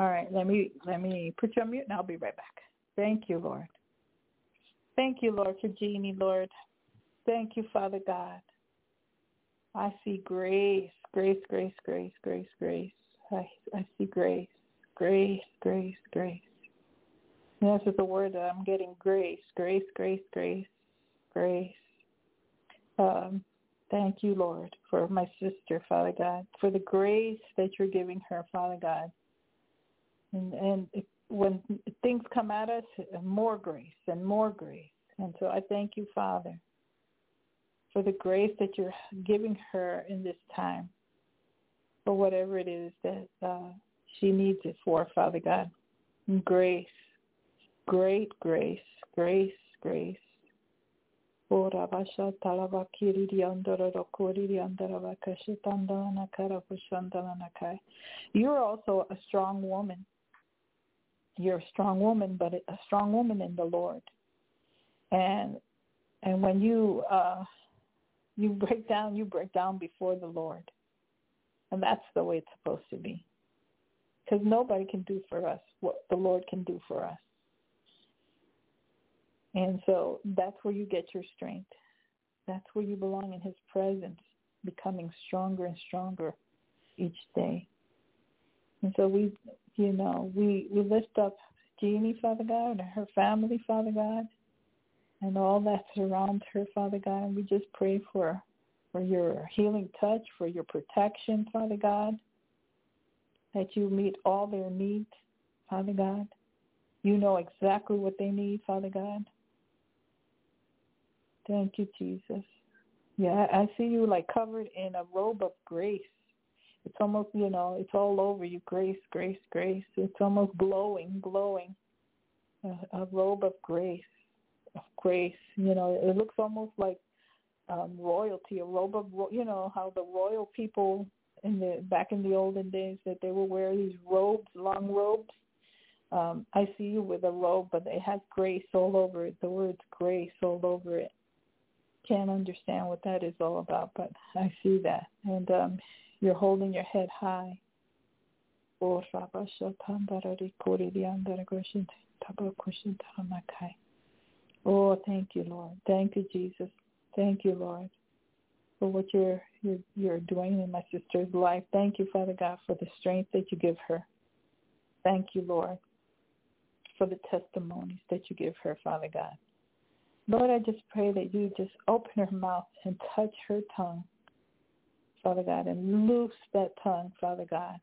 All right. Let me let me put you on mute and I'll be right back. Thank you, Lord. Thank you, Lord, for Jeannie, Lord. Thank you, Father God. I see grace, grace, grace, grace, grace, grace. I I see grace, grace, grace, grace. And this is the word that I'm getting grace, grace, grace, grace, grace. Um, thank you, Lord, for my sister, Father God, for the grace that you're giving her, Father God. And, and when things come at us, more grace and more grace. And so I thank you, Father, for the grace that you're giving her in this time, for whatever it is that uh, she needs it for, Father God. Grace, great grace, grace, grace. You're also a strong woman. You're a strong woman, but a strong woman in the Lord. And and when you uh, you break down, you break down before the Lord, and that's the way it's supposed to be. Because nobody can do for us what the Lord can do for us. And so that's where you get your strength. That's where you belong in his presence, becoming stronger and stronger each day. And so we, you know, we, we lift up Jeannie, Father God, and her family, Father God, and all that surrounds her, Father God. And we just pray for, for your healing touch, for your protection, Father God, that you meet all their needs, Father God. You know exactly what they need, Father God. Thank you, Jesus. Yeah, I see you like covered in a robe of grace. It's almost, you know, it's all over you. Grace, grace, grace. It's almost glowing, glowing. A, a robe of grace, of grace. You know, it looks almost like um, royalty, a robe of, you know, how the royal people in the back in the olden days that they would wear these robes, long robes. Um, I see you with a robe, but it has grace all over it. The words grace all over it can't understand what that is all about, but I see that. And um, you're holding your head high. Oh, Oh, thank you, Lord. Thank you, Jesus. Thank you, Lord, for what you're, you're you're doing in my sister's life. Thank you, Father God, for the strength that you give her. Thank you, Lord, for the testimonies that you give her, Father God. Lord, I just pray that you just open her mouth and touch her tongue, Father God, and loose that tongue, Father God.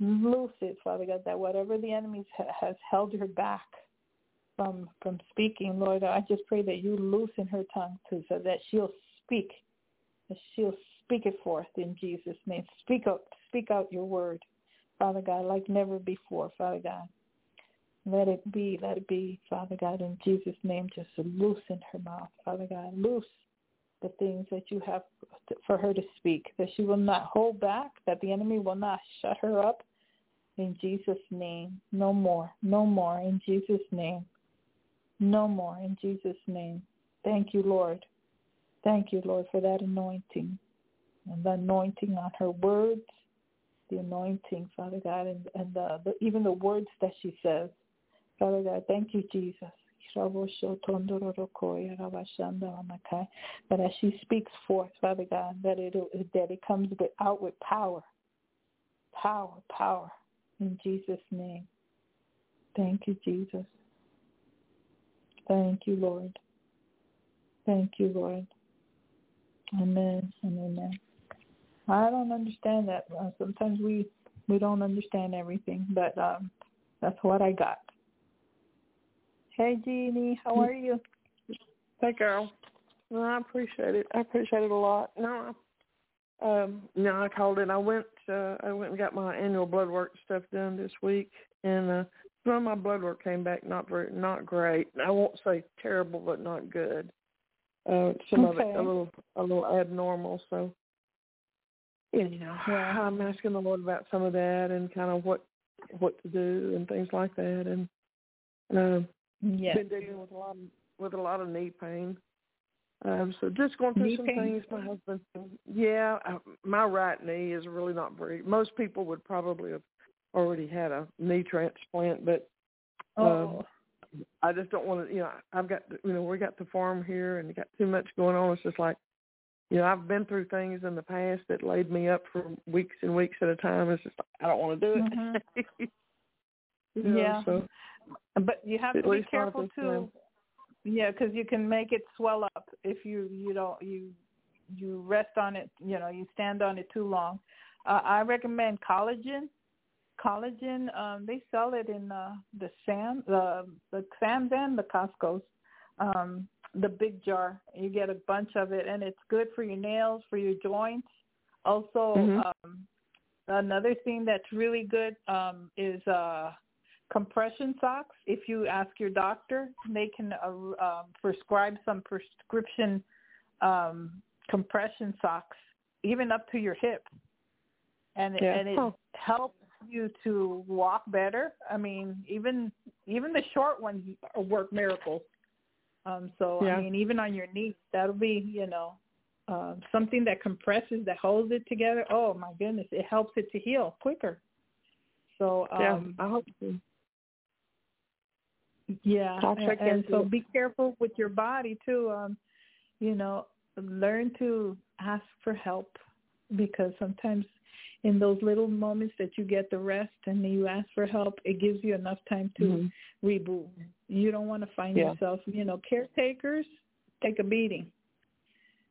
Loose it, Father God, that whatever the enemy has held her back from from speaking, Lord, I just pray that you loosen her tongue too, so that she'll speak, that she'll speak it forth in Jesus' name. Speak out, speak out your word, Father God, like never before, Father God. Let it be, let it be, Father God, in Jesus' name, just loosen her mouth, Father God. Loose the things that you have for her to speak, that she will not hold back, that the enemy will not shut her up. In Jesus' name, no more, no more, in Jesus' name. No more, in Jesus' name. Thank you, Lord. Thank you, Lord, for that anointing and the anointing on her words, the anointing, Father God, and, and the, the, even the words that she says. Father God, thank you, Jesus. But as she speaks forth, Father God, that it that it comes out with power, power, power, in Jesus' name. Thank you, Jesus. Thank you, Lord. Thank you, Lord. Amen and amen. I don't understand that. Sometimes we we don't understand everything, but um, that's what I got. Hey, Jeannie, how are you? Hey, girl. I appreciate it. I appreciate it a lot. No, I, um, no, I called it. I went. Uh, I went and got my annual blood work stuff done this week, and uh, some of my blood work came back not very, not great. I won't say terrible, but not good. Uh, some okay. of it a little, a little abnormal. So, you know, yeah. I'm asking the Lord about some of that and kind of what, what to do and things like that, and. Um, yeah. Been dealing with a lot of, with a lot of knee pain. Um, so just going through knee some pain? things. My husband, yeah, I, my right knee is really not very. Most people would probably have already had a knee transplant, but oh. um, I just don't want to. You know, I've got you know we got the farm here and got too much going on. It's just like you know I've been through things in the past that laid me up for weeks and weeks at a time. It's just I don't want to do it. Mm-hmm. [laughs] you know, yeah. So but you have to be careful too. time. Yeah, because you can make it swell up if you you don't you you rest on it. You know, you stand on it too long. Uh, I recommend collagen. Collagen, um, they sell it in uh, the Sam the the Sam's and the Costco's. Um, the big jar. You get a bunch of it, and it's good for your nails, for your joints. Also, Mhm. um, another thing that's really good um, is uh, compression socks. If you ask your doctor, they can uh, uh, prescribe some prescription um, compression socks, even up to your hip, and Yeah. and it Oh. helps you to walk better. I mean, even even the short ones work miracles. Um, so Yeah. I mean, even on your knee, that'll be you know um, something that compresses, that holds it together. Oh my goodness, it helps it to heal quicker. So yeah, um, I hope so. yeah, and, and so be careful with your body too. Um, you know, learn to ask for help because sometimes in those little moments that you get the rest and you ask for help, it gives you enough time to Mhm. reboot. You don't want to find Yeah. yourself, you know, caretakers take a beating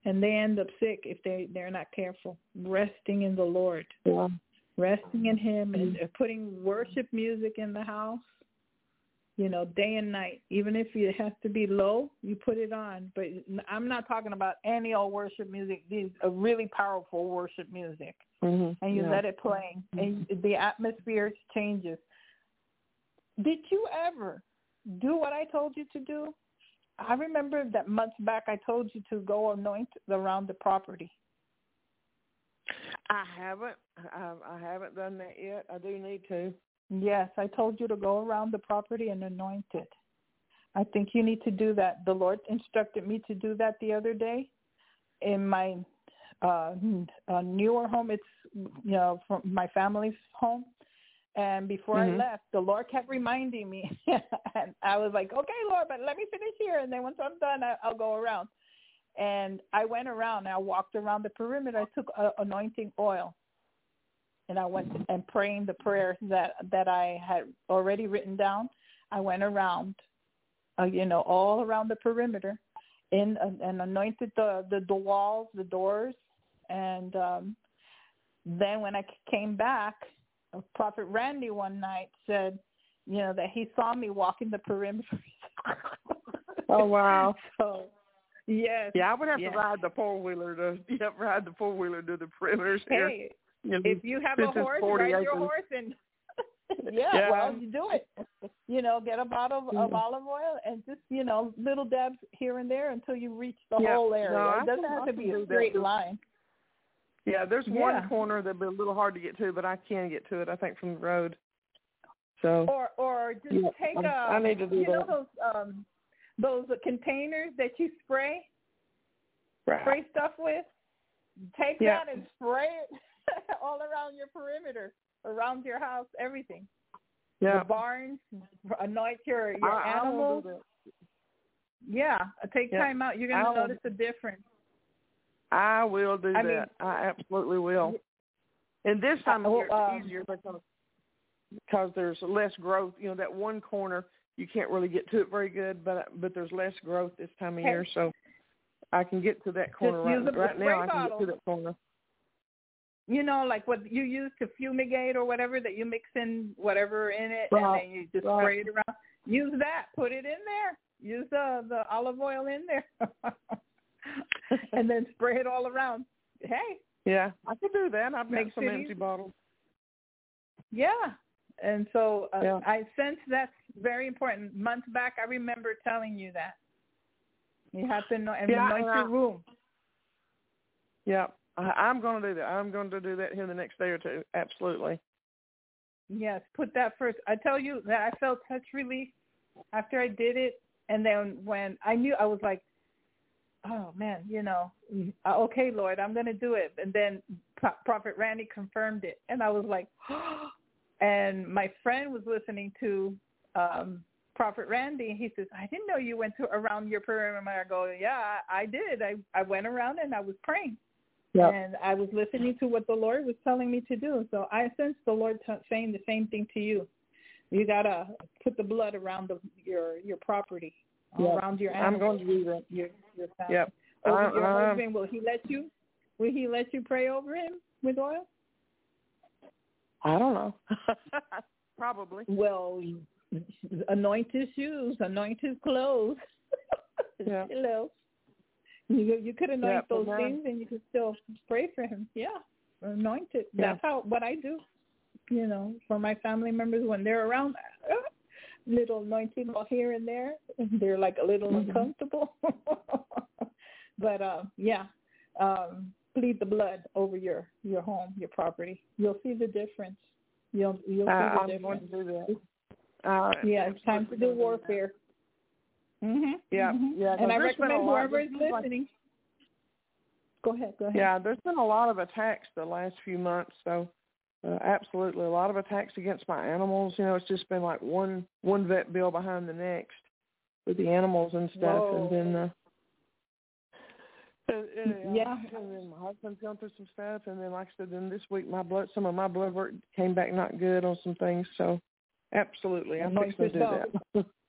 and they end up sick if they they're not careful. Resting in the Lord, Yeah. resting in him and Mm-hmm. uh, putting worship music in the house you know, day and night. Even if it has to be low, you put it on. But I'm not talking about any old worship music. These are really powerful worship music, Mhm. and you yeah. let it play, and the atmosphere changes. Did you ever do what I told you to do? I remember that months back I told you to go anoint around the property. I haven't. I, I haven't done that yet. I do need to. Yes, I told you to go around the property and anoint it. I think you need to do that. The Lord instructed me to do that the other day in my uh, uh newer home. It's you know from my family's home. And before Mhm. I left, the Lord kept reminding me, [laughs] and I was like, "Okay, Lord, but let me finish here, and then once I'm done, I, I'll go around." And I went around. And I walked around the perimeter. I took uh, anointing oil, and I went and praying the prayers that that I had already written down. I went around, uh, you know, all around the perimeter, in uh, and anointed the, the the walls, the doors, and um, then when I came back, Prophet Randy one night said, you know, that he saw me walking the perimeter. [laughs] Oh wow. so, yes. Yeah, I would have yes. to ride the four wheeler to you have to ride the four wheeler to the perimeters. Hey, know, if you have a horse, 40 ride your horse and [laughs] yeah, Yeah. well, you do it. You know, get a bottle of, of olive oil and just you know little dabs here and there until you reach the Yeah. whole area. No, it doesn't have to be a straight line. Yeah, there's Yeah. one corner that'd be a little hard to get to, but I can get to it. I think from the road. So Or or just Yeah, take I'm- a I need to do you know those um those containers that you spray right. spray stuff with. Take Yeah. that and spray it [laughs] all around your perimeter, around your house, everything. yeah. The barns, anoint your your I, I animals. that. Yeah, take Yeah. time out. You're gonna I'll- notice a difference. I will do I that. mean- I absolutely will. And this time of well, year it's um, easier because because there's less growth. You know, that one corner you can't really get to it very good, but but there's less growth this time of Hey. year, so I can get to that corner right, right now. I can get to that corner. You know, like what you use to fumigate or whatever that you mix in whatever in it, Right, and then you just right. spray it around. Use that. Put it in there. Use the the olive oil in there, [laughs] [laughs] and then spray it all around. Hey, Yeah, I could do that. I've got some empty bottles. Yeah. And so uh, Yeah. I sense that's very important. Months back, I remember telling you that. You have to know and Yeah, anoint your room. Yeah, I, I'm going to do that. I'm going to do that here the next day or two. Absolutely. Yes, put that first. I tell you that I felt such relief after I did it. And then when I knew, I was like, oh, man, you know, uh, okay, Lord, I'm going to do it. And then Pro- Prophet Randy confirmed it. And I was like, [gasps] and my friend was listening to um Prophet Randy, and he says, "I didn't know you went to around your perimeter." I go, "Yeah, I, did. I I went around and I was praying, Yeah. and I was listening to what the Lord was telling me to do. So I sense the Lord t- saying the same thing to you, You gotta put the blood around the, your your property, Yep. around your I'm going to do that. your your. Yep. I- uh, your I- husband, will he let you? Will he let you pray over him with oil? I don't know. [laughs] Probably. Well, anoint his shoes, anoint his clothes. [laughs] Yeah. Hello. You you could anoint Yeah, those things, and you could still pray for him. Yeah, anoint it. Yeah. That's how what I do. You know, for my family members when they're around, little anointing all here and there. [laughs] They're like a little Mhm. uncomfortable. [laughs] but uh, yeah, um, plead the blood over your your home, your property. You'll see the difference. You'll you'll see Uh, the I'm going to do that. Uh, Yeah, it's time to do warfare. Mhm. Yeah, mhm. yeah, And I recommend whoever is listening. Go ahead. Go ahead. Yeah, there's been a lot of attacks the last few months. So, uh, absolutely, a lot of attacks against my animals. You know, it's just been like one one vet bill behind the next with the animals and stuff, Whoa. and then. Uh, and, and, Yeah. and then my husband's going through some stuff, and then like I said, then this week my blood, some of my blood work came back not good on some things. So, absolutely, I'm fixing to do that. [laughs] [laughs]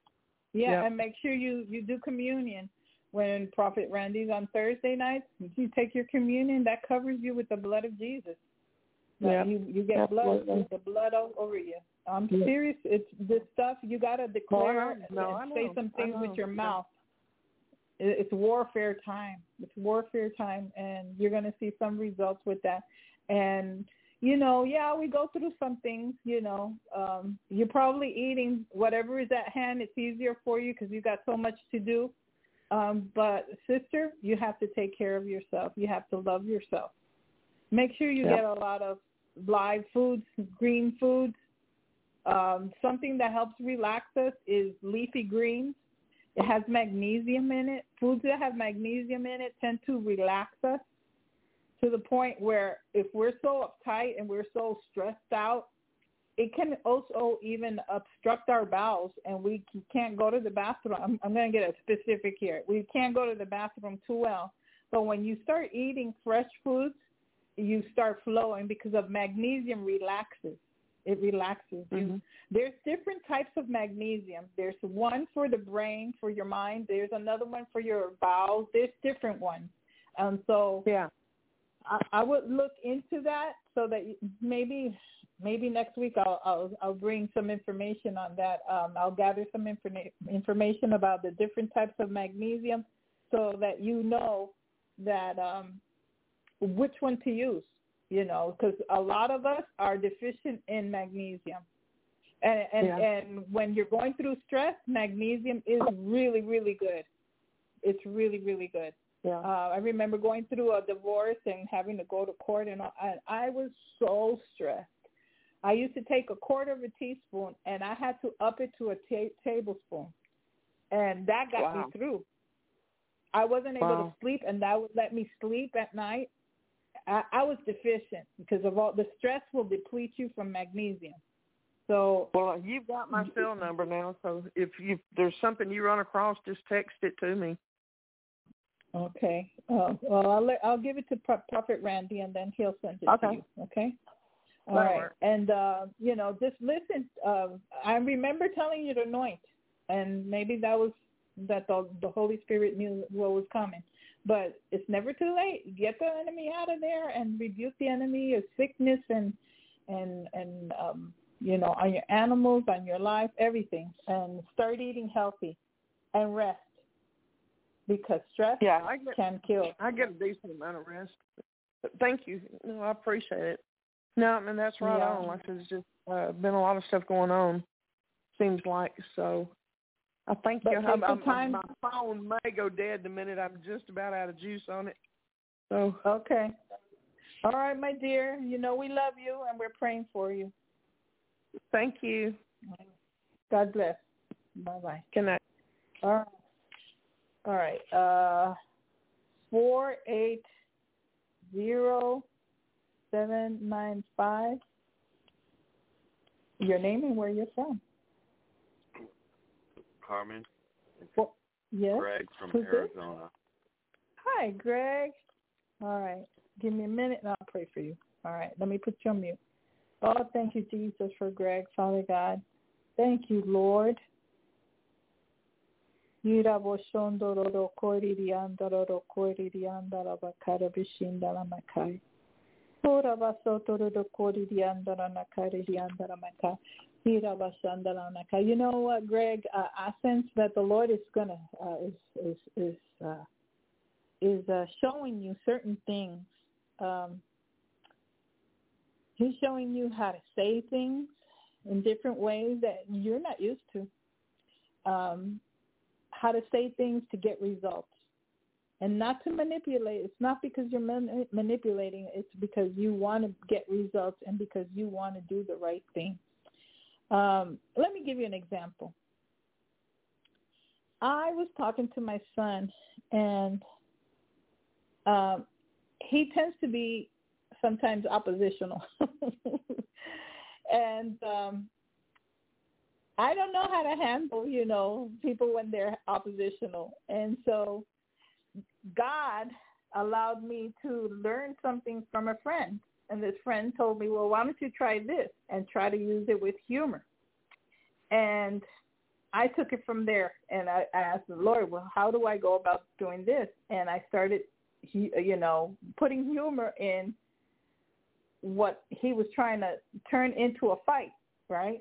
Yeah, Yep. and make sure you you do communion when Prophet Randy's on Thursday nights. You take your communion. That covers you with the blood of Jesus. Like, Yeah, you you get blood absolutely. the blood o- over you. I'm Yeah. serious. It's this stuff you got to declare. No, and say know. some things with your mouth. It- It's warfare time. It's warfare time, and you're going to see some results with that. And you know, yeah, we go through some things. You know, um, you're probably eating whatever is at hand. It's easier for you because you got so much to do. Um, but sister, you have to take care of yourself. You have to love yourself. Make sure you Yeah. get a lot of live foods, green foods. Um, something that helps relax us is leafy greens. It has magnesium in it. Foods that have magnesium in it tend to relax us to the point where if we're so uptight and we're so stressed out, it can also even obstruct our bowels and we can't go to the bathroom. I'm, I'm going to get a specific here. We can't go to the bathroom too well. But when you start eating fresh foods, you start flowing because of magnesium relaxes. It relaxes you. Mhm. There's different types of magnesium. There's one for the brain, for your mind. There's another one for your bowels. There's different ones. And so Yeah. I, I would look into that so that maybe maybe next week I'll I'll, I'll bring some information on that. Um, I'll gather some informa- information about the different types of magnesium so that you know that um, which one to use. You know, because a lot of us are deficient in magnesium. And and, Yeah. and when you're going through stress, magnesium is really really good. It's really really good. Yeah. Uh, I remember going through a divorce and having to go to court, and I, I was so stressed. I used to take a quarter of a teaspoon, and I had to up it to a ta- tablespoon, and that got Wow. me through. I wasn't able Wow. to sleep, and that would let me sleep at night. I, I was deficient because of all the stress will deplete you from magnesium. So Well, you've got my cell number now, so if you there's something you run across, just text it to me. Okay. Uh, well, I'll let, I'll give it to Pro- Prophet Randy, and then he'll send it Okay. to you. Okay. All right. work. And uh, you know, just listen. Uh, I remember telling you to anoint, and maybe that was that the the Holy Spirit knew what was coming. But it's never too late. Get the enemy out of there and rebuke the enemy of sickness and and and um, you know on your animals, on your life, everything, and start eating healthy and rest because stress Yeah, I get can kill. I get a decent amount of rest. But thank you. No, I appreciate it. No, I mean that's right Yeah. on. Like there's just uh, been a lot of stuff going on. Seems like so. I thank But you. take I'm, I'm, time- my phone may go dead the minute I'm just about out of juice on it. So Okay. All right, my dear. You know we love you and we're praying for you. thank you. God bless. Bye bye. Good night. All right. All right. Uh, four eight zero seven nine five. Your name and where you're from. Carmen, Well, yes. Greg from Who's this? Arizona. Hi, Greg. All right. Give me a minute and I'll pray for you. All right. Let me put you on mute. Oh, thank you, Jesus, for Greg, Father God. Thank you, Lord. You know what, Greg? Uh, I sense that the Lord is gonna uh, is is is uh, is uh, showing you certain things. Um, he's showing you how to say things in different ways that you're not used to. Um, how to say things to get results and not to manipulate. It's not because you're man- manipulating. It's because you want to get results and because you want to do the right thing. Um, let me give you an example. I was talking to my son, and um, he tends to be sometimes oppositional. [laughs] and um, I don't know how to handle, you know, people when they're oppositional. And so God allowed me to learn something from a friend. And this friend told me, well, why don't you try this and try to use it with humor? And I took it from there and I, I asked the Lord, well, how do I go about doing this? And I started, you know, putting humor in what he was trying to turn into a fight, right?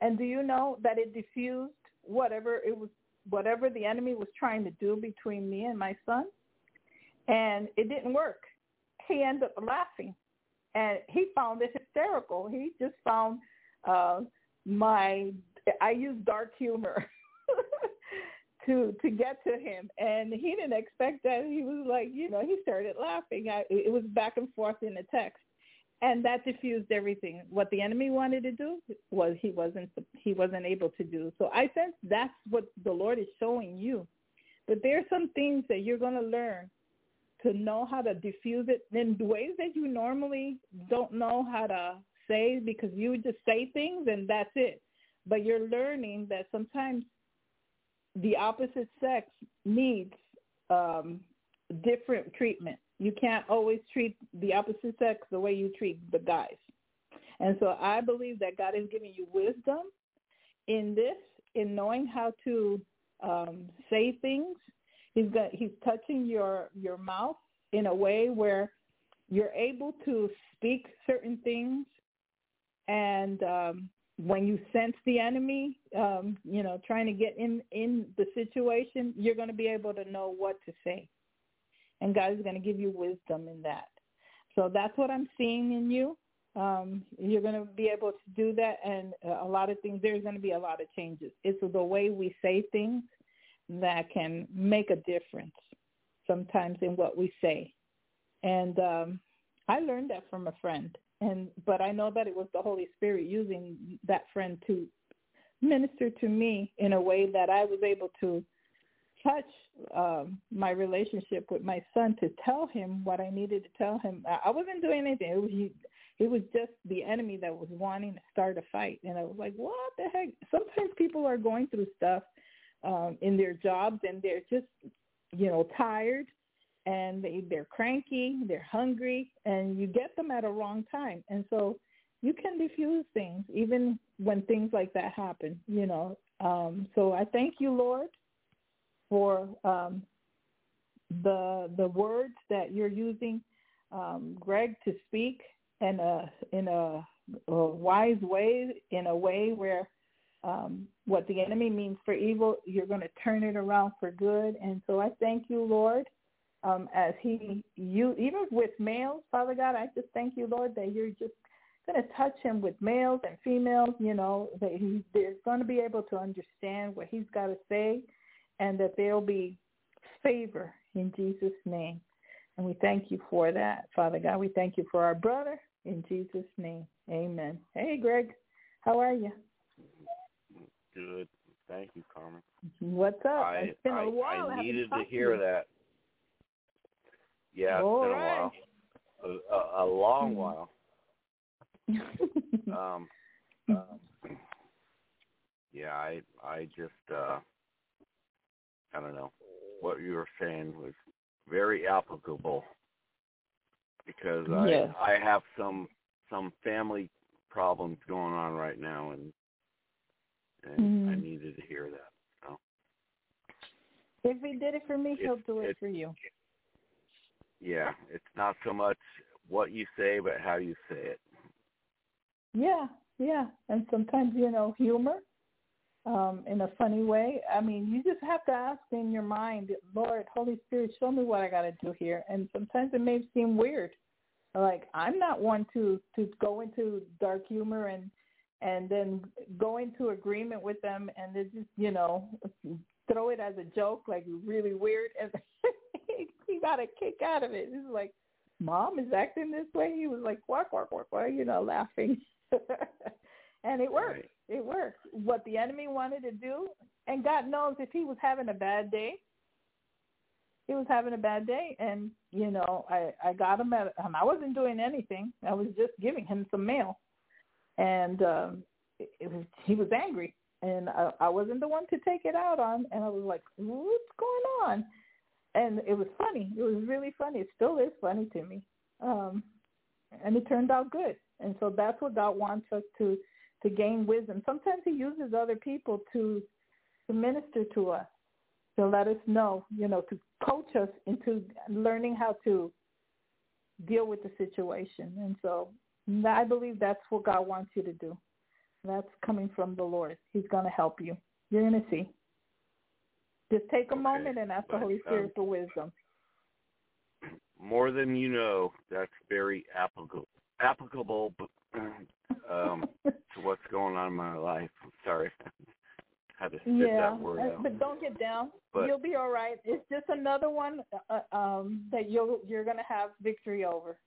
And do you know that it diffused whatever it was, whatever the enemy was trying to do between me and my son? And it didn't work. He ended up laughing, and he found it hysterical. He just found uh, my I use dark humor [laughs] to to get to him, and he didn't expect that. He was like, you know, he started laughing. I, it was back and forth in the text, and that diffused everything. What the enemy wanted to do was he wasn't he wasn't able to do. So I sense that's what the Lord is showing you. But there are some things that you're going to learn to know how to diffuse it in ways that you normally don't know how to say because you just say things and that's it. But you're learning that sometimes the opposite sex needs um, different treatment you can't always treat the opposite sex the way you treat the guys. And so I believe that God is giving you wisdom in this, in knowing how to um, say things. He's got, he's touching your your mouth in a way where you're able to speak certain things, and um, when you sense the enemy, um, you know, trying to get in in the situation, you're going to be able to know what to say and God is going to give you wisdom in that. So that's what I'm seeing in you. Um, you're going to be able to do that, and a lot of things. There's going to be a lot of changes. It's the way we say things that can make a difference sometimes in what we say. And um, I learned that from a friend, and but I know that it was the Holy Spirit using that friend to minister to me in a way that I was able to touch um, my relationship with my son to tell him what I needed to tell him. I wasn't doing anything. It was he, it was just the enemy that was wanting to start a fight, and I was like, "What the heck?" Sometimes people are going through stuff um, in their jobs, and they're just, you know, tired, and they they're cranky, they're hungry, and you get them at a wrong time, and so you can diffuse things even when things like that happen. You know, um, so I thank you, Lord for um, the the words that you're using, um, Greg, to speak in a in a, a, wise way, in a way where um, what the enemy means for evil, you're going to turn it around for good. And so I thank you, Lord, um, as he you even with males, Father God, I just thank you, Lord, that you're just going to touch him with males and females. You know that he, they're going to be able to understand what he's got to say and that there'll be favor in Jesus' name. And we thank you for that, Father God. We thank you for our brother in Jesus' name. Amen. Hey, Greg, how are you? Good. Thank you, Carmen. What's up? I, it's been I, a while. I, I needed to to hear that. Yeah, it's All been right. a while. A, a, a long Mm-hmm. while. [laughs] um, um, yeah, I I just uh I don't know what you were saying was very applicable because Yes. I I have some some family problems going on right now and and I Mhm. needed to hear that. So If he did it for me, he'll do it it's- for you. yeah, it's not so much what you say, but how you say it. Yeah, yeah. And sometimes, you know, humor um, in a funny way. I mean, you just have to ask in your mind, Lord, Holy Spirit, show me what I got to do here. And sometimes it may seem weird. Like I'm not one to to go into dark humor and and then go into agreement with them and they just you know throw it as a joke like really weird and [laughs] he got a kick out of it. He's like, Mom is acting this way. He was like, quack quack quack quack, you know, laughing. [laughs] and it worked. It worked. What the enemy wanted to do, and God knows if he was having a bad day, he was having a bad day, and you know, I I got him at, and I wasn't doing anything. I was just giving him some mail, and um, it, it was he was angry, and I, I wasn't the one to take it out on, and I was like, what's going on? And it was funny. It was really funny. It still is funny to me. Um, and it turned out good. And so that's what God wants us to to gain wisdom. Sometimes He uses other people to to minister to us, to let us know, you know, to coach us into learning how to deal with the situation. And so I believe that's what God wants you to do. That's coming from the Lord. He's going to help you. You're going to see. Just take a Okay, moment and ask the but, Holy um, Spirit for wisdom. More than you know, that's very applicable applicable um, to [laughs] what's going on in my life. I'm sorry. [laughs] Had to spit yeah, that word out. but don't get down. But- You'll be all right. It's just another one uh, um, that you'll you're going to have victory over.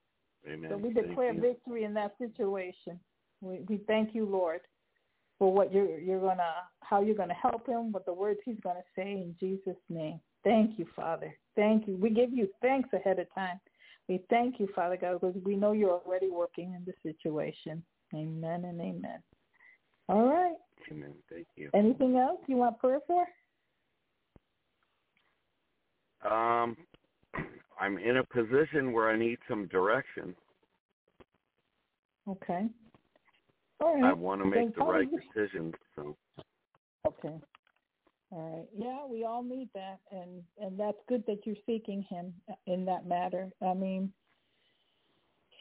Amen. So we Thank declare you. victory in that situation. We we thank you, Lord, for what you're you're gonna how you're gonna help him, what the words he's gonna say in Jesus' name. Thank you, Father. Thank you. We give you thanks ahead of time. We thank you, Father God, because we know you're already working in the situation. Amen and amen. All right. Amen. Thank you. Anything else you want prayer for? Um, I'm in a position where I need some direction. Okay. All right. I want to make the right decision. So Okay. All right. Yeah, we all need that, and and that's good that you're seeking Him in that matter. I mean,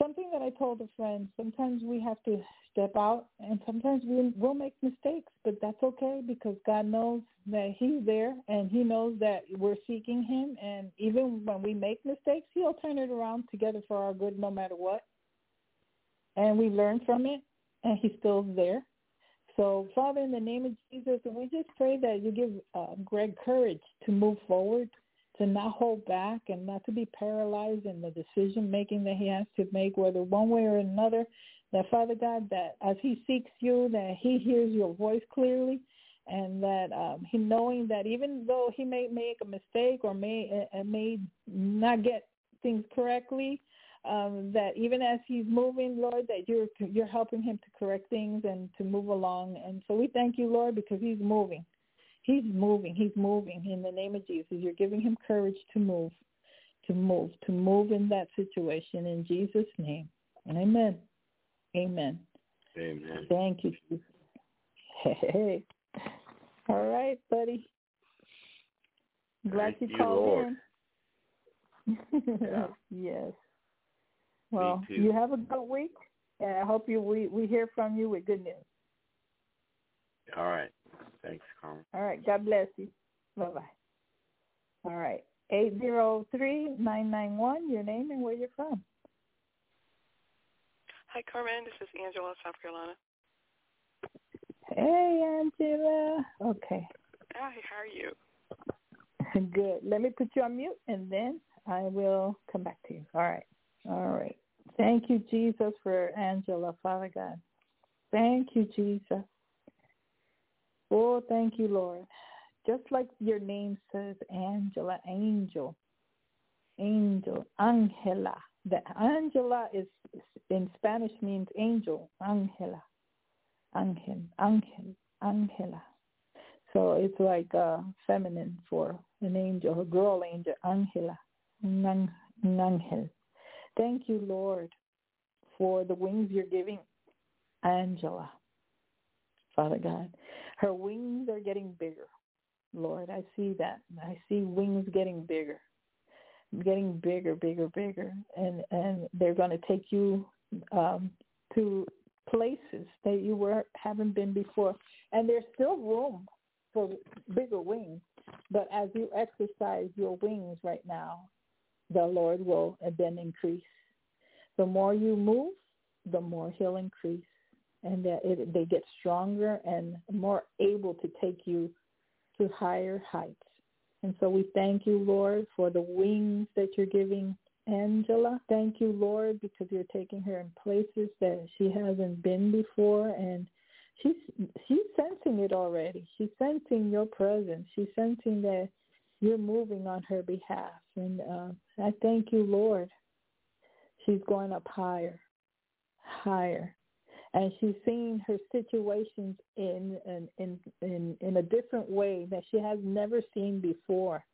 something that I told a friend. Sometimes we have to step out, and sometimes we will make mistakes, but that's okay because God knows that He's there, and He knows that we're seeking Him, and even when we make mistakes, He'll turn it around together for our good, no matter what. And we learn from it, and He's still there. So, Father, in the name of Jesus, and we just pray that you give uh, Greg courage to move forward, to not hold back, and not to be paralyzed in the decision making that he has to make, whether one way or another. That Father God, that as he seeks you, that he hears your voice clearly, and that um, he knowing that even though he may make a mistake or may uh, may not get things correctly, um, that even as he's moving, Lord, that you're you're helping him to correct things and to move along. And so we thank you, Lord, because he's moving. He's moving. He's moving in the name of Jesus. You're giving him courage to move, to move, to move in that situation in Jesus' name. Amen. Amen. Amen. Thank you, Jesus. Hey. All right, buddy. Glad Thank you you, called Lord. in. [laughs] Yeah. yes. Well, you have a good week, and I hope you we we hear from you with good news. All right. Thanks, Carmen. All right. God bless you. Bye bye. All right. Eight zero three nine nine one. Your name and where you're from. Hi, Carmen. This is Angela, South Carolina. Hey, Angela. Okay. Hi, how are you? [laughs] Good. Let me put you on mute, and then I will come back to you. All right. All right. Thank you, Jesus, for Angela, Father God. Thank you, Jesus. Oh, thank you, Lord. Just like your name says, Angela, angel, angel, Angela. The Angela is in Spanish means angel, Angela, Angel, Angel, Angela. So it's like a feminine for an angel, a girl angel, Angela, an angel. Thank you, Lord, for the wings you're giving Angela. Father God. Her wings are getting bigger. Lord, I see that. I see wings getting bigger. Getting bigger, bigger, bigger. And and they're going to take you um to places that you were haven't been before. And there's still room for bigger wings. But as you exercise your wings right now, the Lord will then increase. The more you move, the more he'll increase. And that it, they get stronger and more able to take you to higher heights. And so we thank you, Lord, for the wings that you're giving Angela. Thank you, Lord, because you're taking her in places that she hasn't been before and she's she's sensing it already. She's sensing your presence. She's sensing that you're moving on her behalf. And uh, I thank you, Lord. She's going up higher, higher. And she's seeing her situations in in, in in in a different way that she has never seen before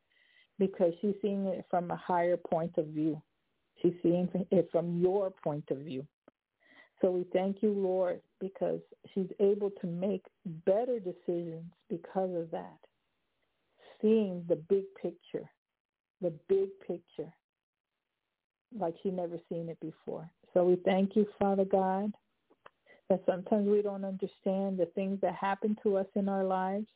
because she's seeing it from a higher point of view. She's seeing it from your point of view. So we thank you, Lord, because she's able to make better decisions because of that. Seeing the big picture, the big picture, like she never seen it before. So we thank you, Father God, that sometimes we don't understand the things that happen to us in our lives.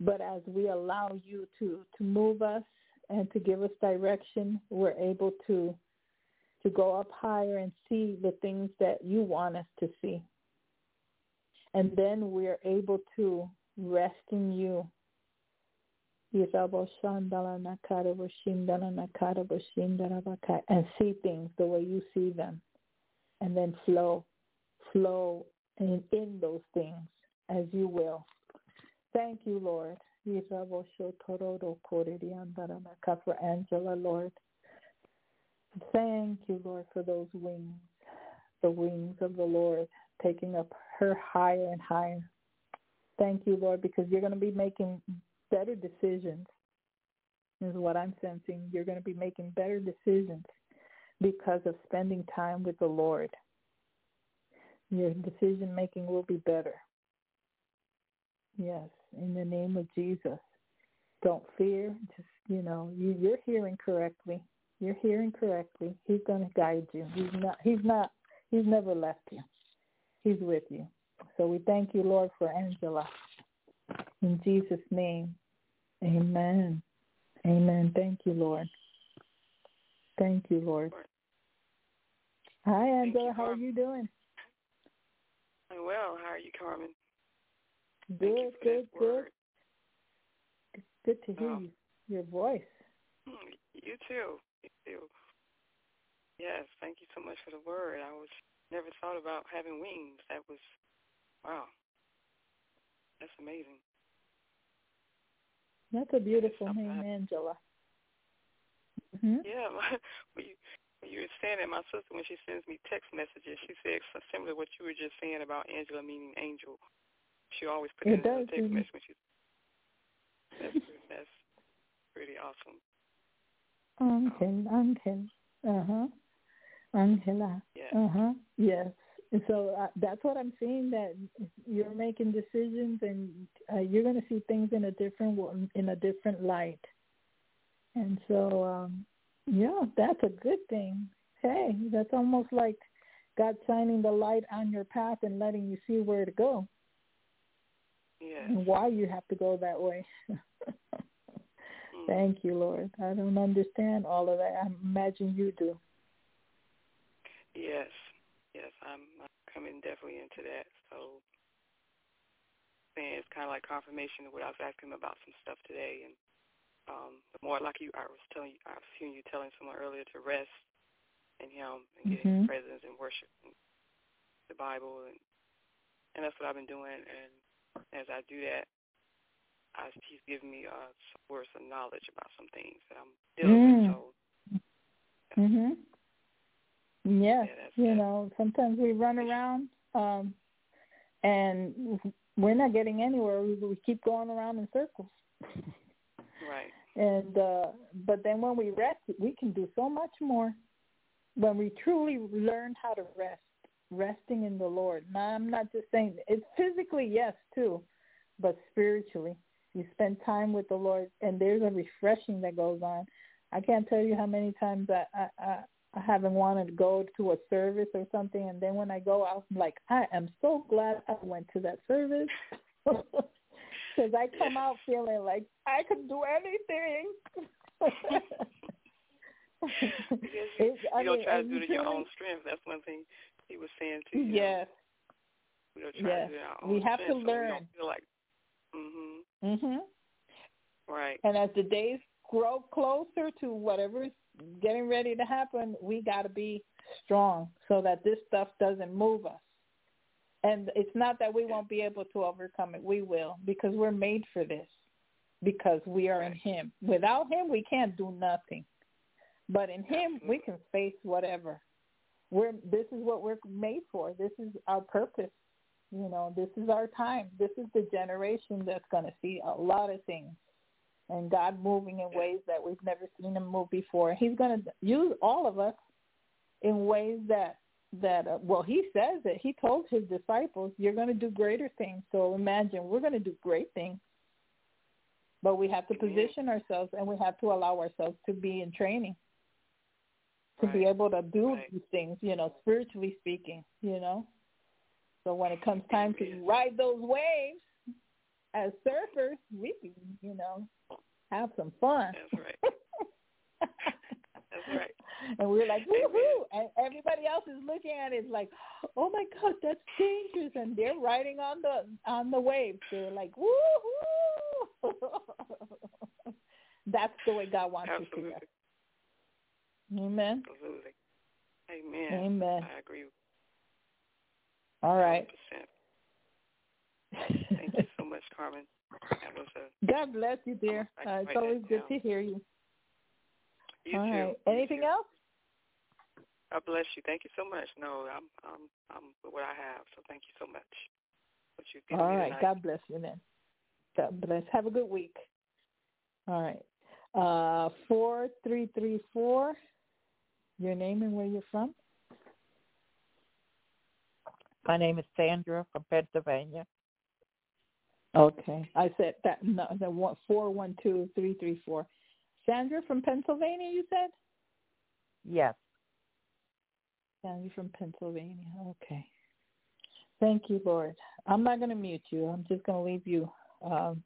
But as we allow you to, to move us and to give us direction, we're able to to go up higher and see the things that you want us to see. And then we're able to rest in you. And see things the way you see them. And then flow, flow in, in those things as you will. Thank you, Lord. For Angela, Lord. Thank you, Lord, for those wings, the wings of the Lord, taking up her higher and higher. Thank you, Lord, because you're going to be making better decisions, is what I'm sensing. You're going to be making better decisions because of spending time with the Lord. Your decision making will be better. Yes, in the name of Jesus. Don't fear. Just, you know, you, you're hearing correctly. You're hearing correctly. He's going to guide you. He's not. He's not. He's never left you. He's with you. So we thank you, Lord, for Angela. In Jesus' name, Amen. Amen. Thank you, Lord. Thank you, Lord. Hi, Angela. You, How are you doing? I'm well. How are you, Carmen? Good, good, good. It's good to hear um, you, your voice. You too. You too. Yes, thank you so much for the word. I was never thought about having wings. That was wow. That's amazing. That's a beautiful name, Angela. Mm-hmm. Yeah, my, when you when you were saying that, my sister when she sends me text messages, she said similar to what you were just saying about Angela meaning angel. She always puts it in a text mm-hmm. message when she's that's that's pretty awesome. Angel, Angel. Uh huh. Angela. Uh huh. Yes. And So uh, that's what I'm seeing. That you're making decisions, and uh, you're going to see things in a different in a different light. And so, um, yeah, that's a good thing. Hey, that's almost like God shining the light on your path and letting you see where to go. Yes. And why you have to go that way. Mm. Thank you, Lord. I don't understand all of that. I imagine you do. Yes, yes, I'm, I'm coming definitely into that. So, saying it's kind of like confirmation of what I was asking about some stuff today, and um, the more like you, I was telling you, I was hearing you telling someone earlier to rest in Him and getting mm-hmm. His presence and worship and the Bible, and and that's what I've been doing. And as I do that, I, he's giving me uh, some words of knowledge about some things that I'm dealing mm. with. So, yeah. mhm. Yes, yeah, you know, sometimes we run around um and we're not getting anywhere. We, we keep going around in circles. [laughs] Right. And uh but then when we rest, we can do so much more. When we truly learn how to rest, resting in the Lord. Now, I'm not just saying it's physically, yes, too, but spiritually. You spend time with the Lord, and there's a refreshing that goes on. I can't tell you how many times I, I, I, haven't wanted to go to a service or something, and then when I go, I'm like, I am so glad I went to that service. [laughs] Because I come out feeling like I could do anything. [laughs] you, you don't try to do it in your own strength. That's one thing he was saying to you. Yes. We don't try yes. to do our own we have strength, to learn. So we don't feel like, mhm. Mhm. Right. And as the days grow closer to whatever's getting ready to happen, we got to be strong so that this stuff doesn't move us. And it's not that we won't be able to overcome it. We will because we're made for this because we are in him. Without him, we can't do nothing. But in him, we can face whatever. We're this is what we're made for. This is our purpose. You know, this is our time. This is the generation that's going to see a lot of things. And God moving in ways that we've never seen him move before. He's going to use all of us in ways that that uh, well he says it. He told his disciples you're going to do greater things. So imagine we're going to do great things. But we have to position ourselves and we have to allow ourselves to be in training. To right. be able to do right. these things you know spiritually speaking you know? So when it comes time to ride those waves as surfers we can you know have some fun. That's right [laughs] that's right [laughs] and we're like, woohoo! And everybody else is looking at it like, oh my God, that's dangerous. And they're riding on the on the waves. They're like, woohoo! [laughs] that's the way God wants Absolutely. you to go. Amen. Absolutely. Amen. Amen. I agree. All right. 100%. Thank you so much, Carmen. That was a. [laughs] God bless you, dear. Uh, it's always good to hear you. You All too. right. You Anything too. else? God bless you. Thank you so much. No, I'm I'm I'm with what I have. So thank you so much. What you've given All me right. tonight. God bless you then. God bless. Have a good week. All right. Uh, four three three four. Your name and where you're from? My name is Sandra from Pennsylvania. Okay. I said that no the one four one two three three four. Sandra from Pennsylvania, you said? Yes. Sandra from Pennsylvania. Okay. Thank you, Lord. I'm not going to mute you. I'm just going to leave you um,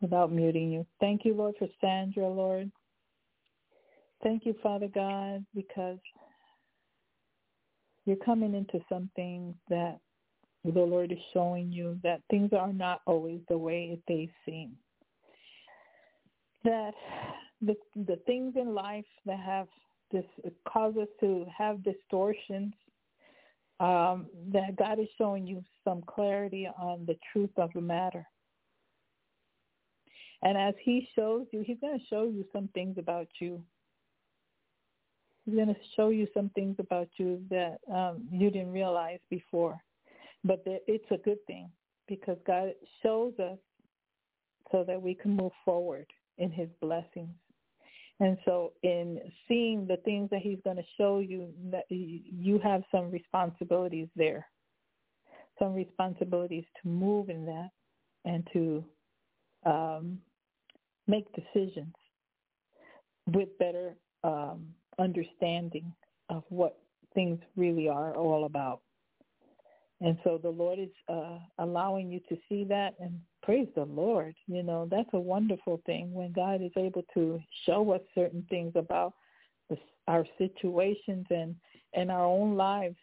without muting you. Thank you, Lord, for Sandra, Lord. Thank you, Father God, because you're coming into something that the Lord is showing you that things are not always the way they seem. That the the things in life that have this cause us to have distortions, um, that God is showing you some clarity on the truth of the matter. And as he shows you, he's going to show you some things about you. He's going to show you some things about you that um, you didn't realize before. But it's a good thing because God shows us so that we can move forward in his blessings. And so in seeing the things that he's going to show you, that you have some responsibilities there, some responsibilities to move in that and to um, make decisions with better um, understanding of what things really are all about. And so the Lord is uh, allowing you to see that and praise the Lord. You know, that's a wonderful thing when God is able to show us certain things about our situations and, and our own lives.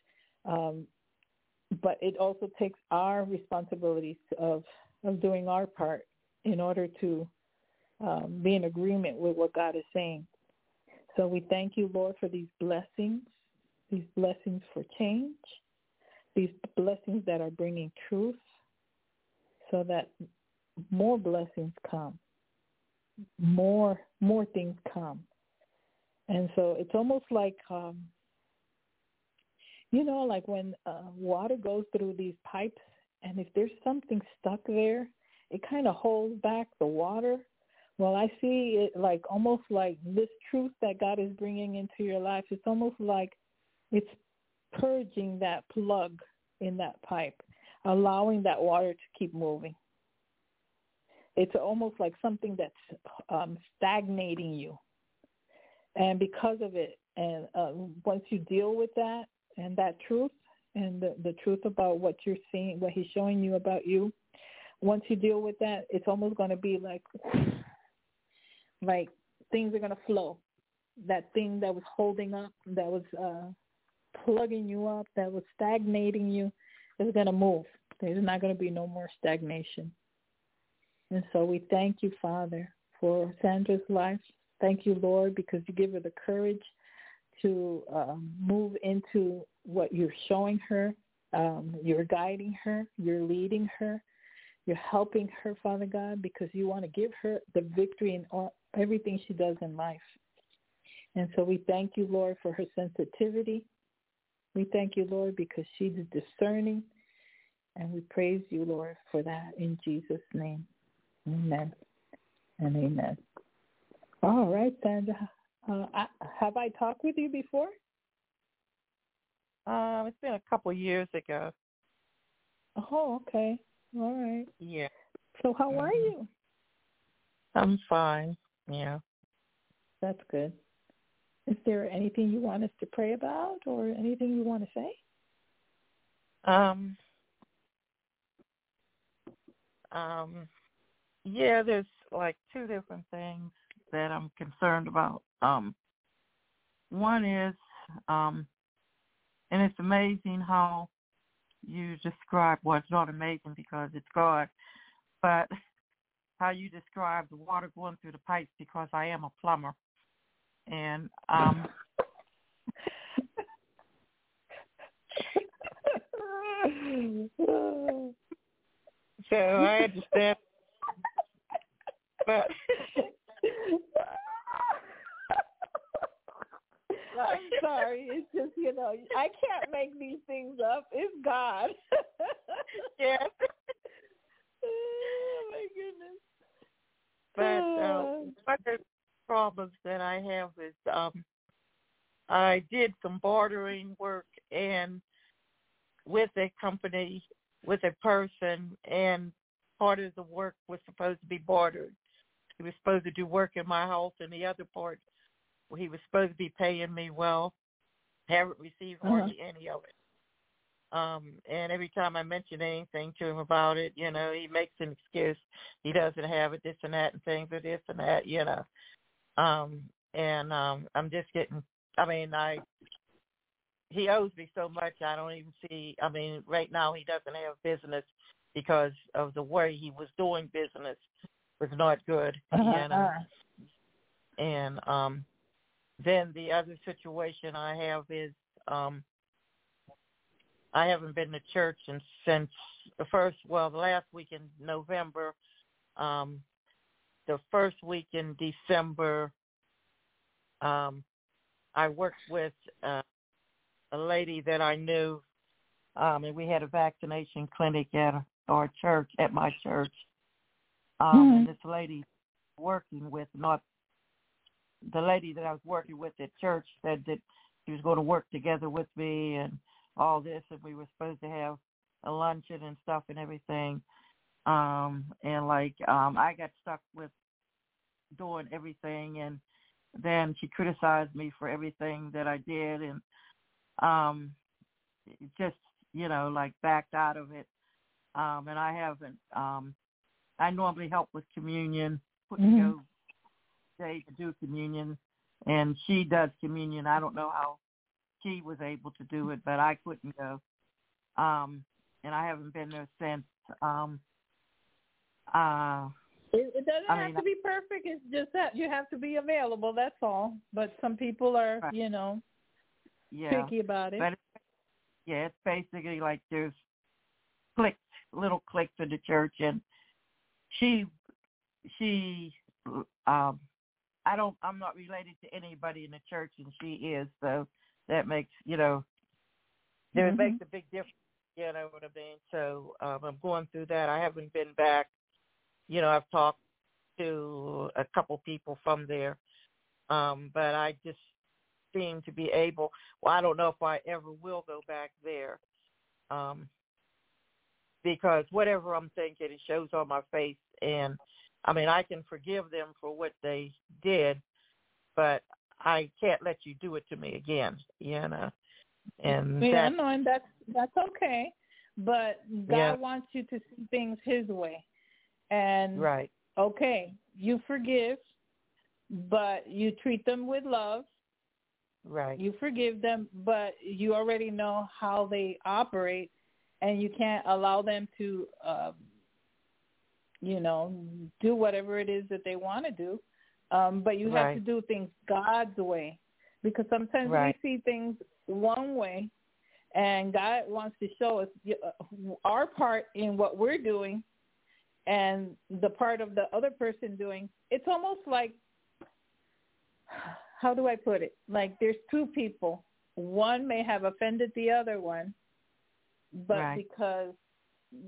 Um, but it also takes our responsibilities of, of doing our part in order to um, be in agreement with what God is saying. So we thank you, Lord, for these blessings, these blessings for change these blessings that are bringing truth so that more blessings come. More more things come. And so it's almost like um you know like when uh, water goes through these pipes and if there's something stuck there it kind of holds back the water. Well i see it like almost like this truth that god is bringing into your life it's almost like it's purging that plug in that pipe, allowing that water to keep moving. It's almost like something that's um, stagnating you. And because of it, and uh, once you deal with that and that truth and the, the truth about what you're seeing, what he's showing you about you, once you deal with that, it's almost going to be like, like things are going to flow. That thing that was holding up, that was uh, plugging you up, that was stagnating you, is going to move. There's not going to be no more stagnation. And so we thank you, Father, for Sandra's life. Thank you, Lord, because you give her the courage to um, move into what you're showing her. Um, you're guiding her. You're leading her. You're helping her, Father God, because you want to give her the victory in all, everything she does in life. And so we thank you, Lord, for her sensitivity. We thank you, Lord, because she's discerning. And we praise you, Lord, for that in Jesus' name. Amen and amen. All right, Sandra. Uh, I, have I talked with you before? Um, it's been a couple years ago. Oh, okay. All right. Yeah. So how are Mhm. you? I'm fine. Yeah. That's good. Is there anything you want us to pray about or anything you want to say? Um. Um. Yeah, there's like two different things that I'm concerned about. Um. One is, um, and it's amazing how you describe well it's not amazing because it's God, but how you describe the water going through the pipes because I am a plumber. And um so I understand but I'm sorry. It's just, you know, I can't make these things up. It's God. yes. [laughs] oh my goodness. But uh, one of the problems that I have is um, I did some bartering work and with a company, with a person, and part of the work was supposed to be bartered. He was supposed to do work in my house, and the other part, he was supposed to be paying me well. Haven't received hardly any of it. Um, and every time I mention anything to him about it, you know, he makes an excuse. He doesn't have it, this and that, and things or this and that, you know. Um, and um, I'm just getting. I mean, I he owes me so much. I don't even see. I mean, right now he doesn't have business because of the way he was doing business was not good, [laughs] you know. And um, then the other situation I have is um I haven't been to church and since the first well, the last week in November, um the first week in December um I worked with uh, a lady that I knew um and we had a vaccination clinic at our church at my church. Um and this lady working with not the lady that I was working with at church said that she was going to work together with me and all this, and we were supposed to have a luncheon and stuff and everything. Um, and like um, I got stuck with doing everything, and then she criticized me for everything that I did, and um, just you know like backed out of it. Um, and I haven't. Um, I normally help with communion, put Mhm. together day to do communion and she does communion. I don't know how she was able to do it, but I couldn't go. Um and I haven't been there since. Um uh It, it doesn't I have mean, to be perfect. It's just that you have to be available. That's all. But some people are, Right. you know, yeah. picky about it. But it's, yeah, it's basically like there's cliques, little cliques in the church and she she um I don't I'm not related to anybody in the church and she is, so that makes you know there Mhm. makes a big difference, you know what I mean? So um I'm going through that. I haven't been back. You know, I've talked to a couple people from there. Um, but I just seem to be able. Well, I don't know if I ever will go back there, um, because whatever I'm thinking, it shows on my face. And I mean, I can forgive them for what they did, but I can't let you do it to me again. You know, and yeah, that's, no, and that's that's okay. But God Yeah. wants you to see things His way, and right, okay, you forgive, but you treat them with love. right, You forgive them, but you already know how they operate, and you can't allow them to, uh, you know, do whatever it is that they want to do. Um, but you have Right. to do things God's way, because sometimes Right. we see things one way, and God wants to show us uh, our part in what we're doing, and the part of the other person doing. It's almost like how do I put it? Like there's two people. One may have offended the other one, but Right. because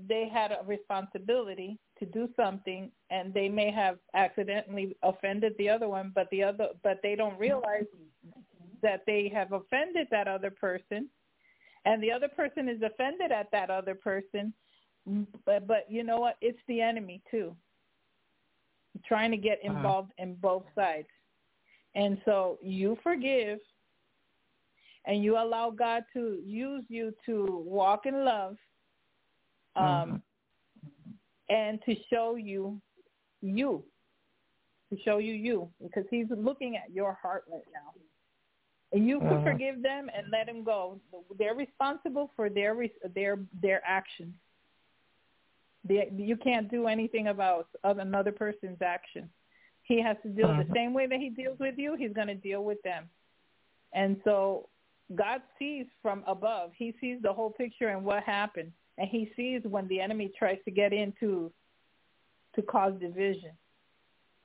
they had a responsibility to do something and they may have accidentally offended the other one, but the other but they don't realize that they have offended that other person and the other person is offended at that other person but but you know what? It's the enemy too. Trying to get Uh-huh. involved in both sides. And so you forgive and you allow God to use you to walk in love um and to show you you to show you you because he's looking at your heart right now. And you can Mhm. forgive them and let them go. They're responsible for their their their actions they, you can't do anything about another person's action. He has to deal the Mhm. same way that he deals with you he's going to deal with them. And so god sees from above. He sees the whole picture and what happened. And he sees when the enemy tries to get into to cause division.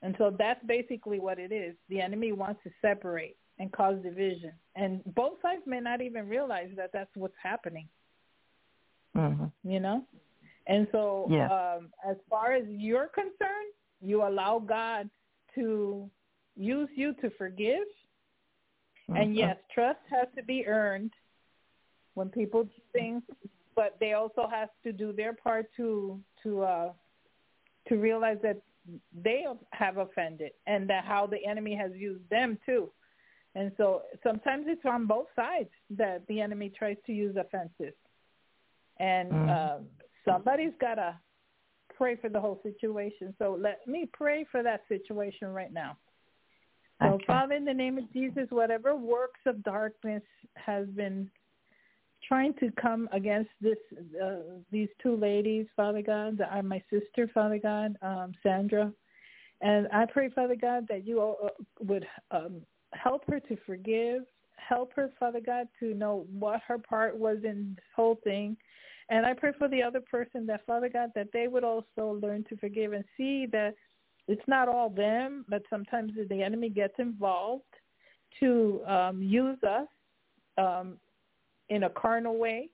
And so that's basically what it is. The enemy wants to separate and cause division. And both sides may not even realize that that's what's happening. Hmm you know and so um as far as you're concerned you allow god to use you to forgive and Mhm. yes trust has to be earned when people do things but they also have to do their part to to uh to realize that they have offended and that how the enemy has used them too and so sometimes it's on both sides that the enemy tries to use offenses and Mhm. um, somebody's got to pray for the whole situation. So let me pray for that situation right now. So, Okay. Father, in the name of Jesus, whatever works of darkness has been trying to come against this, uh, these two ladies, Father God, that are my sister, Father God, um, Sandra, and I pray, Father God, that you uh, would um, help her to forgive, help her, Father God, to know what her part was in this whole thing. And I pray for the other person that, Father God, that they would also learn to forgive and see that it's not all them, but sometimes the enemy gets involved to um, use us um, in a carnal way.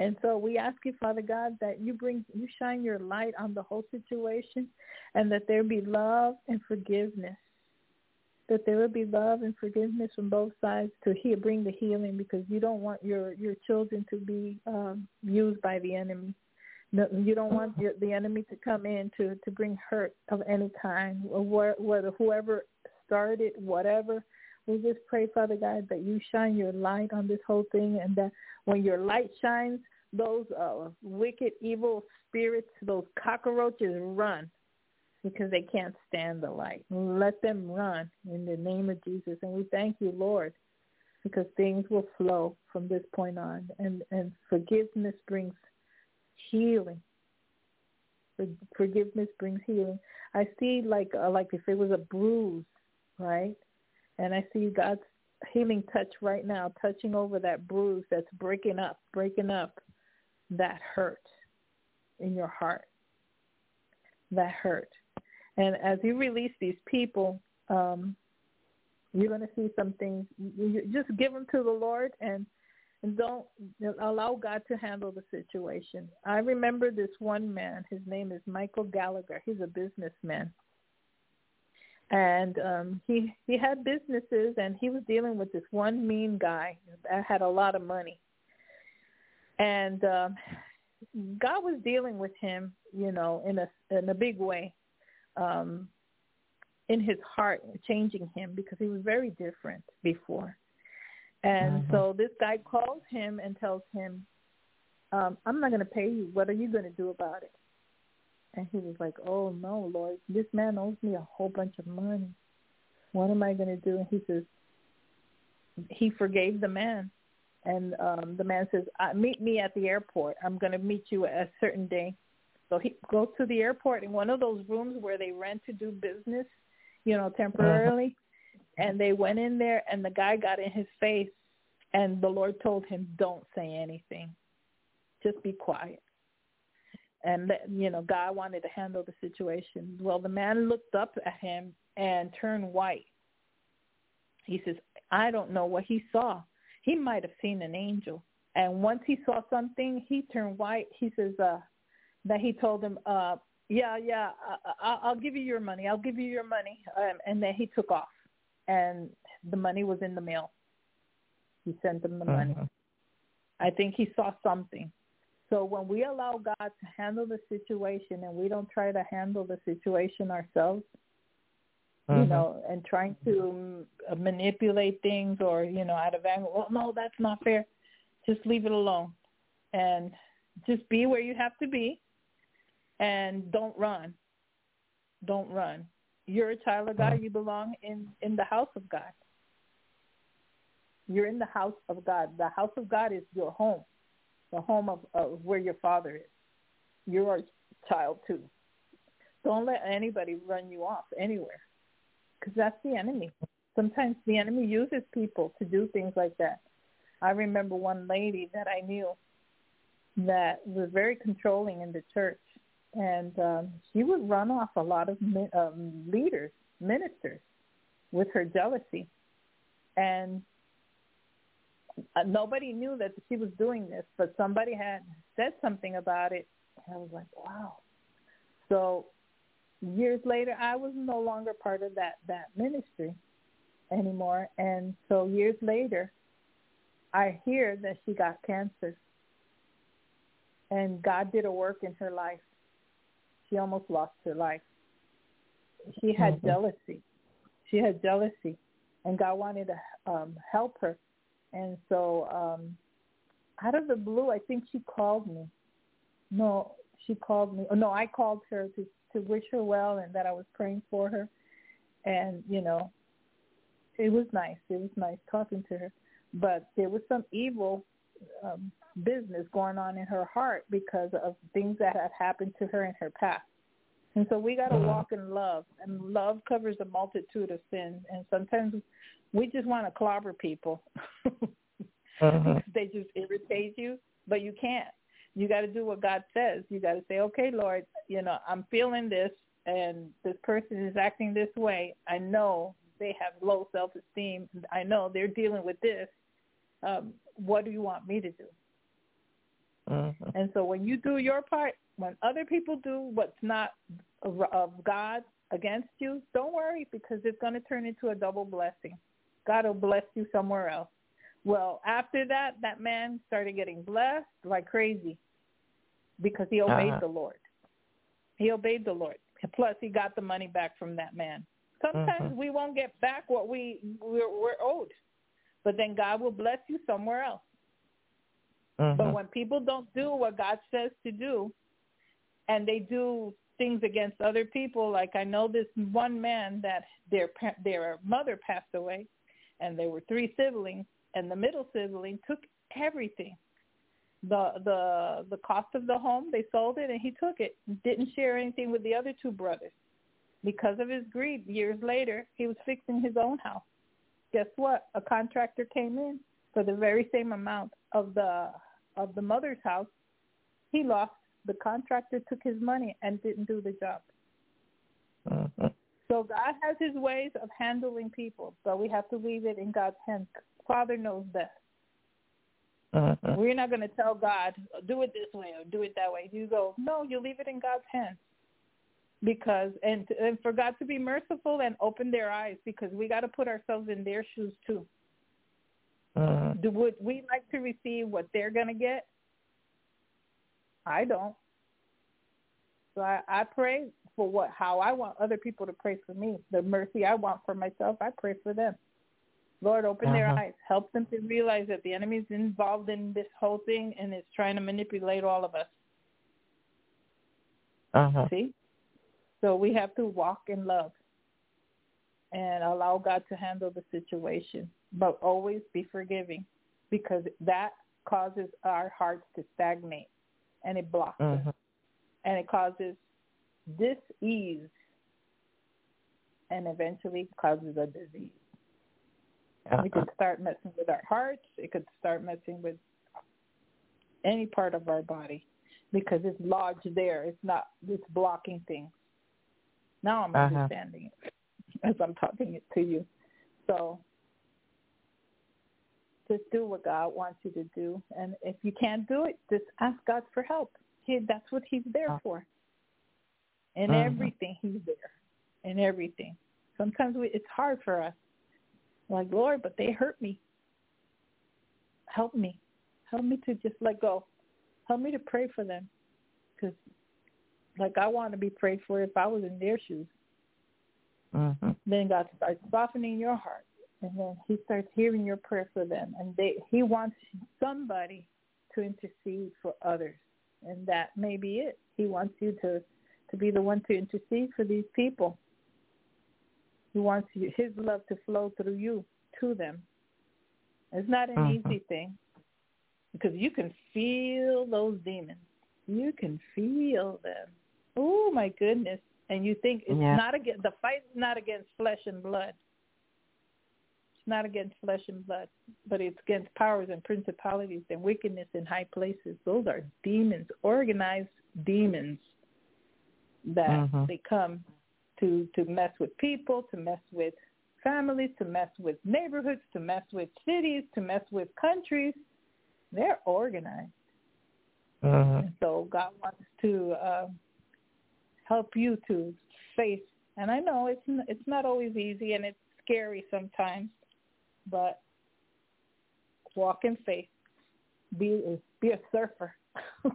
And so we ask you, Father God, that you bring, you shine your light on the whole situation, and that there be love and forgiveness. That there will be love and forgiveness from both sides to bring the healing, because you don't want your your children to be um, used by the enemy. You don't want your, the enemy to come in to to bring hurt of any kind, or whether whoever started whatever. We just pray, Father God, that you shine your light on this whole thing, and that when your light shines, those uh, wicked, evil spirits, those cockroaches, run because they can't stand the light. Let them run in the name of Jesus, and we thank you, Lord, because things will flow from this point on, and and forgiveness brings healing. Forgiveness brings healing. I see like uh, like if it was a bruise, right? And I see God's healing touch right now, touching over that bruise that's breaking up, breaking up that hurt in your heart. That hurt. And as you release these people, um, you're going to see some things. You, just give them to the Lord and and don't allow God to handle the situation. I remember this one man. His name is Michael Gallagher. He's a businessman. and um he he had businesses and he was dealing with this one mean guy that had a lot of money and um god was dealing with him you know in a in a big way um in his heart changing him because he was very different before and Mhm. so this guy calls him and tells him um i'm not going to pay you what are you going to do about it and he was like, "Oh no, Lord, this man owes me a whole bunch of money. What am I going to do?" And he says, he forgave the man, and um the man says, uh, "Meet me at the airport. I'm going to meet you at a certain day." So he goes to the airport in one of those rooms where they rent to do business, you know, temporarily. And they went in there, and the guy got in his face, and the Lord told him, "Don't say anything. Just be quiet." and you know God wanted to handle the situation. Well, the man looked up at him and turned white. He says, "I don't know what he saw. He might have seen an angel." And once he saw something, he turned white. He says uh, that he told him, uh, "Yeah, yeah, I, I'll give you your money. I'll give you your money." Um, and then he took off, and the money was in the mail. He sent him the money. I think he saw something. So when we allow God to handle the situation and we don't try to handle the situation ourselves, you Mhm. know, and trying to um, manipulate things or, you know, out of anger, well, no, that's not fair. Just leave it alone and just be where you have to be and don't run. Don't run. You're a child of God. Uh-huh. You belong in, in the house of God. You're in the house of God. The house of God is your home the home of, of where your father is. You're a child too. Don't let anybody run you off anywhere because that's the enemy. Sometimes the enemy uses people to do things like that. I remember one lady that I knew that was very controlling in the church, and um, she would run off a lot of mi- um, leaders, ministers, with her jealousy. And uh, nobody knew that she was doing this, but somebody had said something about it. And I was like, wow. So years later, I was no longer part of that that ministry anymore, and so years later, I hear that she got cancer, and God did a work in her life. She almost lost her life. She had Mhm. jealousy. She had jealousy, and God wanted to um, help her and so um out of the blue i think she called me no she called me oh no i called her to to wish her well and that i was praying for her and you know it was nice it was nice talking to her but there was some evil um business going on in her heart because of things that had happened to her in her past and so we got to walk in love and love covers a multitude of sins and sometimes we just want to clobber people. [laughs] Mhm. they just irritate you, but you can't. You got to do what God says. You got to say, "Okay, Lord, you know, I'm feeling this and this person is acting this way. I know they have low self-esteem. I know they're dealing with this. Um, what do you want me to do?" Mhm. And so when you do your part, when other people do what's not of God against you, don't worry because it's going to turn into a double blessing. God will bless you somewhere else. Well, after that, that man started getting blessed like crazy because he obeyed Uh-huh. the Lord. He obeyed the Lord. Plus, he got the money back from that man. Sometimes Mhm. we won't get back what we we're, we're owed, but then God will bless you somewhere else. But Mhm. when people don't do what God says to do, and they do things against other people, like I know this one man that their their mother passed away, and there were three siblings, and the middle sibling took everything. The the the cost of the home, they sold it, and he took it. Didn't share anything with the other two brothers. Because of his greed, years later, he was fixing his own house. Guess what? A contractor came in for the very same amount of the of the mother's house. He lost. The contractor took his money and didn't do the job. Mhm. So God has his ways of handling people, but we have to leave it in God's hands. Father knows best. Mhm. We're not going to tell God, do it this way or do it that way. You go, no, you leave it in God's hands. because and and for God to be merciful and open their eyes because we got to put ourselves in their shoes too. Mm-hmm. Do would we like to receive what they're gonna get? I don't. So I, I pray for what how I want other people to pray for me. The mercy I want for myself, I pray for them. Lord, open their Uh-huh. eyes. Help them to realize that the enemy's involved in this whole thing and is trying to manipulate all of us. Uh-huh. See? So we have to walk in love and allow God to handle the situation, but always be forgiving because that causes our hearts to stagnate and it blocks us Mhm. and it causes dis-ease and eventually causes a disease. It Uh-huh. could start messing with our hearts. It could start messing with any part of our body because it's lodged there. It's not. It's blocking things. Now I'm Uh-huh. understanding it [laughs] as I'm talking it to you. So just do what God wants you to do, and if you can't do it, just ask God for help. He, that's what He's there for. In Mhm. everything, He's there. In everything. Sometimes we, it's hard for us. Like Lord, but they hurt me. Help me. Help me to just let go. Help me to pray for them, because like I want to be prayed for if I was in their shoes. Mhm. Then God starts softening your heart, and then He starts hearing your prayer for them, and they He wants somebody to intercede for others, and that may be it. He wants you to to be the one to intercede for these people. He wants you, His love to flow through you to them. It's not an Mhm. easy thing because you can feel those demons. You can feel them. Oh my goodness! And you think it's Yeah. not against the fight is not against flesh and blood. Not against flesh and blood, but it's against powers and principalities and wickedness in high places. Those are demons, organized demons that Mhm. they come to to mess with people, to mess with families, to mess with neighborhoods, to mess with cities, to mess with countries. They're organized. And so God wants to uh, help you to face. And I know it's n- it's not always easy and it's scary sometimes, but walk in faith. Be be a surfer. [laughs]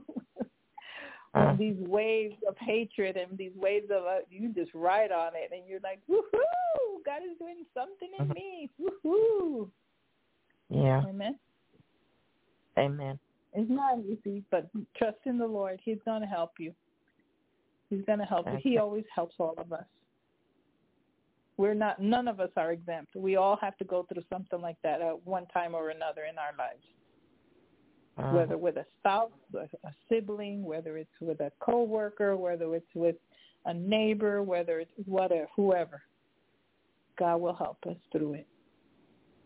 Uh. When these waves of hatred and these waves of uh, you just ride on it and you're like, woohoo! God is doing something in Mhm. me. Woohoo! Yeah. Amen. Amen. It's not easy, but trust in the Lord. He's going to help you. He's going to help you. He always helps all of us. We're not. None of us are exempt. We all have to go through something like that at one time or another in our lives. Uh, Whether with a spouse, a sibling, whether it's with a coworker, whether it's with a neighbor, whether it's whatever, whoever. God will help us through it.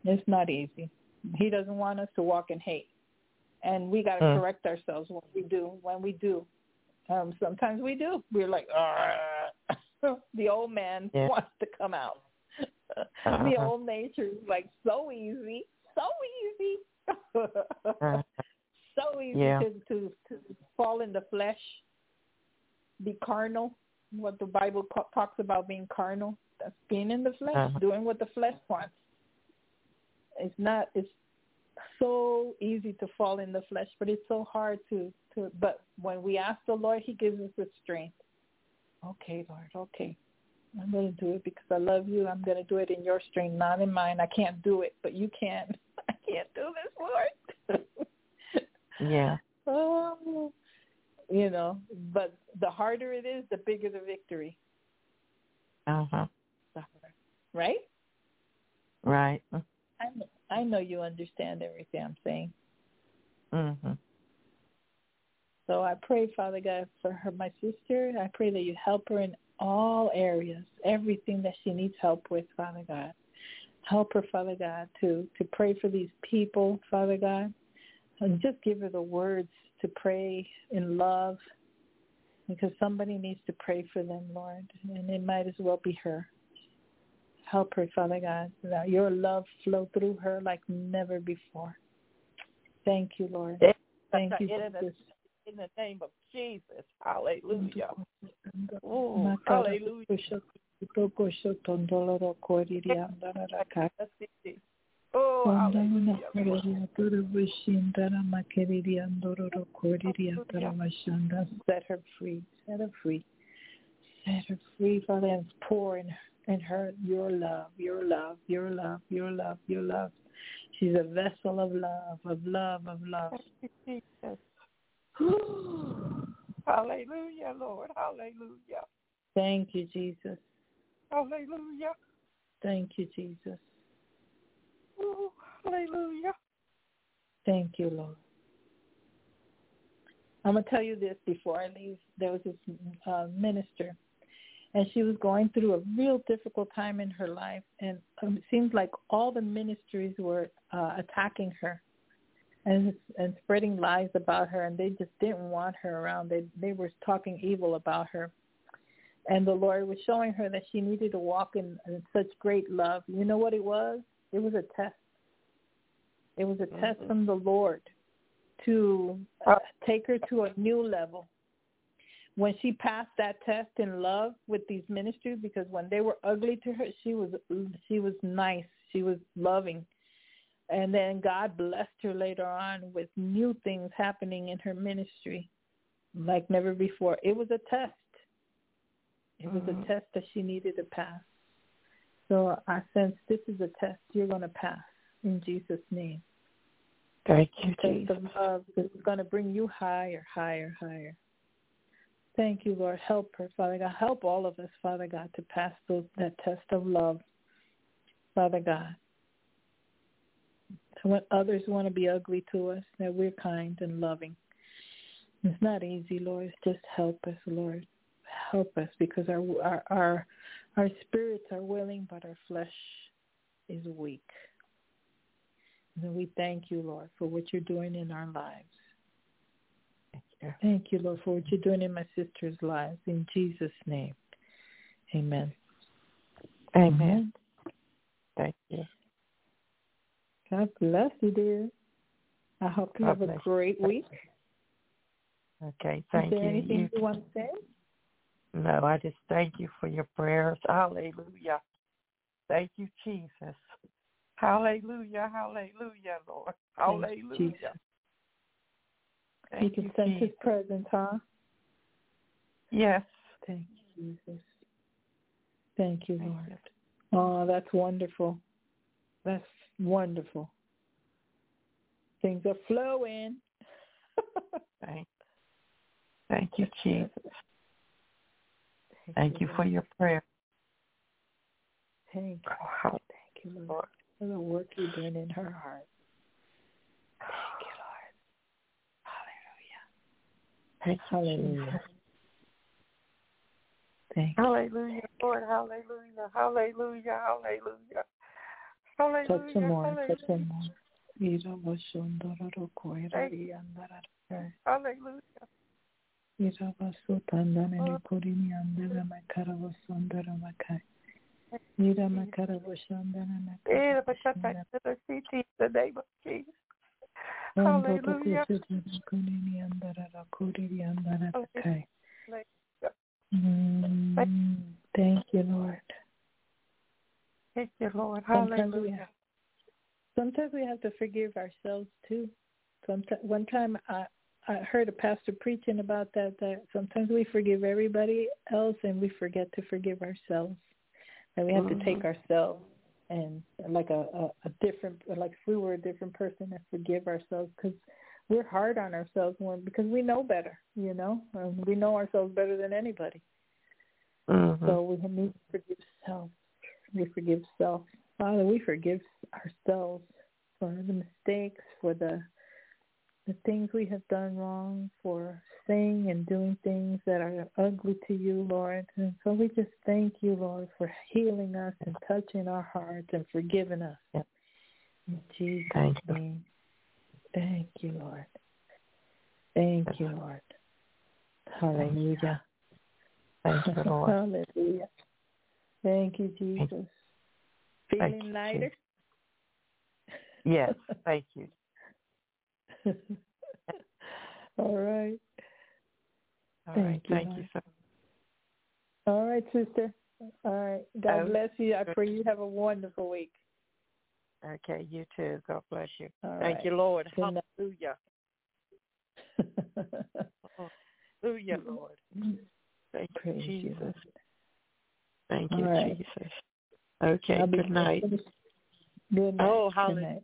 It's not easy. He doesn't want us to walk in hate and we got to Mm. correct ourselves when we do. When we do, um, sometimes we do. We're like, "Argh." [laughs] the old man Yeah. wants to come out. [laughs] the Uh-huh. old nature is like so easy, so easy, Uh, [laughs] so easy Yeah. to, to to fall in the flesh, be carnal. What the Bible co- talks about being carnal, that's being in the flesh, Uh-huh. doing what the flesh wants. It's not. It's so easy to fall in the flesh, but it's so hard to to. But when we ask the Lord, He gives us the strength. Okay, Lord. Okay, I'm going to do it because I love you. I'm going to do it in your strength, not in mine. I can't do it, but you can. [laughs] I can't do this, Lord. [laughs] yeah. oh, you know. But the harder it is, the bigger the victory. Uh huh. Right? Right. I know, I know you understand everything I'm saying. Mhm. So I pray, Father God, for her, my sister. I pray that you help her in all areas, everything that she needs help with, Father God. Help her, Father God, to to pray for these people, Father God, and just give her the words to pray in love, because somebody needs to pray for them, Lord, and it might as well be her. Help her, Father God, that your love flow through her like never before. Thank you, Lord. Thank you, Jesus. In the name of Jesus. Hallelujah. Oh, Makaya Hallelujah. Oh, hallelujah. Set her free. Set her free. Set her free, Father, and pour in, in her your love, your love, your love, your love, your love. She's a vessel of love, of love, of love. [gasps] Hallelujah, Lord. Hallelujah. Thank you, Jesus. Hallelujah. Thank you, Jesus. Oh, hallelujah. Thank you, Lord. I'm going to tell you this before I leave. There was this uh, minister, and she was going through a real difficult time in her life, and um, it seems like all the ministries were uh, attacking her and and spreading lies about her, and they just didn't want her around. They they were talking evil about her, and the Lord was showing her that she needed to walk in, in such great love. You know what it was? It was a test. It was a mm-hmm. test from the Lord to uh, take her to a new level. When she passed that test in love with these ministries, because when they were ugly to her, she was she was nice, she was loving, and then God blessed her later on with new things happening in her ministry, like never before. It was a test. It was mm-hmm. a test that she needed to pass. So I sense this is a test you're going to pass in Jesus' name. Thank you, Jesus. The love is going to bring you higher, higher, higher. Thank you, Lord. Help her, Father God. Help all of us, Father God, to pass those, that test of love, Father God. When others want to be ugly to us, that we're kind and loving. It's not easy, Lord. Just help us, Lord. Help us because our our our, our spirits are willing, but our flesh is weak. And we thank you, Lord, for what you're doing in our lives. Thank you. Thank you, Lord, for what you're doing in my sister's lives. In Jesus' name. Amen. Amen. Thank you. God bless you, dear. I hope you God have a great you. week. Okay, thank you. Is there you. anything you, you want to say? No, I just thank you for your prayers. Hallelujah. Thank you, Jesus. Hallelujah, hallelujah, Lord. Hallelujah. Thank you can sense Jesus. his presence, huh? Yes. Thank you, Jesus. Thank you, Lord. You. Oh, that's wonderful. That's wonderful. Things are flowing. [laughs] Thank, thank you, Jesus. Thank, thank you, you for your prayer. Thank oh, you. Oh, thank you, Lord for the work you're doing in her heart. Thank you, Lord. Hallelujah. Hallelujah. Thank you. Hallelujah, Lord. Hallelujah. Hallelujah. Hallelujah. Hallelujah. Touch him more. Touch him more. Hallelujah. Irabasutandane korini andela makara wasondara makai. Mira makara washandana makara. the name of Jesus. Hallelujah. Thank you, Lord. Thank you, Lord. Hallelujah. Sometimes we have to forgive ourselves too. Sometimes, one time I I heard a pastor preaching about that. That sometimes we forgive everybody else and we forget to forgive ourselves and we have mm-hmm. to take mm-hmm. ourselves and like a, a, a different like if we were a different person and forgive ourselves because we're hard on ourselves when because we know better you know we know ourselves better than anybody mm-hmm. so we need to forgive self we forgive self father we forgive ourselves for the mistakes for the the things we have done wrong, for saying and doing things that are ugly to you, Lord. And so we just thank you, Lord, for healing us and touching our hearts and forgiving us. In Jesus' thank name. You. Thank you, Lord. Thank you, Lord. Hallelujah. Thank you, Lord. [laughs] Hallelujah. Thank you, Jesus. Feeling thank lighter? Yes, thank you. [laughs] All right. All Thank right. You, Thank you, sir. All right, sister. All right. God bless you. I pray you have a wonderful week. Okay, you too. God bless you. All Thank right. you, Lord. Hallelujah. [laughs] Hallelujah, Lord. Thank you, Praise you, Jesus. Lord. Thank you, right. Jesus. Okay, good night. Good night. Oh, hallelujah.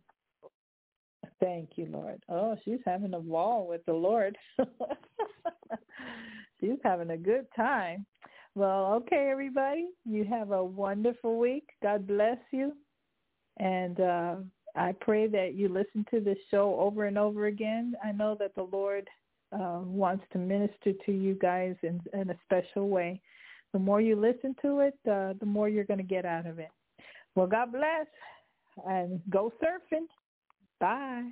Thank you, Lord. Oh, she's having a ball with the Lord. [laughs] she's having a good time. Well, okay, everybody. You have a wonderful week. God bless you. And uh, I pray that you listen to this show over and over again. I know that the Lord uh, wants to minister to you guys in, in a special way. The more you listen to it, uh, the more you're going to get out of it. Well, God bless and go surfing. Bye.